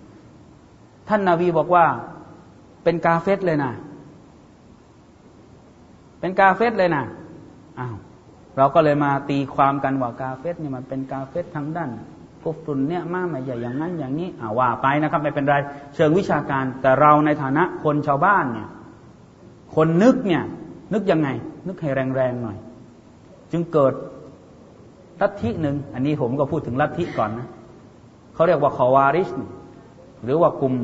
ท่านนาบีบอกว่าเป็นกาเฟสเลยนะ เป็นกาเฟสเลยนะอ้าวเราก็เลยมาตีความกันว่ากาเฟสนี่ยมันเป็นกาเฟสทางด้าน กุฟตุนเนี่ยมาไม่ใหญ่อย่างนั้นอย่างนี้อ่าว่าไปนะครับไม่เป็นไรเชิงวิชาการ แต่เราในฐานะคนชาวบ้านเนี่ยคนนึกเนี่ยนึกยังไง นึกให้แรงๆหน่อย จึงเกิดลัทธิหนึ่งอันนี้ผมก็พูดถึงลัทธิก่อนนะเขาเรียกว่าคอวาริชหรือว่ากลุ่ม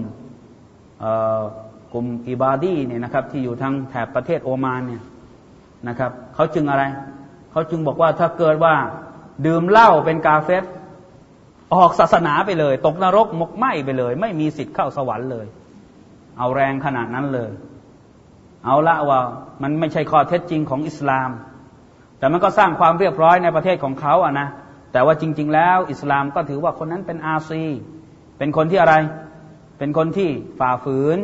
กลุ่มอิบาดีเนี่ยนะครับที่อยู่ทางแถบประเทศโอมานเนี่ยนะครับเขาจึงอะไร เขาจึงบอกว่าถ้าเกิดว่าดื่มเหล้าเป็นกาเฟส ออกศาสนาไปเลย ตกนรกหมกไหมไปเลย ไม่มีสิทธิ์เข้าสวรรค์เลย เอาแรงขนาดนั้นเลย เอาละว่ามันไม่ใช่ข้อเท็จจริงของอิสลาม แต่มันก็สร้างความเรียบร้อยในประเทศของเขาอะนะแต่ว่าจริง ๆ แล้ว อิสลามก็ถือว่าคนนั้นเป็นอาซี เป็นคนที่อะไร เป็นคนที่ฝ่าฝืน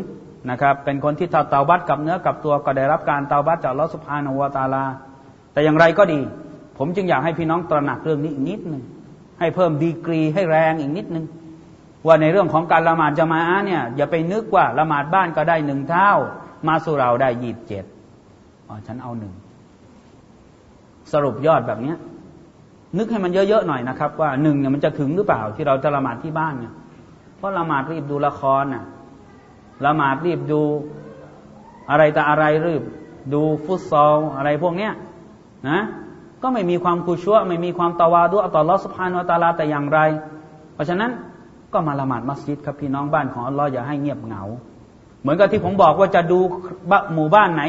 นะครับ เป็นคนที่เตาบัตกับเนื้อกับตัวก็ได้รับการเตาบัตจากลอสุภานวตาลา แต่อย่างไรก็ดี ผมจึงอยากให้พี่น้องตระหนักเรื่องนี้อีกนิดหนึ่ง ให้เพิ่มดีกรีให้แรงอีกนิดนึง ว่าในเรื่องของการละหมาดจะมาเนี่ยอย่าไปนึกว่าละหมาดบ้านก็ได้หนึ่งเท่า มาสุเราได้ยี่บเจ็ดอ๋อฉันเอาหนึ่งสรุปยอดแบบเนี้ยนึกให้มันเยอะๆหน่อยนะครับ ว่าหนึ่งเนี่ยมันจะถึงหรือเปล่าที่เราจะละหมาดที่บ้านเนี่ยเพราะละหมาดรีบดูละครน่ะละหมาดรีบดูอะไรแต่อะไรรีบ ดูฟุตซอลอะไรพวกเนี้ยนะ ก็ไม่มีความกุชัวไม่มีความตาวาดุอัลลอฮฺสุบฮานุตาลาแต่อย่างไร เพราะฉะนั้นก็มาละหมาดมัสยิดครับพี่น้องบ้านของอัลลอฮ์อย่าให้เงียบเหงา เหมือนกับที่ผมบอกว่าจะดูหมู่บ้านไหน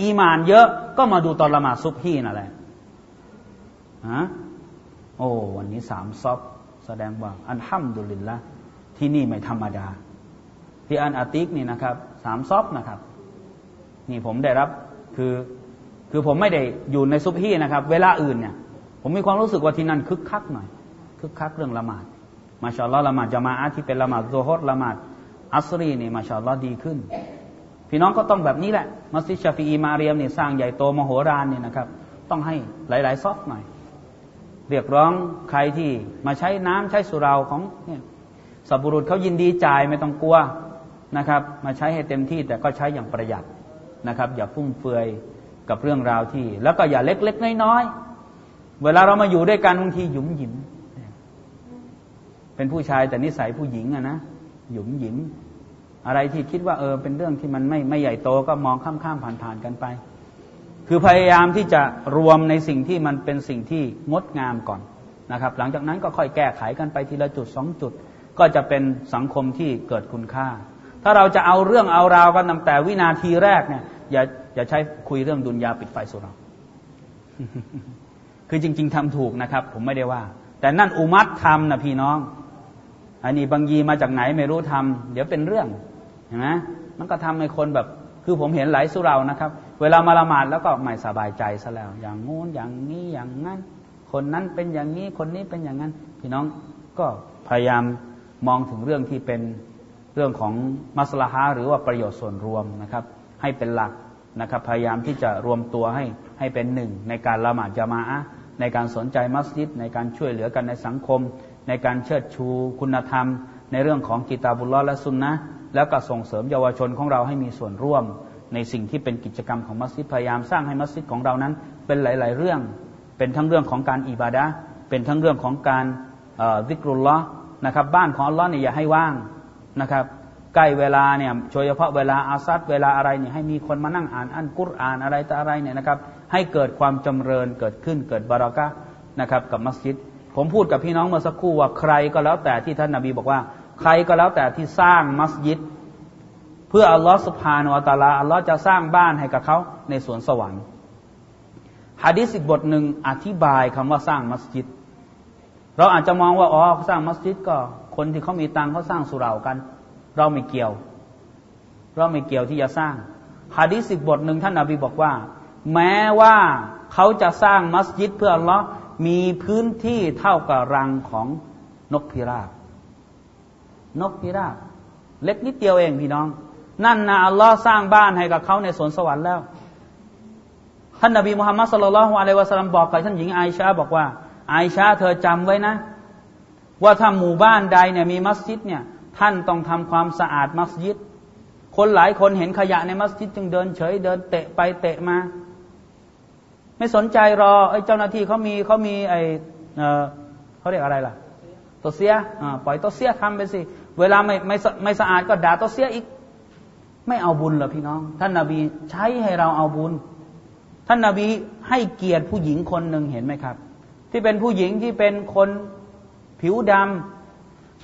อีมานเยอะก็มาดูตอนละหมาดซุบฮีนั่นแหละฮะโอ้วันนี้สามซอบแสดงว่าอันห้ามดุลินละที่นี่ไม่ธรรมดา ที่อันอาติกนี่นะครับสามซอบนะครับ นี่ผมได้รับคือ คือผมไม่ได้อยู่ในซุปฮีนะครับ เวลาอื่นเนี่ย ผมมีความรู้สึกว่าที่นั่นคึกคักหน่อย คึกคักเรื่องละหมาด มาชาลลอละหมาดจะมาอาที่เป็นละหมาดโซฮดละหมาดอัสรีนี่มาชาลลอดีขึ้น พี่น้องก็ต้องแบบนี้แหละ มัสยิดชาฟีอีมาเรียมนี่สร้างใหญ่โตมโหฬารนี่นะครับ ต้องให้หลาย ๆ ซอกหน่อย เรียกร้องใครที่มาใช้น้ำใช้สุราของเนี่ยสับบุรุษเขายินดีจ่ายไม่ต้องกลัวนะครับ มาใช้ให้เต็มที่แต่ก็ใช้อย่างประหยัดนะครับ อย่าฟุ่มเฟือย กับเรื่องราวที่ แล้วก็อย่าเล็กๆน้อยๆเวลาเรามาอยู่ด้วยกันบางทีหยุมหยิม เป็นผู้ชายแต่นิสัยผู้หญิงอะนะหยุมหยิม อะไรที่คิดว่าเออ เป็นเรื่องที่มันไม่ไม่ใหญ่โตก็มองข้ามๆผ่านๆกันไป คือพยายามที่จะรวมในสิ่งที่มันเป็นสิ่งที่งดงามก่อนนะครับ หลังจากนั้นก็ค่อยแก้ไขกันไปทีละจุดสองจุด ก็จะเป็นสังคมที่เกิดคุณค่า ถ้าเราจะเอาเรื่องเอาราวกันตั้งแต่วินาทีแรกเนี่ยอย่า อย่าใช้คุยเรื่องดุนยาปิดไฟสุราคือจริง ๆทำถูกนะครับ ผมไม่ได้ว่า แต่นั่นอุมัตทำนะพี่น้อง อันนี้บางยีมาจากไหนไม่รู้ทำเดี๋ยวเป็นเรื่องเห็นไหมมันก็ทำให้คนแบบ คือผมเห็นหลายสุรานะครับ เวลามาละหมาดแล้วก็ไม่สบายใจซะแล้ว อย่างงู้นอย่างนี้อย่างนั้น คนนั้นเป็นอย่างนี้คนนี้เป็นอย่างนั้น พี่น้องก็พยายามมองถึงเรื่องที่เป็นเรื่องของมัสลาฮะหรือว่าประโยชน์ส่วนรวมนะครับ ให้เป็นหลัก นะครับพยายามที่จะรวมตัวให้ให้เป็นหนึ่งในการละหมาดจามะในการสนใจมัสยิด ในการช่วยเหลือกันในสังคม ในการเชิดชูคุณธรรม ในเรื่องของกิตาบุลลอและสุนนะแล้วก็ส่งเสริมเยาวชนของเราให้มีส่วนร่วม ในสิ่งที่เป็นกิจกรรมของมัสยิดพยายามสร้างให้มัสยิดของเรานั้น เป็นหลาย ๆ เรื่อง เป็นทั้งเรื่องของการอิบาดะเป็นทั้งเรื่องของการวิกรุลละนะครับบ้านของอัลลอฮ์เนี่ยอย่าให้ว่างนะครับ ใกล้เวลาเนี่ยโดยเฉพาะเวลาอาซัดเวลาอะไรเนี่ยให้มีคนมานั่งอ่านอันกุรอานอะไรแต่อะไรเนี่ยนะครับ ให้เกิดความจำเริญเกิดขึ้นเกิดบารักะนะครับ กับมัสยิด ผมพูดกับพี่น้องเมื่อสักครู่ว่าใครก็แล้วแต่ที่ท่านนาบีบอกว่า ใครก็แล้วแต่ที่สร้างมัสยิด เพื่ออัลลอฮฺสุภาโนอัตาลาอัลลอฮ์จะสร้างบ้านให้กับเขาในสวนสวรรค์ฮะดิษอีกบทหนึ่งอธิบายคำว่าสร้างมัสยิด เราอาจจะมองว่าอ๋อสร้างมัสยิดก็คนที่เขามีตังเขาสร้างสุรากัน เราไม่เกี่ยว เราไม่เกี่ยวที่จะสร้างฮะดีสิบบทหนึ่งท่านนาบีบอกว่า แม้ว่าเขาจะสร้างมัสยิดเพื่ออัลลอฮ์มีพื้นที่เท่ากับรังของนกพิราบ นกพิราบ เล็กนิดเดียวเองพี่น้อง นั่นนะอัลลอฮ์สร้างบ้านให้กับเขาในสวนสวรรค์แล้วท่านนบีมุฮัมมัดสุลลัลฮวาเลวะสัลลัมบอกกับท่านหญิงไอชาบอกว่าไอชาเธอจำไว้นะ ว่าถ้าหมู่บ้านใดเนี่ยมีมัสยิดเนี่ย ท่านต้องทำความสะอาดมัสยิด คนหลายคนเห็นขยะในมัสยิดจึงเดินเฉยเดินเตะไปเตะมา ไม่สนใจรอไอ้เจ้าหน้าที่เขามีเขามีไอ้เขาเรียกอะไรล่ะตัวเสียปล่อยตัวเสียทำไปสิ เวลาไม่ไม่ไม่สะอาดก็ด่าตัวเสียอีก ไม่เอาบุญเหรอพี่น้อง ท่านนาบีใช้ให้เราเอาบุญ ท่านนาบีให้เกียรติผู้หญิงคนหนึ่งเห็นไหมครับ ที่เป็นผู้หญิงที่เป็นคนผิวดำ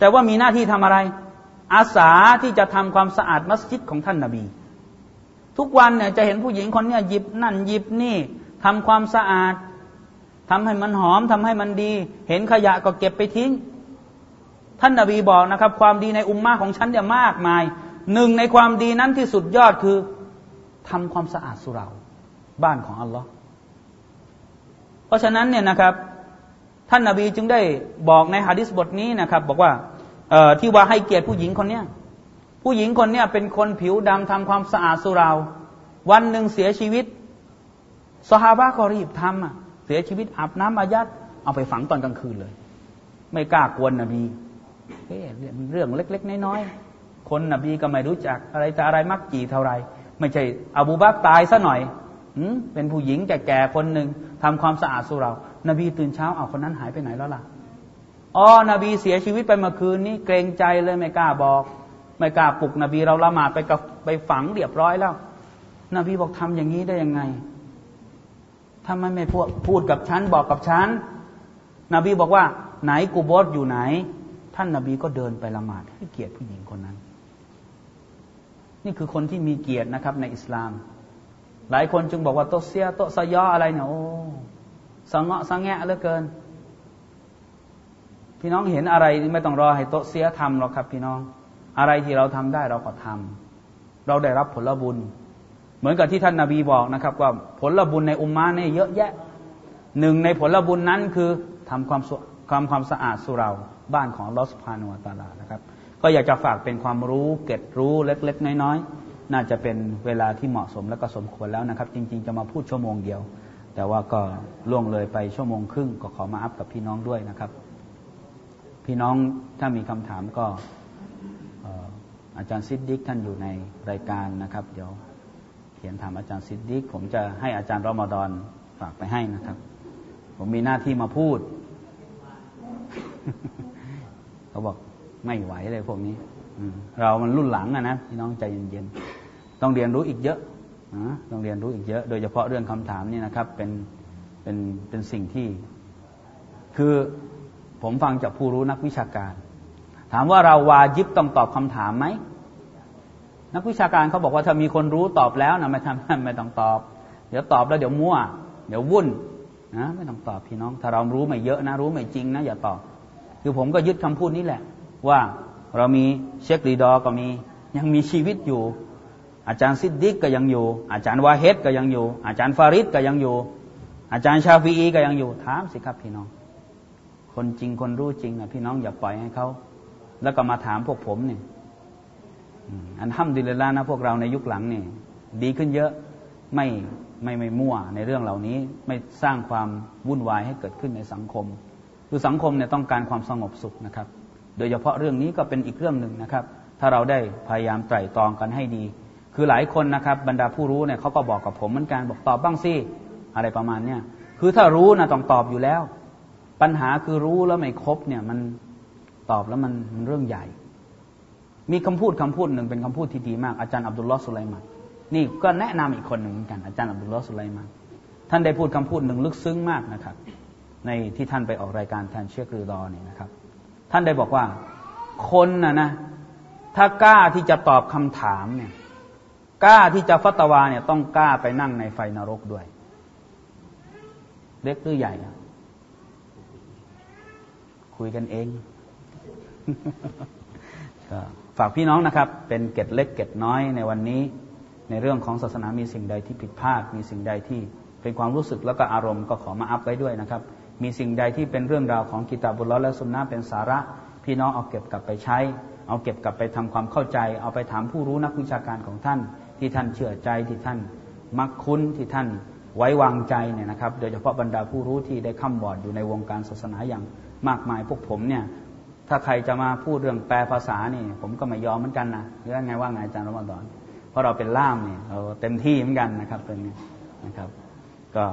แต่ว่ามีหน้าที่ทำอะไร อาสาที่จะทำความสะอาดมัสยิดของท่านนาบี ทุกวันเนี่ยจะเห็นผู้หญิงคนนี้หยิบนั่นหยิบนี่ทำความสะอาดทำให้มันหอมทำให้มันดี เห็นขยะก็เก็บไปทิ้ง ท่านนาบีบอกนะครับ ความดีในอุมมาของฉันเนี่ยมากมาย หนึ่งในความดีนั้นที่สุดยอดคือทำความสะอาดสุราบ้านของอัลลอฮ์เพราะฉะนั้นเนี่ยนะครับ ท่านนาบีจึงได้บอกในฮะดิษบทนี้นะครับ บอกว่า ที่ว่าให้เกียรติผู้หญิงคนเนี้ยผู้หญิงคนเนี้ยเป็นคนผิวดำทำความสะอาดสุราวันหนึ่งเสียชีวิตสฮาบะก็รีบทำอะเสียชีวิตอาบน้ำอายัดเอาไปฝังตอนกลางคืนเลย ไม่กล้ากวนนบีเเรื่องเล็ก ๆ น้อยๆคนนบีก็ไม่รู้จักอะไรแต่อะไรมักจีเท่าไร ไม่ใช่อบูบักตายซะหน่อยเป็นผู้หญิงแก่ๆคนหนึ่งทำความสะอาดสุรานบีตื่นเช้าเอาคนนั้นหายไปไหนแล้วล่ะ อ๋อนบีเสียชีวิตไปเมื่อคืนนี้เกรงใจเลยไม่กล้าบอก ไม่กล้าปลุกนบีเราละหมาดไปกับไปฝังเรียบร้อยแล้ว นบีบอกทำอย่างนี้ได้ยังไงทำไมไม่พูดพูดกับฉันบอกกับฉันนบีบอกว่าไหนกูบอสอยู่ไหน ท่านนบีก็เดินไปละหมาดให้เกียรติผู้หญิงคนนั้น นี่คือคนที่มีเกียรตินะครับ ในอิสลาม หลายคนจึงบอกว่าโตเสียโตสยออะไรเนี่ยโอ้สังเงาะสังแงะเหลือเกิน พี่น้องเห็นอะไรไม่ต้องรอให้โตเสียทำหรอกครับ พี่น้อง อะไรที่เราทำได้เราก็ทำเราได้รับผลบุญ เหมือนกับที่ท่านนาบีบอกนะครับว่าผลบุญในอุมมาเนี่ยเยอะแยะหนึ่งในผลบุญนั้นคือทำความความความสะอาดสุเราบ้านของลอสพานุวตาลานะครับ ก็อยากจะฝากเป็นความรู้เก็ดรู้เล็ก ๆ น้อยๆน่าจะเป็นเวลาที่เหมาะสมและก็สมควรแล้วนะครับ จริง ๆ จะมาพูดชั่วโมงเดียว แต่ว่าก็ล่วงเลยไปชั่วโมงครึ่งก็ขอมาอัพกับพี่น้องด้วยนะครับ พี่น้องถ้ามีคำถามก็อาจารย์ซิดดิกท่านอยู่ในรายการนะครับ เดี๋ยวเขียนถามอาจารย์ซิดดิกผมจะให้อาจารย์รอมฎอนฝากไปให้นะครับ ผมมีหน้าที่มาพูด เขาบอกไม่ไหวเลยพวกนี้เรามันรุ่นหลังอะนะพี่น้องใจเย็นๆต้องเรียนรู้อีกเยอะต้องเรียนรู้อีกเยอะ โดยเฉพาะเรื่องคำถามนี่นะครับ เป็นเป็นเป็นสิ่งที่ คือ ผมฟังจากผู้รู้นักวิชาการ ถามว่าเราวาจิบต้องตอบคำถามไหมนักวิชาการเขาบอกว่าถ้ามีคนรู้ตอบแล้วนะไม่ทำไม่ต้องตอบ เดี๋ยวตอบแล้วเดี๋ยวมั่ว เดี๋ยววุ่นนะไม่ต้องตอบพี่น้อง ถ้าเรารู้ไม่เยอะนะรู้ไม่จริงนะอย่าตอบคือผมก็ยึดคำพูดนี้แหละ ว่าเรามีเชคลีดอก็มี ยังมีชีวิตอยู่ อาจารย์ซิดดิกก็ยังอยู่ อาจารย์วาเฮดก็ยังอยู่ อาจารย์ฟาริดก็ยังอยู่ อาจารย์ชาฟีก็ยังอยู่ถามสิครับพี่น้อง คนจริงคนรู้จริงอะพี่น้องอย่าปล่อยให้เขาแล้วก็มาถามพวกผมเนี่ยอันห้ามดิลลานะพวกเราในยุคหลังเนี่ยดีขึ้นเยอะไม่ไม่ไม่มั่วในเรื่องเหล่านี้ไม่สร้างความวุ่นวายให้เกิดขึ้นในสังคมคือสังคมเนี่ยต้องการความสงบสุขนะครับ โดยเฉพาะเรื่องนี้ก็เป็นอีกเรื่องหนึ่งนะครับ ถ้าเราได้พยายามไตร่ตรองกันให้ดี คือหลายคนนะครับ บรรดาผู้รู้เนี่ยเขาก็บอกกับผมเหมือนกันบอกตอบบ้างสิอะไรประมาณเนี้ยคือถ้ารู้นะต้องตอบอยู่แล้ว ปัญหาคือรู้แล้วไม่ครบเนี่ยมันตอบแล้วมันมันเรื่องใหญ่ มีคำพูดคำพูดหนึ่งเป็นคำพูดที่ดีมากอาจารย์อับดุลลอฮ์สุไลมันนี่ก็แนะนำอีกคนหนึ่งเหมือนกันอาจารย์อับดุลลอฮ์สุไลมันท่านได้พูดคำพูดหนึ่งลึกซึ้งมากนะครับ ในที่ท่านไปออกรายการแทนเชครือดอเนี่ยนะครับ ท่านได้บอกว่าคนนะนะถ้ากล้าที่จะตอบคำถามเนี่ยกล้าที่จะฟัตวาเนี่ยต้องกล้าไปนั่งในไฟนรกด้วยเล็กหรือใหญ่ คุยกันเอง ก็ฝากพี่น้องนะครับ เป็นเกตเล็กเกตน้อยในวันนี้ ในเรื่องของศาสนามีสิ่งใดที่ผิดพลาด มีสิ่งใดที่เป็นความรู้สึกแล้วก็อารมณ์ก็ขอมาอัพไว้ด้วยนะครับ มีสิ่งใดที่เป็นเรื่องราวของกิตาบุลและสุนนะเป็นสาระ พี่น้องเอาเก็บกลับไปใช้ เอาเก็บกลับไปทำความเข้าใจ เอาไปถามผู้รู้นักวิชาการของท่าน ที่ท่านเชื่อใจที่ท่านมักคุ้นที่ท่านไว้วางใจเนี่ยนะครับ โดยเฉพาะบรรดาผู้รู้ที่ได้ข้ามบอดอยู่ในวงการศาสนาอย่าง มากมายพวกผมเนี่ย ถ้าใครจะมาพูดเรื่องแปลภาษานี่ ผมก็ไม่ยอมเหมือนกันนะหรือไงว่าไงอาจารย์รมดอนเพราะเราเป็นล่ามเนี่ยเราเต็มที่เหมือนกันนะครับเป็นนะครับ ก็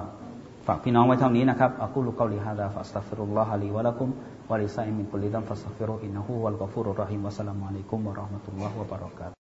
ฝากพี่น้องไว้เท่านี้นะครับأقول قولي هذا فأستغفر الله لي ولكم ولسائر المسلمين من كل ذنب فاستغفروه إنه هو الغفور الرحيم والسلام عليكم ورحمة الله وبركاته